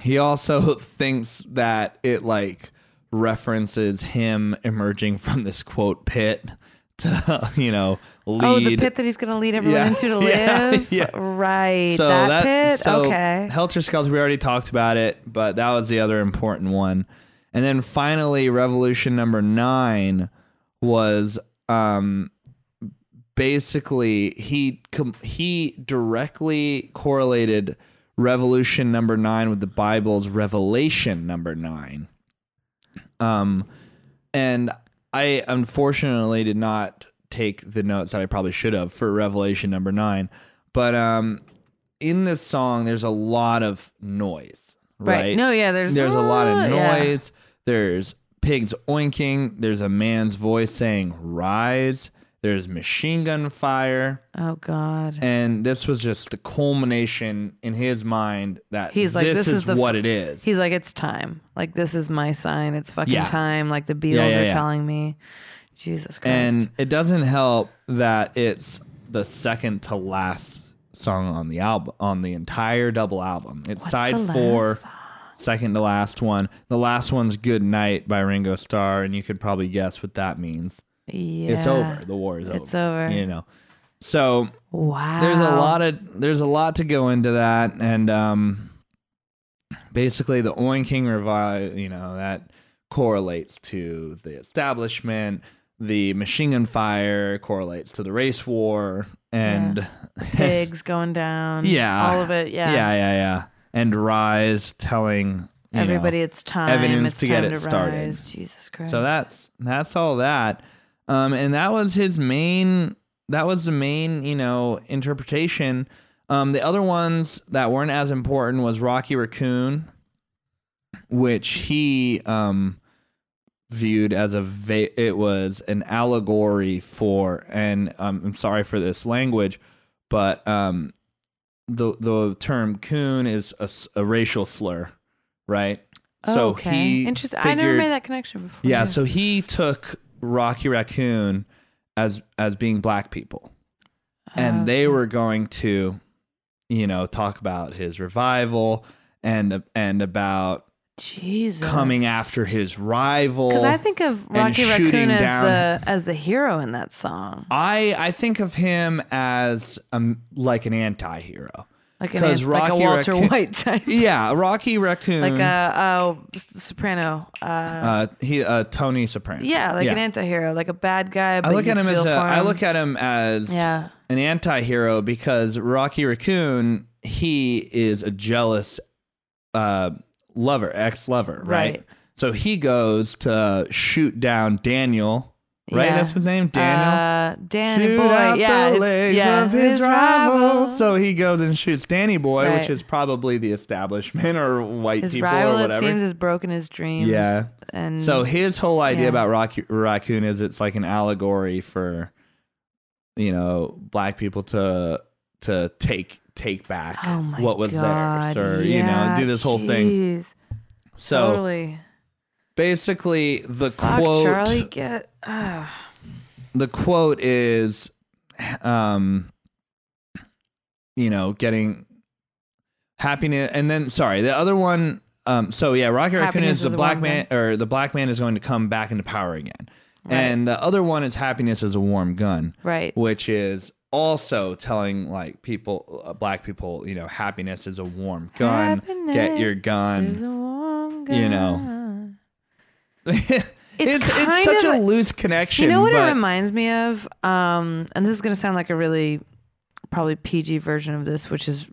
he also thinks that it like references him emerging from this quote pit to you know lead. Oh, the pit that he's going to lead everyone Yeah, into to live. yeah. Right. so that, pit. so okay. Helter Skelter. We already talked about it, but that was the other important one. And then finally, Revolution number nine was um basically he com- he directly correlated Revolution number nine with the Bible's Revelation number nine. Um, and I unfortunately did not take the notes that I probably should have for Revelation number nine. But um, in this song, there's a lot of noise, right? right. No, yeah, there's there's a lot of yeah. noise. There's pigs oinking. There's a man's voice saying "Rise." There's machine gun fire, Oh God. and this was just the culmination in his mind that He's like, this, this is, is what f- it is. He's like, it's time. Like this is my sign. It's fucking Yeah. time. Like the Beatles yeah, are yeah. telling me. Jesus Christ. and it doesn't help that it's the second to last song on the album on the entire double album. It's What's side four, song? second to last one. The last one's "Good Night" by Ringo Starr, and you could probably guess what that means. Yeah. It's over. The war is over. It's over. You know. So Wow. there's a lot of there's a lot to go into that, and um, basically the Oinking revive, you know, that correlates to the establishment. The machine gun fire correlates to the race war, and pigs going down. Yeah. All of it. Yeah. yeah, yeah, yeah, and Rise telling you know, Everybody, it's time. evidence it's to get time it to started. Jesus Christ. So that's that's all that. Um, and that was his main. That was the main, you know, interpretation. Um, the other ones that weren't as important was Rocky Raccoon, which he um viewed as a va- it was an allegory for, and um, I'm sorry for this language, but um, the the term coon is a racial slur, right? Oh, okay. Interesting. I never made that connection before. yeah, so he took Rocky Raccoon as as being black people. And they Okay. were going to you know talk about his revival and and about Jesus. coming after his rival. Because I think of Rocky Raccoon as down- the as the hero in that song, I I think of him as um like an anti-hero. Like an 'Cause like a Rocky Walter Raccoon- White type, Yeah, Rocky Raccoon like a oh soprano. Uh, uh he uh Tony Soprano. yeah, like an anti-hero, like a bad guy. But I look at him as a for I look at him as Yeah. an anti-hero because Rocky Raccoon he is a jealous uh lover, ex-lover, right? Right. So he goes to shoot down Daniel, right? Yeah. That's his name, Daniel. Uh, Danny shoot Boy, out yeah, the legs yeah, of his, rival. rival. So he goes and shoots Danny Boy, which is probably the establishment or white his people rival, or it whatever. seems, has broken his dreams. Yeah. and So his whole idea Yeah. about Rocky Raccoon is it's like an allegory for, you know, black people to to take take back oh what was God, theirs, or you know, do this whole thing. So totally. Basically, the Fuck, quote Charlie, get. Uh, the quote is, um, you know, getting happiness, and then sorry, the other one. Um, so yeah, Rocky Raccoon Happiness is the black man, or the black man is going to come back into power again, Right. and the other one is happiness is a warm gun. right. which is also telling like people, uh, black people, you know, happiness is a warm gun. Get your Happiness is gun. warm you know. It's it's, kind such a loose connection. You know what but, it reminds me of? Um, and this is going to sound like a really probably PG version of this, which is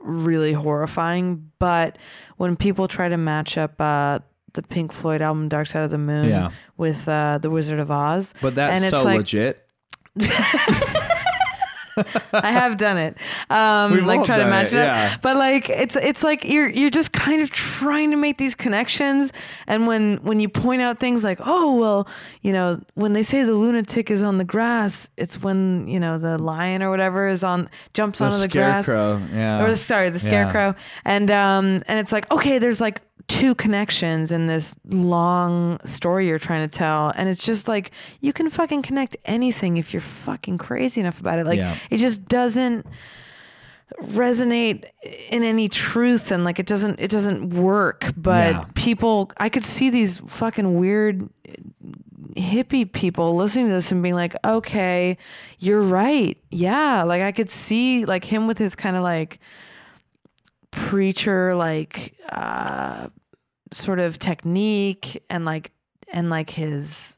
really horrifying. But when people try to match up uh, the Pink Floyd album Dark Side of the Moon Yeah. with uh, The Wizard of Oz, But that's and it's so like- legit. I have done it. Um, We've like try to match it, up. yeah. But like it's it's like you're you're just kind of trying to make these connections. And when when you point out things like, oh well, you know, when they say the lunatic is on the grass, it's when you know the lion or whatever is on jumps The onto the grass. scarecrow. Yeah. Or sorry, the Yeah. scarecrow, and um, and it's like okay, there's like two connections in this long story you're trying to tell, and it's just like you can fucking connect anything if you're fucking crazy enough about it. Like Yeah. it just doesn't resonate in any truth and like it doesn't it doesn't work but Yeah. people i could see these fucking weird hippie people listening to this and being like okay you're right yeah like i could see like him with his kind of like preacher like uh sort of technique and like and like his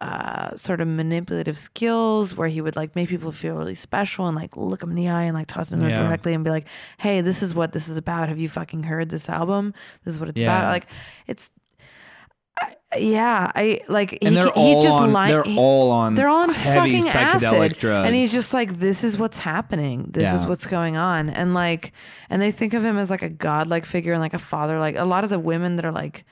uh sort of manipulative skills where he would like make people feel really special and like look them in the eye and like talk to them Yeah. directly and be like hey this is what this is about have you fucking heard this album this is what it's Yeah. about like it's yeah i like and he, they're he's all just on. lying they're all on. they're all on heavy fucking psychedelic acid, drugs. and he's just like, "This is what's happening. This is what's going on." And like, and they think of him as like a godlike figure and like a father. Like a lot of the women that are like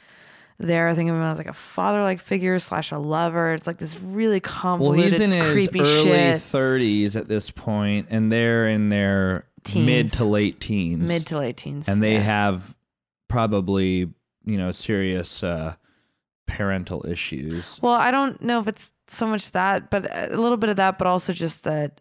there, I think of him as like a father-like figure slash a lover. It's like this really well, he's in his creepy early 30s at this point, and they're in their Teens. mid to late teens. Mid to late teens, and they yeah. have probably you know serious uh, parental issues. Well, I don't know if it's so much that, but a little bit of that, but also just that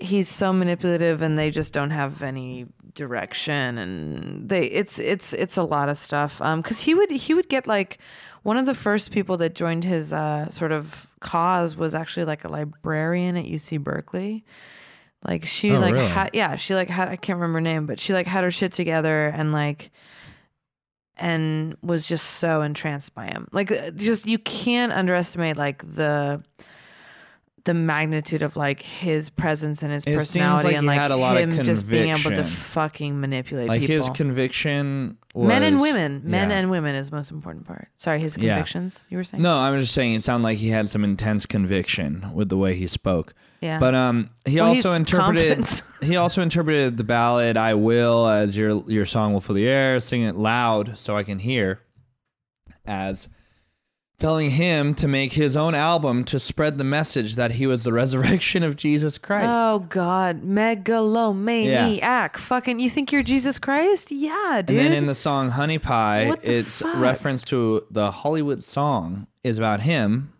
he's so manipulative and they just don't have any direction and they it's it's it's a lot of stuff um cuz he would he would get like one of the first people that joined his uh sort of cause was actually like a librarian at UC Berkeley like she Oh, like really? had yeah she like had I can't remember her name but she like had her shit together and like and was just so entranced by him. Like uh, just you can't underestimate like the the magnitude of like his presence and his It personality like and like had a lot of him just being able to fucking manipulate Like people. his conviction was men and women, men yeah. and women is the most important part. Sorry, his Yeah. convictions. You were saying? No, I'm just saying it sounded like he had some intense conviction with the way he spoke. Yeah. But um, he Well, also he- interpreted he also interpreted the ballad "I Will" as your your song will fill the air. Sing it loud so I can hear, as telling him to make his own album to spread the message that he was the resurrection of Jesus Christ. Oh God, megalomaniac! Fucking, you think you're Jesus Christ? Yeah, dude. And then in the song Honey Pie, What the it's fuck? reference to the Hollywood song is about him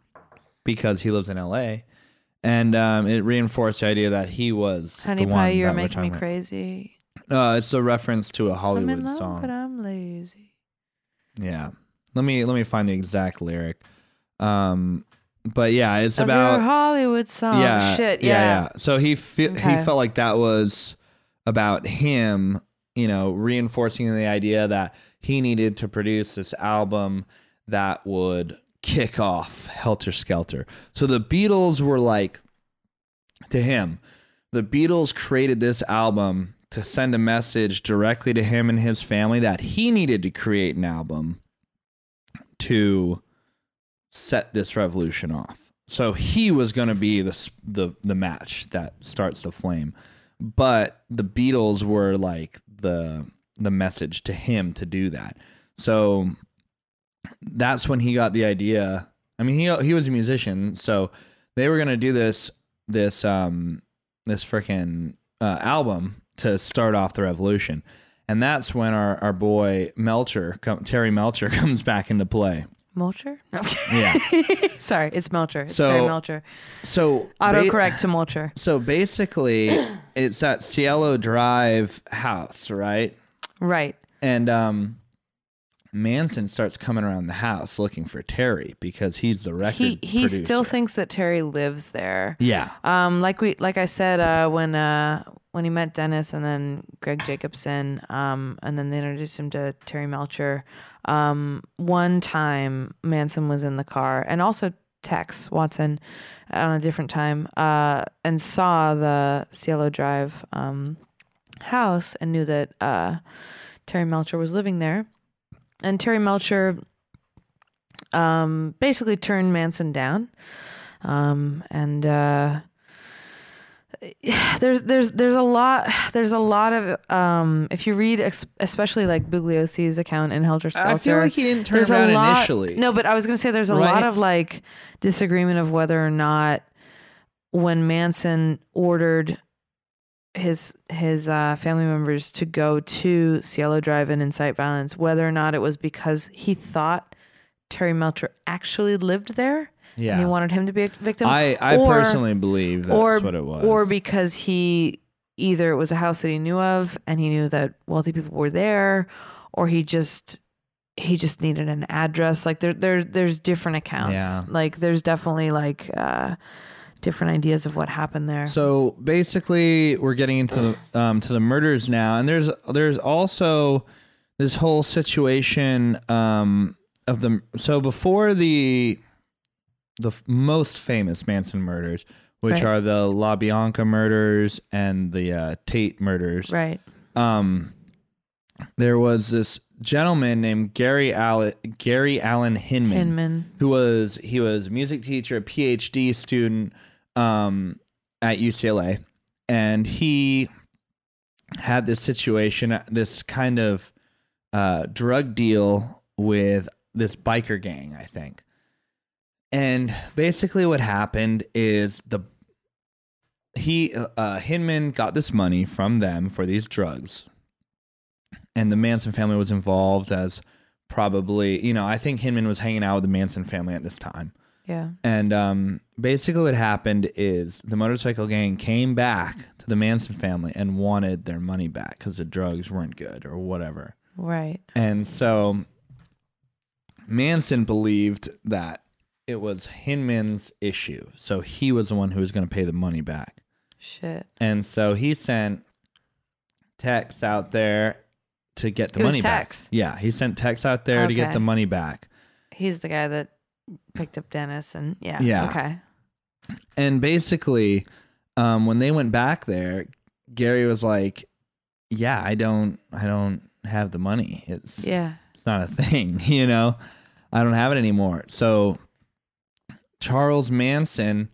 because he lives in LA. And um, it reinforced the idea that he was Honey the pie, one you're that we're making me talking crazy. Uh, it's a reference to a I'm Hollywood in love, song. but I'm lazy. Yeah. Let me let me find the exact lyric. Um, but yeah, it's Of about your Hollywood song. yeah, Shit, yeah. yeah. So he fe- Okay. he felt like that was about him, you know, reinforcing the idea that he needed to produce this album that would kick off Helter Skelter. So the Beatles were like to him, the Beatles created this album to send a message directly to him and his family that he needed to create an album to set this revolution off. So he was going to be the the the match that starts the flame, but the Beatles were like the the message to him to do that. So that's when he got the idea. I mean, he he was a musician, so they were going to do this this um this freaking uh, album to start off the revolution. And that's when our, our boy Melcher, Terry Melcher, comes back into play. Mulcher? No. Yeah. Sorry, it's Melcher. It's So- Terry Melcher. So ba- Autocorrect to Mulcher. So basically, it's that Cielo Drive house, right? Right. And um, Manson starts coming around the house looking for Terry because he's the record. He he still thinks that Terry lives there. Yeah. Um, like we like I said, uh, when uh when he met Dennis and then Gregg Jakobson, um, and then they introduced him to Terry Melcher. Um, one time Manson was in the car, and also Tex Watson on a different time, uh, and saw the Cielo Drive um house and knew that uh Terry Melcher was living there, and Terry Melcher um basically turned Manson down, um, and uh there's there's there's a lot there's a lot of um if you read ex- especially like Bugliosi's account in Helter Skelter I feel like he didn't turn there's a lot, initially. no but I was gonna say there's a Right? lot of like disagreement of whether or not when Manson ordered his his uh, family members to go to Cielo Drive and incite violence whether or not it was because he thought Terry Melcher actually lived there and he wanted him to be a victim I, I or- personally believe that's or what it was. or because he either it was a house that he knew of and he knew that wealthy people were there, or he just he just needed an address. Like there there there's different accounts. Yeah. Like there's definitely like uh different ideas of what happened there. So basically, we're getting into the, um, to the murders now, and there's there's also this whole situation um, of the so before the the f- most famous Manson murders, which Right. are the La Bianca murders and the uh, Tate murders. right. Um, there was this gentleman named Gary Allen Gary Allen Hinman Hinman. who was he was a music teacher, a PhD student um, at UCLA, and he had this situation, this kind of uh, drug deal with this biker gang, I think. And basically, what happened is the he uh, Hinman got this money from them for these drugs, and the Manson family was involved as probably you know I think Hinman was hanging out with the Manson family at this time, Yeah. and um, basically what happened is the motorcycle gang came back to the Manson family and wanted their money back because the drugs weren't good or whatever, Right. and so Manson believed that it was Hinman's issue, so he was the one who was going to pay the money back. Shit. And so he sent Tex out there to get the It was money Tex? back. Yeah, he sent Tex out there to get Okay. the money back. He's the guy that picked up Dennis and yeah. Yeah. Okay. And basically, um, when they went back there, Gary was like, "Yeah, I don't, I don't have the money. It's, Yeah. it's not a thing, you know. I don't have it anymore." So Charles Manson,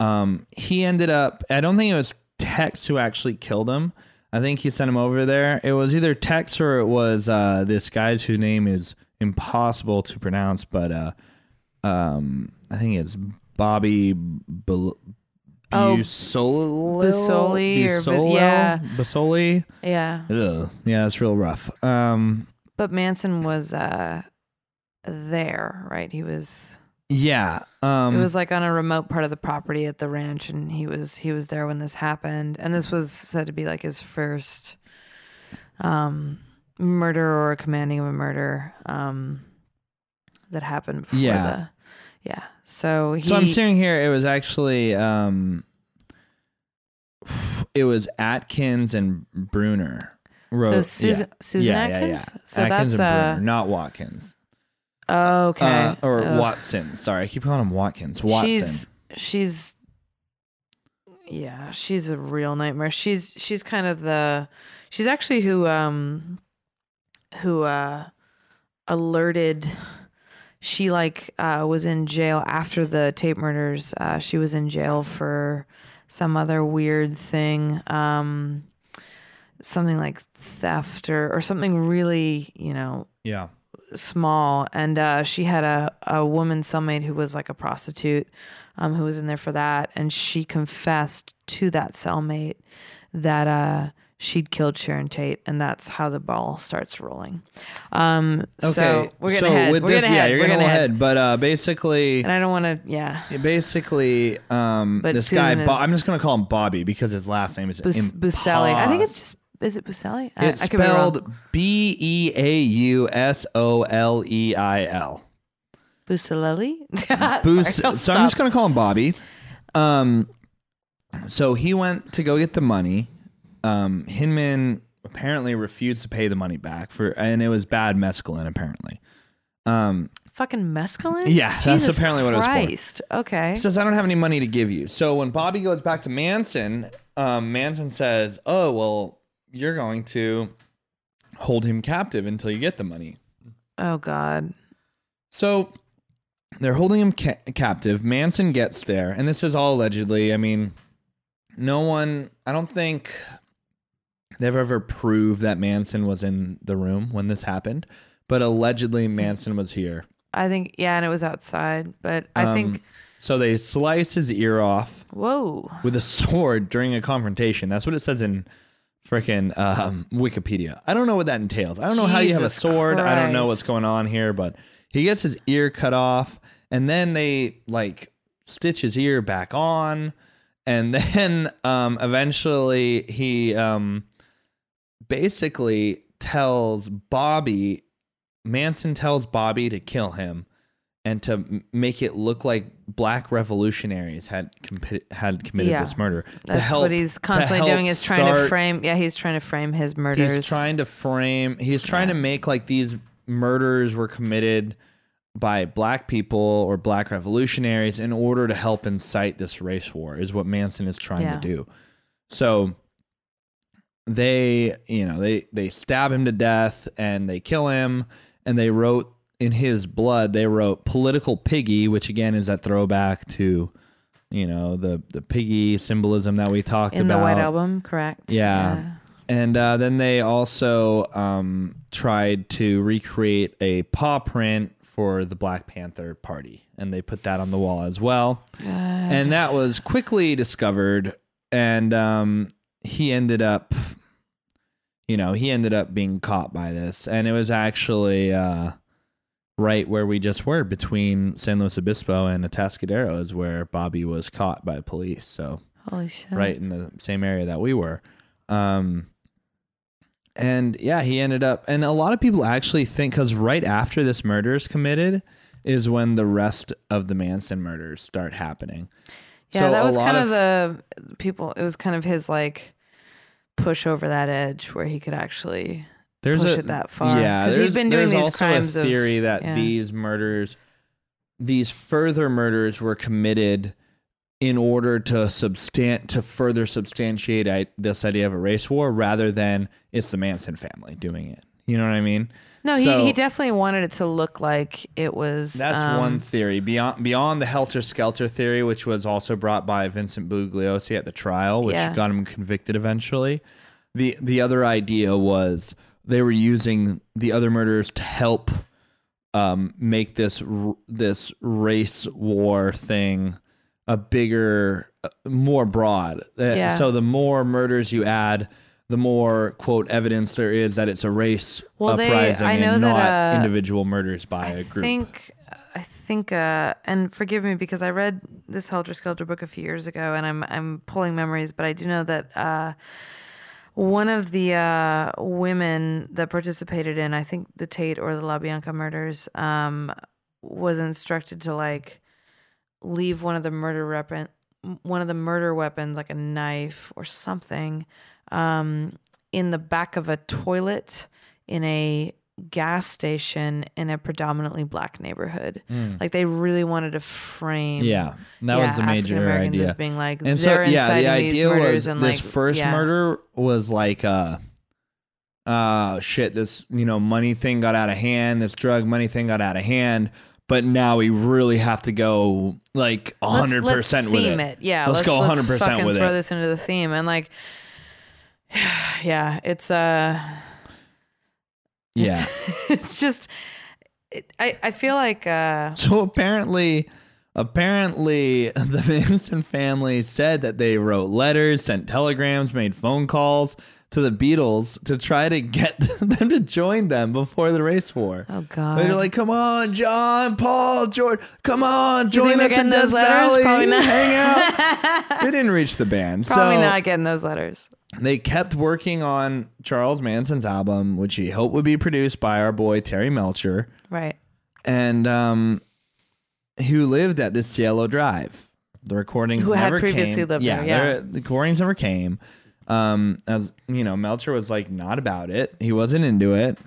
um, he ended up. I don't think it was Tex who actually killed him. I think he sent him over there. It was either Tex or it was uh, this guy's whose name is impossible to pronounce, but uh, um, I think it's Bobby Bul- Oh, Busoli Busoli or Busolo? yeah. Busoli. Yeah. Ugh. Yeah, it's real rough. Um, But Manson was uh there, right? He was yeah. Um, it was like on a remote part of the property at the ranch and he was he was there when this happened. And this was said to be like his first um murder or commanding of a murder um that happened before Yeah. the yeah. So he So I'm seeing here it was actually um it was Atkins and Brunner so wrote Susan yeah. Susan yeah, Atkins. So Atkins that's and uh not Watkins. Okay. Uh, or Ugh. Watson. Sorry, I keep calling him Watkins. Watson. She's she's yeah, she's a real nightmare. She's she's kind of the she's actually who um who uh alerted she like uh was in jail after the Tate murders. Uh she was in jail for some other weird thing. Um something like theft or, or something really, you know, yeah. Small and uh, she had a, a woman cellmate who was like a prostitute um, who was in there for that and she confessed to that cellmate that uh, she'd killed sharon tate and that's how the ball starts rolling um, Okay. so we're gonna so head with we're this, gonna yeah, head you're we're gonna, gonna go head ahead. But uh, basically, and i don't want to yeah basically, um, But this guy, Susan Bo- I'm just gonna call him Bobby because his last name is Bus- Buselli. I think it's just Is it Buselli? I, It's I spelled B E A U S O L E I L. Buselli. Sorry, so I'm just gonna call him Bobby. Um, so he went to go get the money. Um, Hinman apparently refused to pay the money back for, and it was bad mescaline apparently. Um, fucking mescaline. Yeah, that's Jesus apparently what it was for. Okay. he says, "I don't have any money to give you." So when Bobby goes back to Manson, um, Manson says, "Oh well, you're going to hold him captive until you get the money." oh God. So they're holding him ca- captive. Manson gets there, and this is all allegedly. I mean, no one, I don't think they've ever proved that Manson was in the room when this happened, but allegedly Manson was here. I think yeah, and it was outside, but I Um, think so. They slice his ear off whoa. with a sword during a confrontation. That's what it says in freaking um, Wikipedia. I don't know what that entails. I don't know how you have a Jesus sword. I don't know Christ. what's going on here, but he gets his ear cut off, and then they like stitch his ear back on, and then um, eventually he um, basically tells Bobby. Manson tells Bobby to kill him and to make it look like black revolutionaries had compi- had committed Yeah. this murder. That's help- what he's constantly doing is trying to frame. Yeah, he's trying to frame his murders. He's trying to frame. He's trying to make like these murders were committed by black people or black revolutionaries in order to help incite this race war. Is what Manson is trying Yeah. to do. So they, you know, they they stab him to death and they kill him, and they wrote in his blood. They wrote "political piggy," which again is that throwback to. You know the the piggy symbolism that we talked in about the White Album, correct? Yeah. And uh, then they also um, tried to recreate a paw print for the Black Panther Party, and they put that on the wall as well. And that was quickly discovered, and um, he ended up, you know, he ended up being caught by this, and it was actually uh, right where we just were between San Luis Obispo and Atascadero is where Bobby was caught by police. So Holy shit. right in the same area that we were. Um, and yeah, he ended up, and a lot of people actually think because right after this murder is committed is when the rest of the Manson murders start happening. Yeah, So that was kind of, the people. It was kind of his like push over that edge where he could actually. There's push a it that far. Yeah, 'Cause he'd there's, been doing there's these also crimes a of- theory that yeah. these murders, these further murders, were committed in order to substan to further substantiate I, this idea of a race war, rather than it's the Manson family doing it. You know what I mean? No, he, So- he definitely wanted it to look like it was. That's um, one theory. Beyond beyond the helter skelter theory, which was also brought by Vincent Bugliosi at the trial, which Yeah. got him convicted eventually. The the other idea was they were using the other murderers to help um, make this this race war thing a bigger, uh, more broad. Uh, Yeah. So the more murders you add, the more quote evidence there is that it's a race Well, they- uprising I know and that, not uh, individual murders by I a group. think I think uh and forgive me because I read this Helter Skelter book a few years ago and I'm I'm pulling memories, but I do know that uh one of the uh women that participated in I think the Tate or the LaBianca murders um was instructed to like leave one of the murder weapon one of the murder weapons like a knife or something um in the back of a toilet in a gas station in a predominantly black neighborhood. Like they really wanted to frame. Yeah, that was the major idea. as being like and so yeah, the idea was this like first yeah. murder was like uh uh shit, this you know money thing got out of hand, this drug money thing got out of hand, but now we really have to go like Let's- hundred let's percent with theme it. Yeah, Let's go 100% fucking with throw it. this into the theme and like, yeah, it's uh, Yeah. it's just, it, I I feel like uh, So apparently, apparently, the Manson family said that they wrote letters, sent telegrams, made phone calls, to the Beatles to try to get them to join them before the race war. Oh God. They're like, "Come on, John, Paul, George, come on, join us in Death letters? Valley, Probably not. hang out." they didn't reach the band, Probably so not getting those letters. they kept working on Charles Manson's album, which he hoped would be produced by our boy Terry Melcher, Right. and um, who lived at this Cielo Drive. The recordings Who had previously came. lived yeah, there, yeah. the recordings never came. Um, as you know, Melcher was like not about it. He wasn't into it,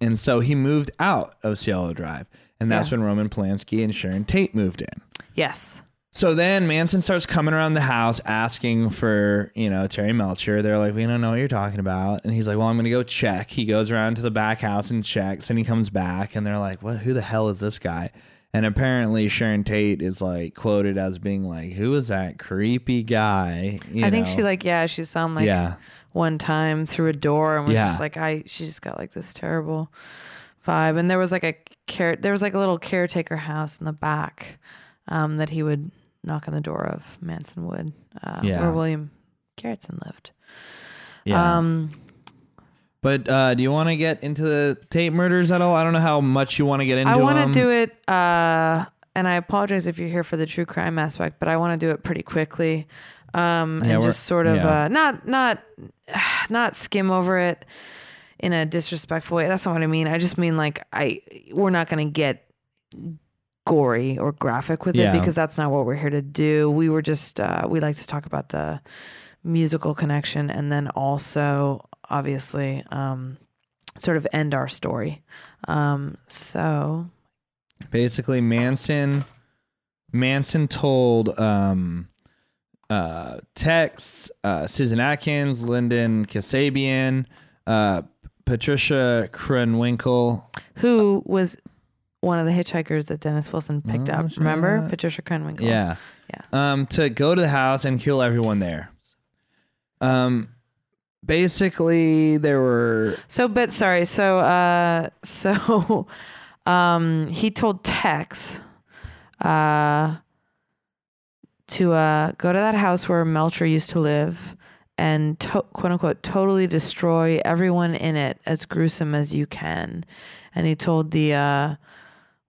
and so he moved out of Cielo Drive, and that's Yeah. when Roman Polanski and Sharon Tate moved in. Yes. So then Manson starts coming around the house asking for, you know, Terry Melcher. They're like, we don't know what you're talking about. And he's like, well, I'm going to go check. He goes around to the back house and checks and he comes back and they're like, what, who the hell is this guy? And apparently Sharon Tate is like quoted as being like, who is that creepy guy? You I think know? she like yeah she saw him like Yeah. one time through a door and was Yeah. just like I she just got like this terrible vibe and there was like a care there was like a little caretaker house in the back um, that he would knock on the door of Manson would uh, Yeah. where William Garretson lived. yeah. Um, but uh, do you want to get into the Tate murders at all? I don't know how much you want to get into it. I want to do it, uh, and I apologize if you're here for the true crime aspect, but I want to do it pretty quickly, um, Yeah, and just sort of yeah. uh, not not not skim over it in a disrespectful way. That's not what I mean. I just mean like I we're not going to get gory or graphic with Yeah. it because that's not what we're here to do. We were just uh, we like to talk about the musical connection and then also obviously um, sort of end our story. Um, so basically Manson Manson told um uh Tex, uh Susan Atkins, Linda Kasabian, uh Patricia Krenwinkel. who was one of the hitchhikers that Dennis Wilson picked Oh, up? Remember Patricia Krenwinkel? Yeah. Yeah. Um to go to the house and kill everyone there. Um basically there were So, but sorry. So, uh, so, um, he told Tex, uh, to uh go to that house where Melcher used to live and to- quote unquote totally destroy everyone in it as gruesome as you can. And he told the uh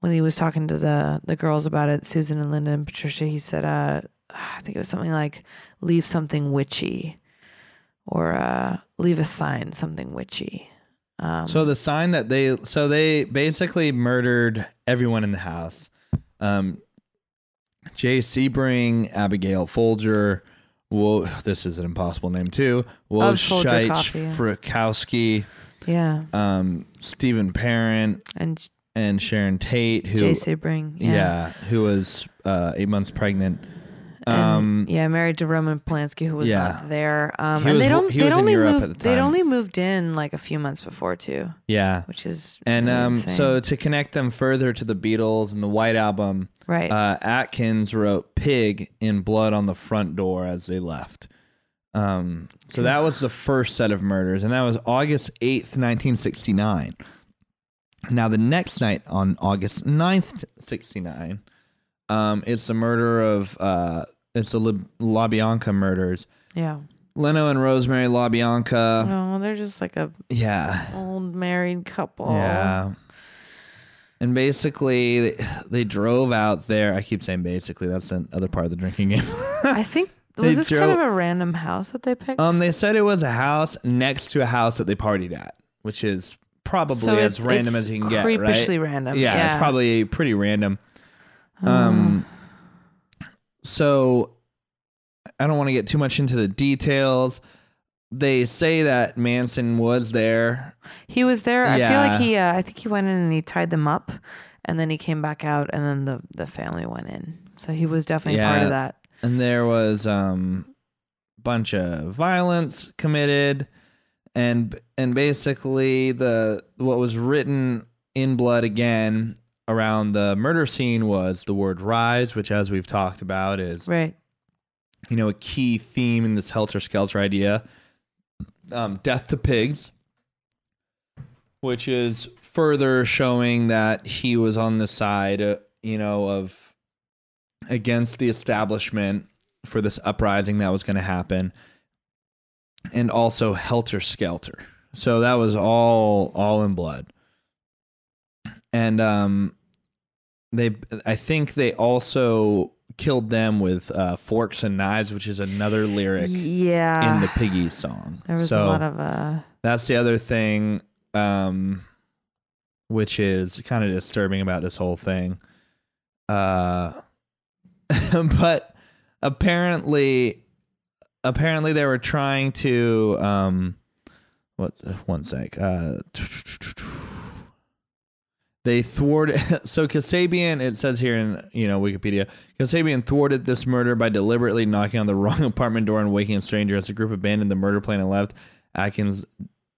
when he was talking to the the girls about it, Susan and Linda and Patricia, he said, uh, I think it was something like leave something witchy or uh, leave a sign, something witchy. Um, So the sign that they so they basically murdered everyone in the house. Um Jay Sebring, Abigail Folger, Wo, this is an impossible name too. Coffee, yeah. Frykowski, yeah, um, Steven Parent, and and Sharon Tate, who Jay Sebring, yeah. yeah, who was uh, eight months pregnant. And, Um, yeah, married to Roman Polanski, who was yeah. not there. Um, and was- they don't, he they'd was in only Europe moved, they'd only moved in like a few months before too, yeah. which is And really um, so to connect them further to the Beatles and the White Album, right, uh, Atkins wrote "Pig" in blood on the front door as they left. Um, so that was the first set of murders, and that was August eighth, nineteen sixty nine. Now the next night on August 9th, sixty nine, um, it's the murder of uh, it's the La, LaBianca murders. yeah. Leno and Rosemary LaBianca. Oh, they're just like a Yeah, old married couple. Yeah. And basically, they, they drove out there. I keep saying basically. That's the other part of the drinking game. I think was this kind of a random house that they picked. um, they said it was a house next to a house that they partied at, which is probably so as random as you can get, creepishly right? random. Yeah, it's probably pretty random. Um, so I don't want to get too much into the details. They say that Manson was there. He was there. I feel like he. Uh, I think he went in and he tied them up, and then he came back out, and then the the family went in. So he was definitely part of that. and there was um bunch of violence committed and and basically the what was written in blood again around the murder scene was the word rise which as we've talked about is Right. you know a key theme in this helter skelter idea um death to pigs which is further showing that he was on the side uh, you know of against the establishment for this uprising that was going to happen and also Helter Skelter. So that was all all in blood. And um they I think they also killed them with uh, forks and knives, which is another lyric yeah. in the Piggy song. there was so a lot of uh that's the other thing um which is kind of disturbing about this whole thing. Uh but apparently apparently they were trying to um what one sec uh they thwarted so Kasabian it says here in you know Wikipedia Kasabian thwarted this murder by deliberately knocking on the wrong apartment door and waking a stranger as the group abandoned the murder plan and left Atkins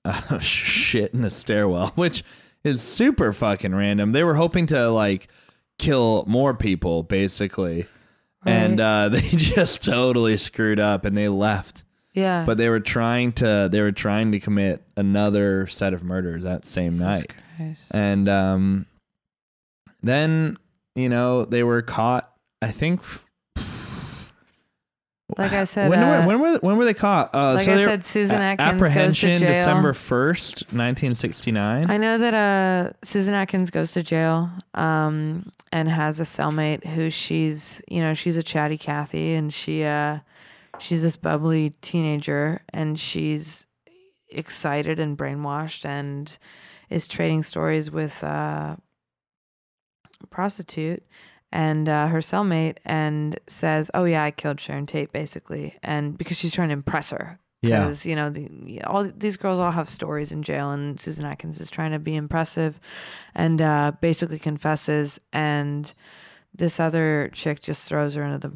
uh, shit in the stairwell which is super fucking random. They were hoping to like kill more people basically. And uh, they just totally screwed up and they left. Yeah. but they were trying to they were trying to commit another set of murders that same night And um then you know they were caught i think Like I said, when, uh, were, when were when were they caught? Uh like so I said, Susan Atkins goes to apprehension jail. december 1st 1969 I know that uh, Susan Atkins goes to jail um, and has a cellmate who she's, you know, she's a chatty Cathy and she, uh, she's this bubbly teenager and she's excited and brainwashed and is trading stories with uh, a prostitute and uh, her cellmate and says, "Oh yeah, I killed Sharon Tate," basically, and because she's trying to impress her yeah because you know the, all these girls all have stories in jail and susan atkins is trying to be impressive and uh, basically confesses and this other chick just throws her into the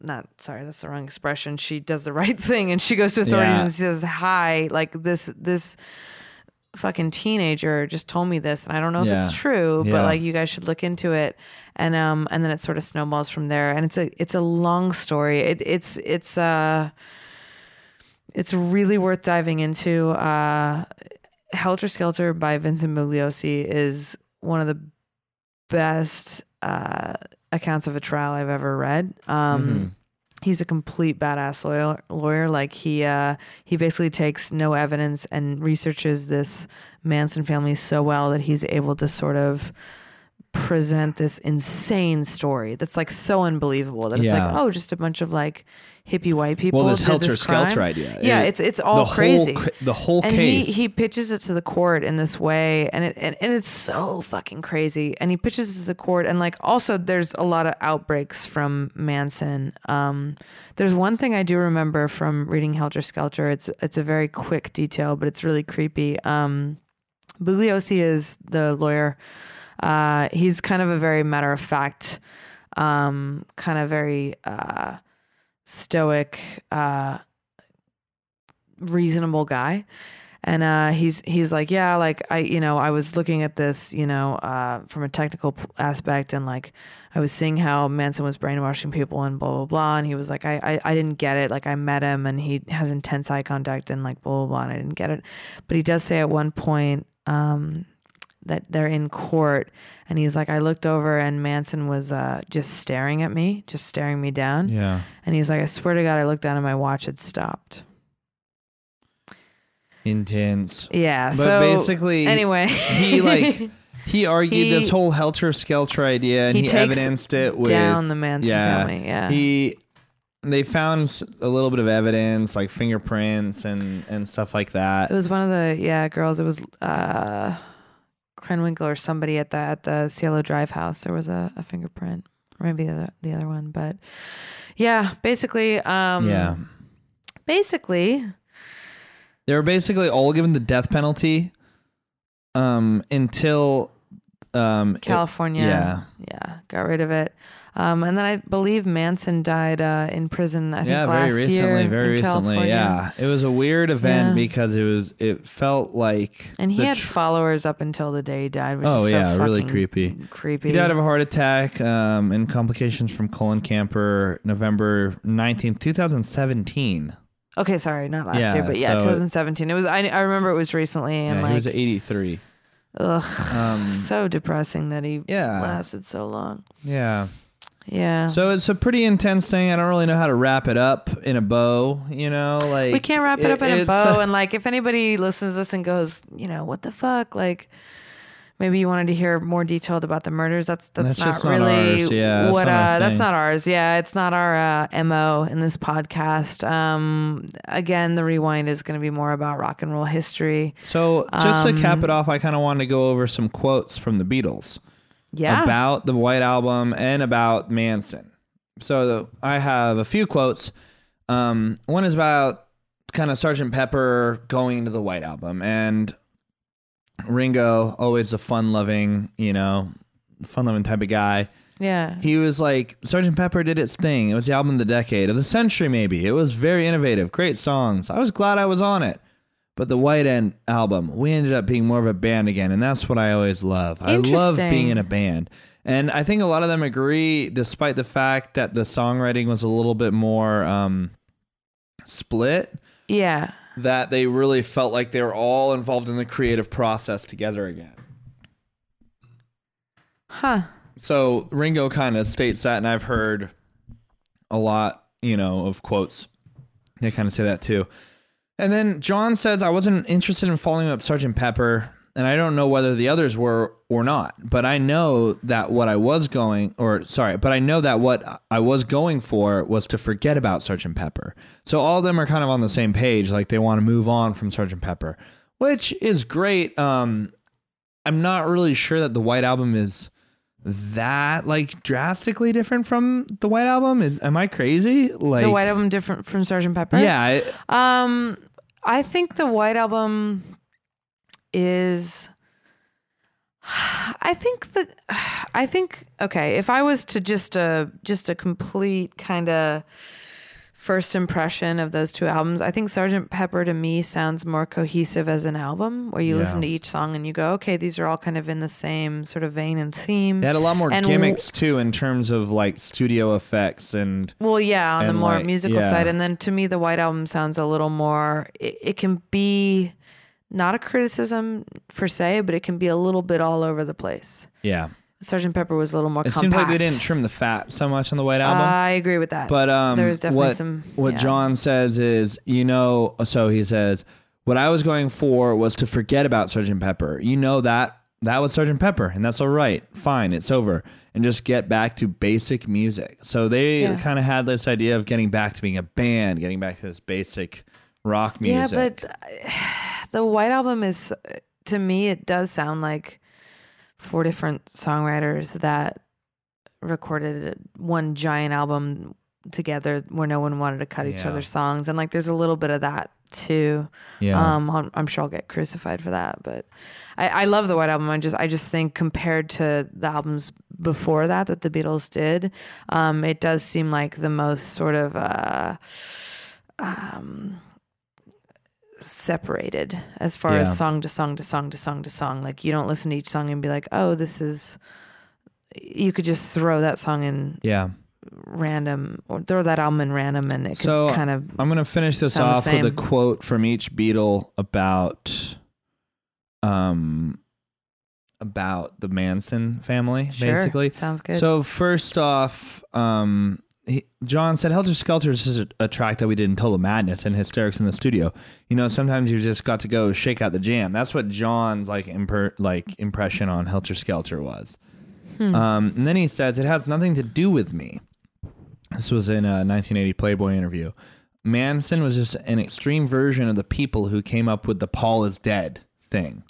not sorry that's the wrong expression she does the right thing and she goes to authorities Yeah. and says hi like this this fucking teenager just told me this and i don't know if Yeah. it's true Yeah. but like you guys should look into it and um and then it sort of snowballs from there and it's a it's a long story it, it's it's uh it's really worth diving into. Uh, Helter Skelter by Vincent Bugliosi is one of the best uh, accounts of a trial I've ever read. Um, Mhm. He's a complete badass lawyer. Lawyer, like he uh, he basically takes no evidence and researches this Manson family so well that he's able to sort of present this insane story that's like so unbelievable that it's Yeah. like oh just a bunch of like hippie white people well this helter skelter idea Yeah, It- it's it's all the crazy. whole, the whole and case he he pitches it to the court in this way, and it and, and it's so fucking crazy. And he pitches it to the court, and like also there's a lot of outbreaks from Manson. Um, there's one thing I do remember from reading Helter Skelter. It's it's a very quick detail, but it's really creepy. Um, Bugliosi is the lawyer. Uh, he's kind of a very matter of fact, um, kind of very uh, stoic, uh, reasonable guy. And uh, he's he's like, yeah, like I, you know, I was looking at this, you know, uh, from a technical aspect, and like I was seeing how Manson was brainwashing people and blah blah blah. And he was like, I, I, I didn't get it. Like I met him, and he has intense eye contact, and like blah blah blah. And I didn't get it, but he does say at one point, um, that they're in court. And he's like i looked over and manson was uh, just staring at me just staring me down. Yeah. And he's like i swear to god i looked down and my watch had stopped. Intense. Yeah but so basically anyway. he like he argued He- this whole helter skelter idea and he he, evidenced it with down the manson yeah, family yeah. He they found a little bit of evidence like fingerprints and and stuff like that. It was one of the yeah girls it was uh krenwinkel or somebody at the at the cielo drive house there was a, a fingerprint or maybe the other, the other one but yeah basically um yeah basically they were basically all given the death penalty um until um it- California. yeah. Yeah, got rid of it. Um, and then I believe Manson died uh, in prison. I think yeah, last very recently, year very recently. California. Yeah, it was a weird event Yeah. because it was. It felt like. And he had tr- followers up until the day he died. Which Oh, is so yeah, really creepy. Creepy. He died of a heart attack um, and complications from colon cancer, November nineteenth, two thousand seventeen. okay, sorry, not last Yeah, year, but yeah, so it- 2017. It was. I, I remember it was recently, and Yeah, like, he was eighty-three. ugh, Um, so depressing that he yeah, lasted so long. yeah. Yeah. So it's a pretty intense thing. I don't really know how to wrap it up in a bow. You know, like we can't wrap it, up in a bow. and like, if anybody listens to this and goes, you know, what the fuck, like. Maybe you wanted to hear more detailed about the murders. That's that's, That's not really ours. Yeah, that's what. not uh, that's not ours. Yeah, it's not our uh, mo in this podcast. Um, again, the rewind is going to be more about rock and roll history. So just to cap Um, it off, I kind of wanted to go over some quotes from the Beatles. Yeah, about the White Album and about Manson. So I have a few quotes. Um, one is about kind of Sergeant Pepper going into the White Album, and Ringo, always a fun-loving, you know, fun-loving type of guy. yeah, He was like, Sergeant Pepper did its thing. It was the album of the decade, of the century, maybe. It was very innovative, great songs. I was glad I was on it. But the White End album, we ended up being more of a band again, and that's what I always love. I love being in a band. And I think a lot of them agree, despite the fact that the songwriting was a little bit more um, split, yeah. that they really felt like they were all involved in the creative process together again. Huh. So Ringo kind of states that, and I've heard a lot, you know, of quotes. They kind of say that too. And then John says, I wasn't interested in following up Sergeant Pepper, and I don't know whether the others were or not, but I know that what I was going, or sorry, but I know that what I was going for was to forget about Sergeant Pepper. So all of them are kind of on the same page, like they want to move on from Sergeant Pepper, which is great. Um, I'm not really sure that the White Album is that like drastically different from the White Album. Is am I crazy? Like the White Album different from Sergeant Pepper. Yeah, I- Um, I think the White Album is. I think the, I think okay. If I was to just a just a complete kind of first impression of those two albums, I think Sergeant Pepper to me sounds more cohesive as an album, where you Yeah. listen to each song and you go, okay, these are all kind of in the same sort of vein and theme. They had a lot more And w- gimmicks too in terms of like studio effects and Well, yeah, on the more like, musical yeah. side. And then to me, the White Album sounds a little more, it, it can be not a criticism per se, but it can be a little bit all over the place. yeah. Sergeant Pepper was a little more It compact. seems like they didn't trim the fat so much on the White Album. I agree with that. but um, there was definitely what some. what yeah. John says is, you know, so he says, what I was going for was to forget about Sergeant Pepper. You know that that was Sergeant Pepper, and that's all right. Fine, it's over, and just get back to basic music. So they Yeah. kind of had this idea of getting back to being a band, getting back to this basic rock music. Yeah, but the White Album is, to me, it does sound like four different songwriters that recorded one giant album together where no one wanted to cut each other's songs. And like there's a little bit of that too. yeah, Um, I'm, I'm sure I'll get crucified for that, but I, I love the White Album. I just, I just think compared to the albums before that that the Beatles did, um, it does seem like the most sort of, uh, um, separated as far Yeah. as song to song to song to song to song. Like you don't listen to each song and be like, oh, this is. You could just throw that song in yeah. random, or throw that album in random, and it could So, kind of I'm gonna finish this off with a quote from each Beatle about, um, about the Manson family, sure, basically. sounds good. So first off, um, he, John said Helter Skelter is a, a track that we did in Total Madness and Hysterics in the studio. You know, sometimes you just got to go shake out the jam. That's what John's like imper- like impression on Helter Skelter was. Hmm. Um, and then he says it has nothing to do with me. This was in a 1980 Playboy interview. Manson was just an extreme version of the people who came up with the Paul is dead thing.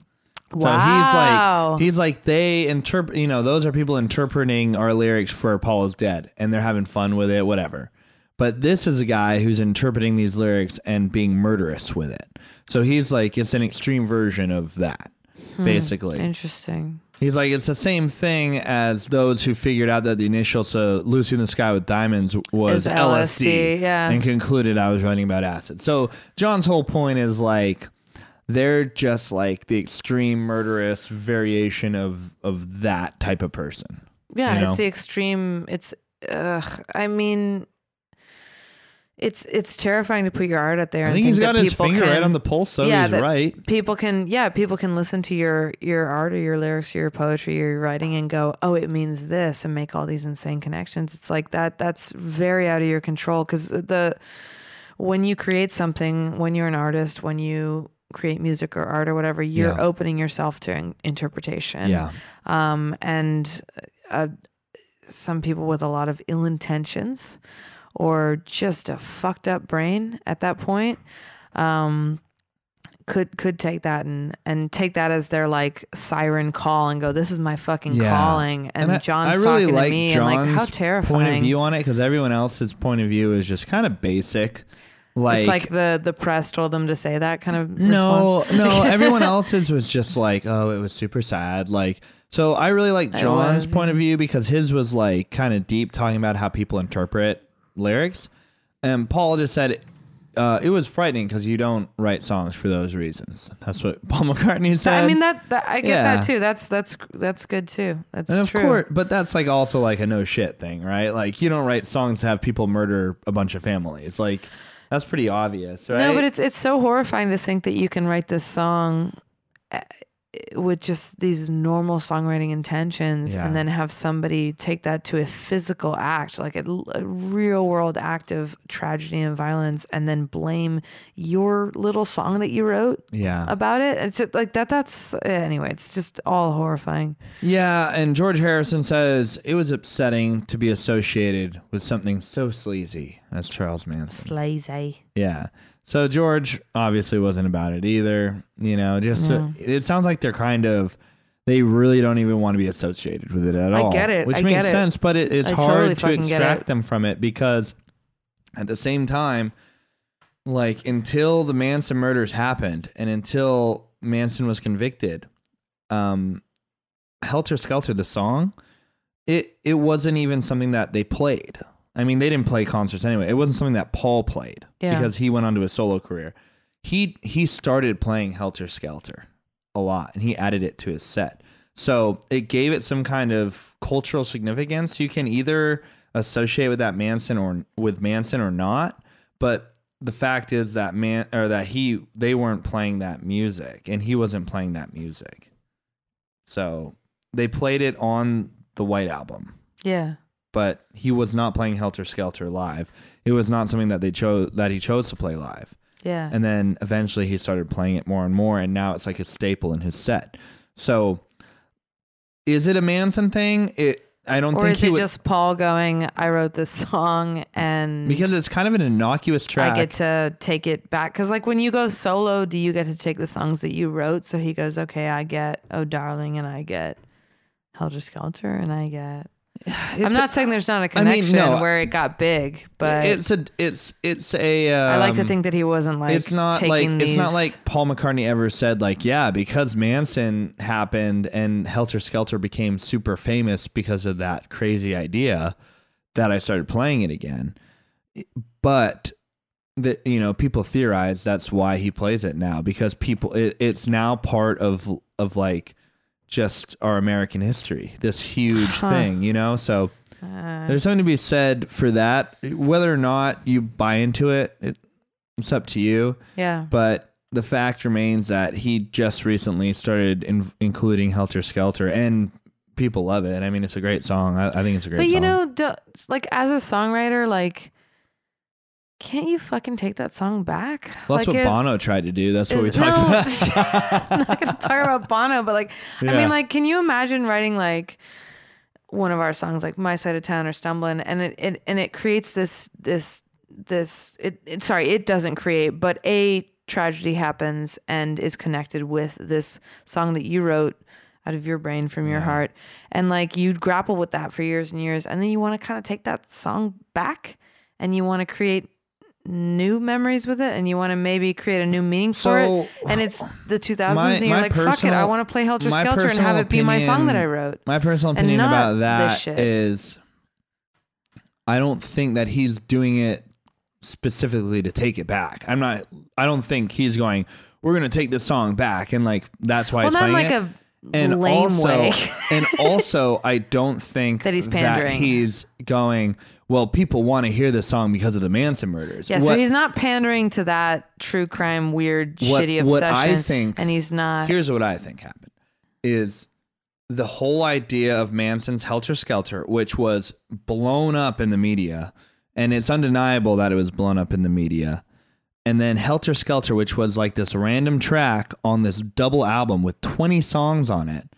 So Wow. he's like he's like they interpret you know those are people interpreting our lyrics for Paul is dead and they're having fun with it whatever. But this is a guy who's interpreting these lyrics and being murderous with it. So he's like it's an extreme version of that hmm. basically. Interesting. He's like, it's the same thing as those who figured out that the initial so Lucy in the Sky with Diamonds was LSD, LSD, yeah. and concluded I was writing about acid. So John's whole point is like, they're just like the extreme murderous variation of of that type of person. Yeah, You know? it's the extreme. It's, ugh, I mean, it's it's terrifying to put your art out there. I and think he's got his finger right on the pulse, so yeah, he's right. People can, yeah, people can listen to your your art or your lyrics, or your poetry, or your writing, and go, "Oh, it means this," and make all these insane connections. It's like that. That's very out of your control because the when you create something, when you're an artist, when you create music or art or whatever, you're Yeah. opening yourself to in- interpretation. Yeah. Um, and uh, some people with a lot of ill intentions or just a fucked up brain at that point um, could could take that and and take that as their like siren call and go, "This is my fucking Yeah. calling." And, I- John's I really talking like to me, John's and like, how terrifying! point of view on it because everyone else's point of view is just kind of basic. Like, it's like the the press told them to say that kind of no, response. no. Everyone else's was just like, oh, it was super sad. Like, so I really like John's was, point of view because his was like kind of deep, talking about how people interpret lyrics, and Paul just said. Uh, it was frightening because you don't write songs for those reasons. That's what Paul McCartney said. I mean that, that I get Yeah. that too. That's that's that's good too. That's And of true. course, but that's like also like a no shit thing, right? Like you don't write songs to have people murder a bunch of families. Like that's pretty obvious, right? No, but it's it's so horrifying to think that you can write this song uh, with just these normal songwriting intentions Yeah. and then have somebody take that to a physical act, like a, a real world act of tragedy and violence, and then blame your little song that you wrote yeah, about it. It's just like that. That's eh, anyway. It's just all horrifying. yeah. And George Harrison says it was upsetting to be associated with something so sleazy as Charles Manson. sleazy Yeah. So George obviously wasn't about it either. You know, just No. it sounds like they're kind of they really don't even want to be associated with it at I all. I get it. which I makes get it. sense, but it, it's I hard totally to extract them from it because at the same time, like until the Manson murders happened and until Manson was convicted, um, Helter Skelter, the song, it it wasn't even something that they played. I mean, they didn't play concerts anyway. It wasn't something that Paul played Yeah. because he went on to his solo career. He he started playing Helter Skelter a lot and he added it to his set. So it gave it some kind of cultural significance. You can either associate with that Manson or with Manson or not, but the fact is that man or that he they weren't playing that music and he wasn't playing that music. So they played it on the White Album Yeah. But he was not playing Helter Skelter live. It was not something that they chose that he chose to play live. Yeah. And then eventually he started playing it more and more, and now it's like a staple in his set. So, is it a Manson thing? It I don't think. or think is he it would just Paul going, I wrote this song and because it's kind of an innocuous track. I get to take it back. Because, like, when you go solo, do you get to take the songs that you wrote? So he goes, okay, I get Oh Darling and I get Helter Skelter and I get. I'm It's not saying there's not a I mean, connection no. where it got big, but it's a it's it's a. Um, I like to think that he wasn't like it's not like taking it's not like Paul McCartney ever said like yeah because Manson happened and Helter Skelter became super famous because of that crazy idea that I started playing it again. But that you know people theorize that's why he plays it now because people it, it's now part of of like just our American history this huge Huh. thing you know so Uh, there's something to be said for that whether or not you buy into it, it it's up to you yeah. but the fact remains that he just recently started in, including Helter Skelter, and people love it. I mean, it's a great song. I, I think it's a great But song. you know, do, like as a songwriter, like, can't you fucking take that song back? well, that's like, what Bono tried to do. That's what we talked no, about. I'm not gonna talk about Bono, but like, I mean, like, can you imagine writing like one of our songs, like "My Side of Town" or "Stumbling," and it, it and it creates this this this it, it sorry, it doesn't create, but a tragedy happens and is connected with this song that you wrote out of your brain from your Yeah. heart, and like you grapple with that for years and years, and then you want to kind of take that song back, and you want to create new memories with it and you want to maybe create a new meaning for it and it's the 2000s my- and you're like fuck it i want to play helter skelter and have personal it be my song that i wrote My personal opinion about that is, I don't think that he's doing it specifically to take it back. I'm not. I don't think he's going. We're gonna take this song back, and like that's why well he's not playing like it. a and lame also, and also, I don't think That he's pandering. he's going. Well, people want to hear this song because of the Manson murders. Yeah, so he's not pandering to that true crime, weird, What- shitty what. I think- and he's not. Here's what I think happened: is the whole idea of Manson's Helter Skelter, which was blown up in the media, and it's undeniable that it was blown up in the media. And then Helter Skelter, which was like this random track on this double album with 20 songs on it,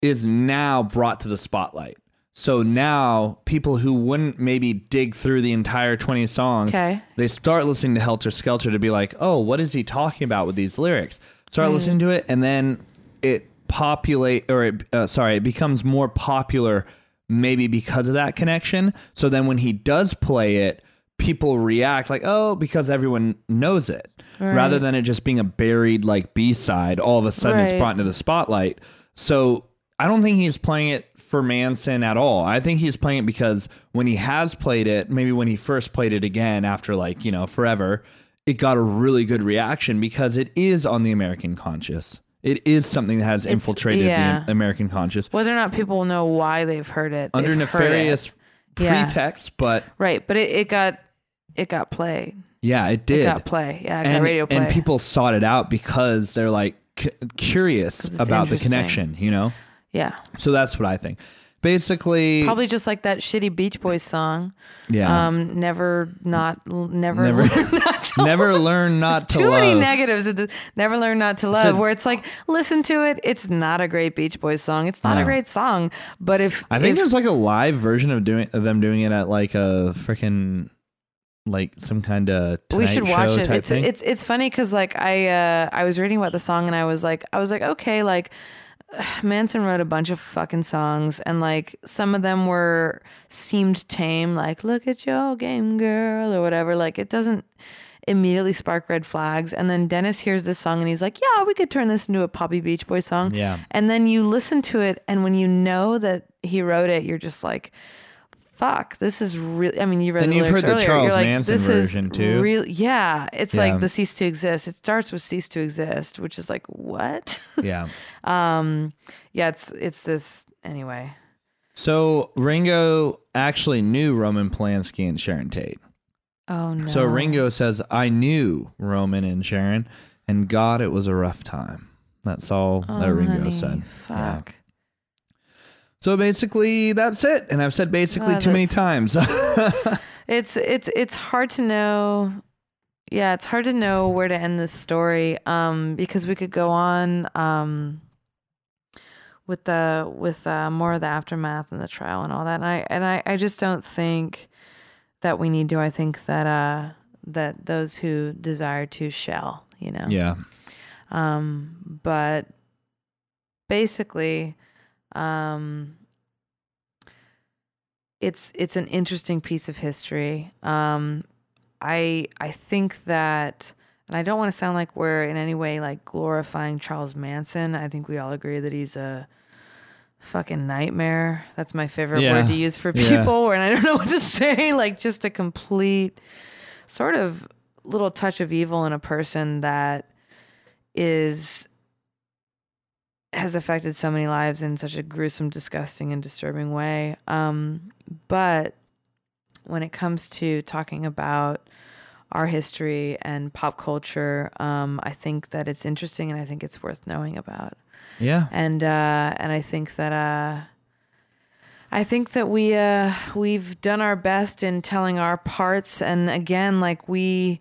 is now brought to the spotlight. So now people who wouldn't maybe dig through the entire 20 songs, Okay. they start listening to Helter Skelter to be like, oh, what is he talking about with these lyrics? Start Mm. listening to it, and then it populate or it, uh, sorry, it becomes more popular maybe because of that connection. So then when he does play it, people react like, oh, because everyone knows it, rather than it just being a buried like B side. All of a sudden, it's brought into the spotlight. So I don't think he's playing it for Manson at all. I think he's playing it because when he has played it, maybe when he first played it again after like, you know, forever, it got a really good reaction because it is on the American conscious. It is something that has infiltrated yeah. the American conscious Whether or not people know why they've heard it under heard it. nefarious Yeah. pretext, but right? But it, it got it got play. yeah, it It did. got play. Yeah, it got radio play. and people sought it out because they're like c- curious about the connection, you know? yeah, So that's what I think. Basically, probably just like that shitty Beach Boys song. yeah. Um, never not never Never- learn not to Never learn not to too love. many negatives. It- Never learn not to love. Said- where it's like, listen to it. It's not a great Beach Boys song. It's not a great song. But if I think if, there's like a live version of doing of them doing it at like a freaking like some kind of we should watch it. It's thing. it's it's funny because like I uh, I was reading about the song and I was like I was like okay like Manson wrote a bunch of fucking songs and like some of them were seemed tame like look at your game girl or whatever like it doesn't immediately spark red flags and then Dennis hears this song and he's like yeah we could turn this into a poppy beach boy song Yeah. and then you listen to it and when you know that he wrote it you're just like fuck this is really i mean you read And the you've heard the earlier. Charles you're like, Manson this version, too. real yeah it's Yeah. like the cease to exist it starts with cease to exist which is like what yeah. um yeah it's it's this anyway So Ringo actually knew Roman Polanski and Sharon Tate. oh no So Ringo says, "I knew Roman and Sharon, and God, it was a rough time." That's all oh, that Ringo honey, said. Yeah. So basically, that's it. And I've said basically too many times. it's it's it's hard to know yeah it's hard to know where to end this story um because we could go on um with the with uh, more of the aftermath and the trial and all that and i and i i just don't think that we need to i think that uh that those who desire to shall you know yeah. um, but basically, um, it's it's an interesting piece of history. Um, I I think that, and I don't want to sound like we're in any way like glorifying Charles Manson. I think we all agree that he's a fucking nightmare. That's my favorite Yeah. word to use for Yeah. people, and I don't know what to say. Like just a complete sort of little touch of evil in a person that is has affected so many lives in such a gruesome, disgusting, and disturbing way. Um, but when it comes to talking about our history and pop culture, um, I think that it's interesting and I think it's worth knowing about. Yeah. And uh, and I think that uh, I think that we uh, we've done our best in telling our parts. And again, like we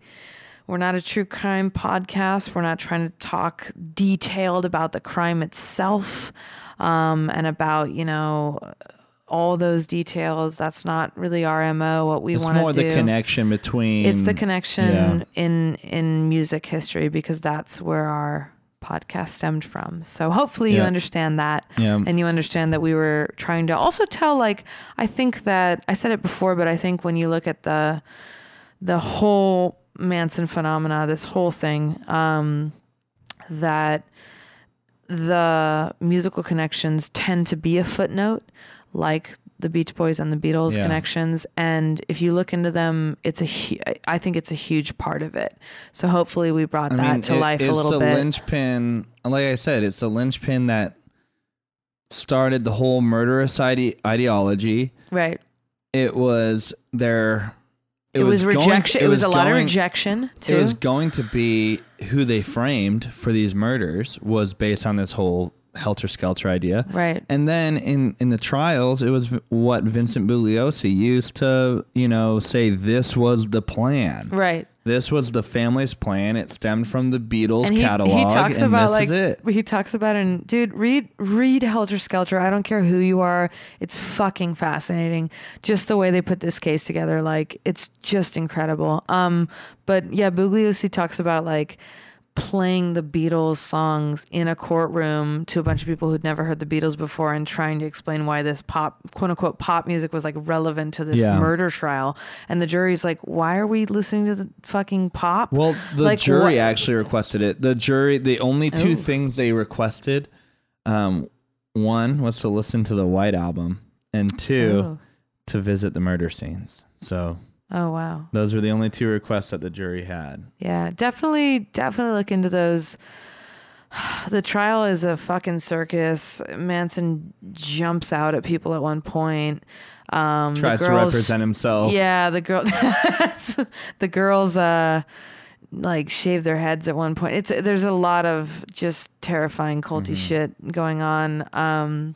we're not a true crime podcast. We're not trying to talk detailed about the crime itself um, and about you know all those details. That's not really our mo. What we want to do. It's more the connection between. It's the connection yeah. in in music history because that's where our podcast stemmed from. So hopefully you understand that Yeah. and you understand that we were trying to also tell like I think that I said it before but I think when you look at the the whole Manson phenomena, this whole thing um that the musical connections tend to be a footnote like the Beach Boys and the Beatles Yeah. connections and if you look into them it's a hu- I think it's a huge part of it. So hopefully we brought I that mean, to it- life a little bit. linchpin. Like I said, it's a linchpin that started the whole murderous ide- ideology. Right. It was their. It, was, going- rejection. It, was, a lot of rejection too. It was going to be who they framed for these murders was based on this whole helter skelter idea. right. And then in in the trials, it was what Vincent Bugliosi used to, you know, say this was the plan. Right. This was the family's plan. It stemmed from the Beatles and he, catalog, he talks and about this like is it. he talks about and dude read read helter skelter i don't care who you are it's fucking fascinating just the way they put this case together like it's just incredible um but yeah bugliosi talks about like playing the beatles songs in a courtroom to a bunch of people who'd never heard the beatles before and trying to explain why this pop quote unquote pop music was like relevant to this Yeah. murder trial and the jury's like why are we listening to the fucking pop Well, the Like, jury actually requested it. The jury, the only two Ooh. things they requested, um, one was to listen to the White Album, and two Oh. to visit the murder scenes. So oh wow those were the only two requests that the jury had. Yeah, definitely, definitely look into those. The trial is a fucking circus. Manson jumps out at people at one point. Um, the Tries to represent himself. Yeah, the girl, the girls, uh, like shave their heads at one point. It's there's a lot of just terrifying culty Mm-hmm. shit going on. Um,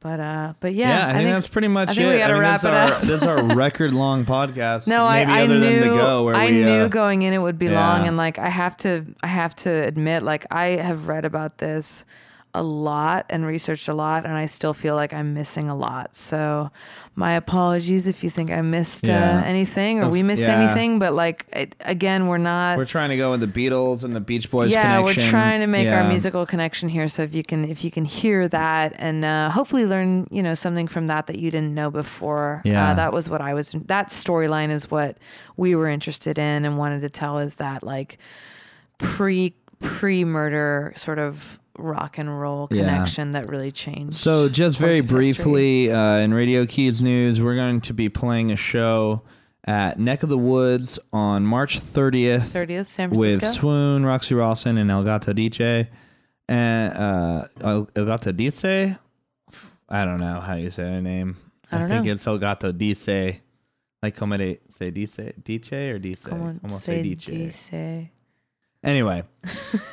but uh, but yeah, Yeah, I, think, that's pretty much I think it. we gotta I mean, wrap this, it is our, up. this is our record long podcast. No, maybe I, I other knew than the go where I we knew uh, going in it would be yeah. long, and like I have to, I have to admit, like I have read about this a lot and researched a lot, and I still feel like I'm missing a lot. So, my apologies if you think I missed Yeah. uh, anything or Of- we missed yeah. anything. But like it, again, we're not. we're trying to go with the Beatles and the Beach Boys yeah, connection. we're trying to make Yeah. our musical connection here. So if you can, if you can hear that and uh, hopefully learn, you know, something from that that you didn't know before. Yeah. uh, that was what I was. That storyline is what we were interested in and wanted to tell. Is that like pre pre murder sort of rock and roll Yeah. connection that really changed. So, just very briefly, uh, in Radio Keys news, we're going to be playing a show at Neck of the Woods on March 30th, 30th San Francisco. with. Swoon, Roxy Rawson, and El Gato DJ. And uh, El, El Gato Dice? I don't know how you say her name. I don't think know. it's El Gato Dice. Like, come say Dice? Dice or Dice? Como Como se say Dice. dice. Anyway,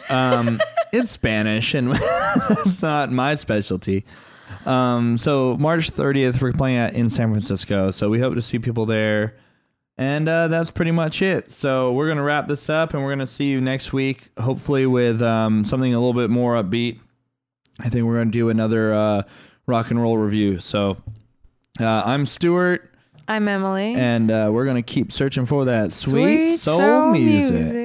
um, it's Spanish and it's not my specialty. Um, so March 30th, we're playing at in San Francisco. So we hope to see people there. And uh, that's pretty much it. So we're gonna wrap this up, and we're gonna see you next week, hopefully with um, something a little bit more upbeat. I think we're gonna do another uh, rock and roll review. So uh, I'm Stuart, I'm Emily. and uh, we're gonna keep searching for that sweet, soul, music.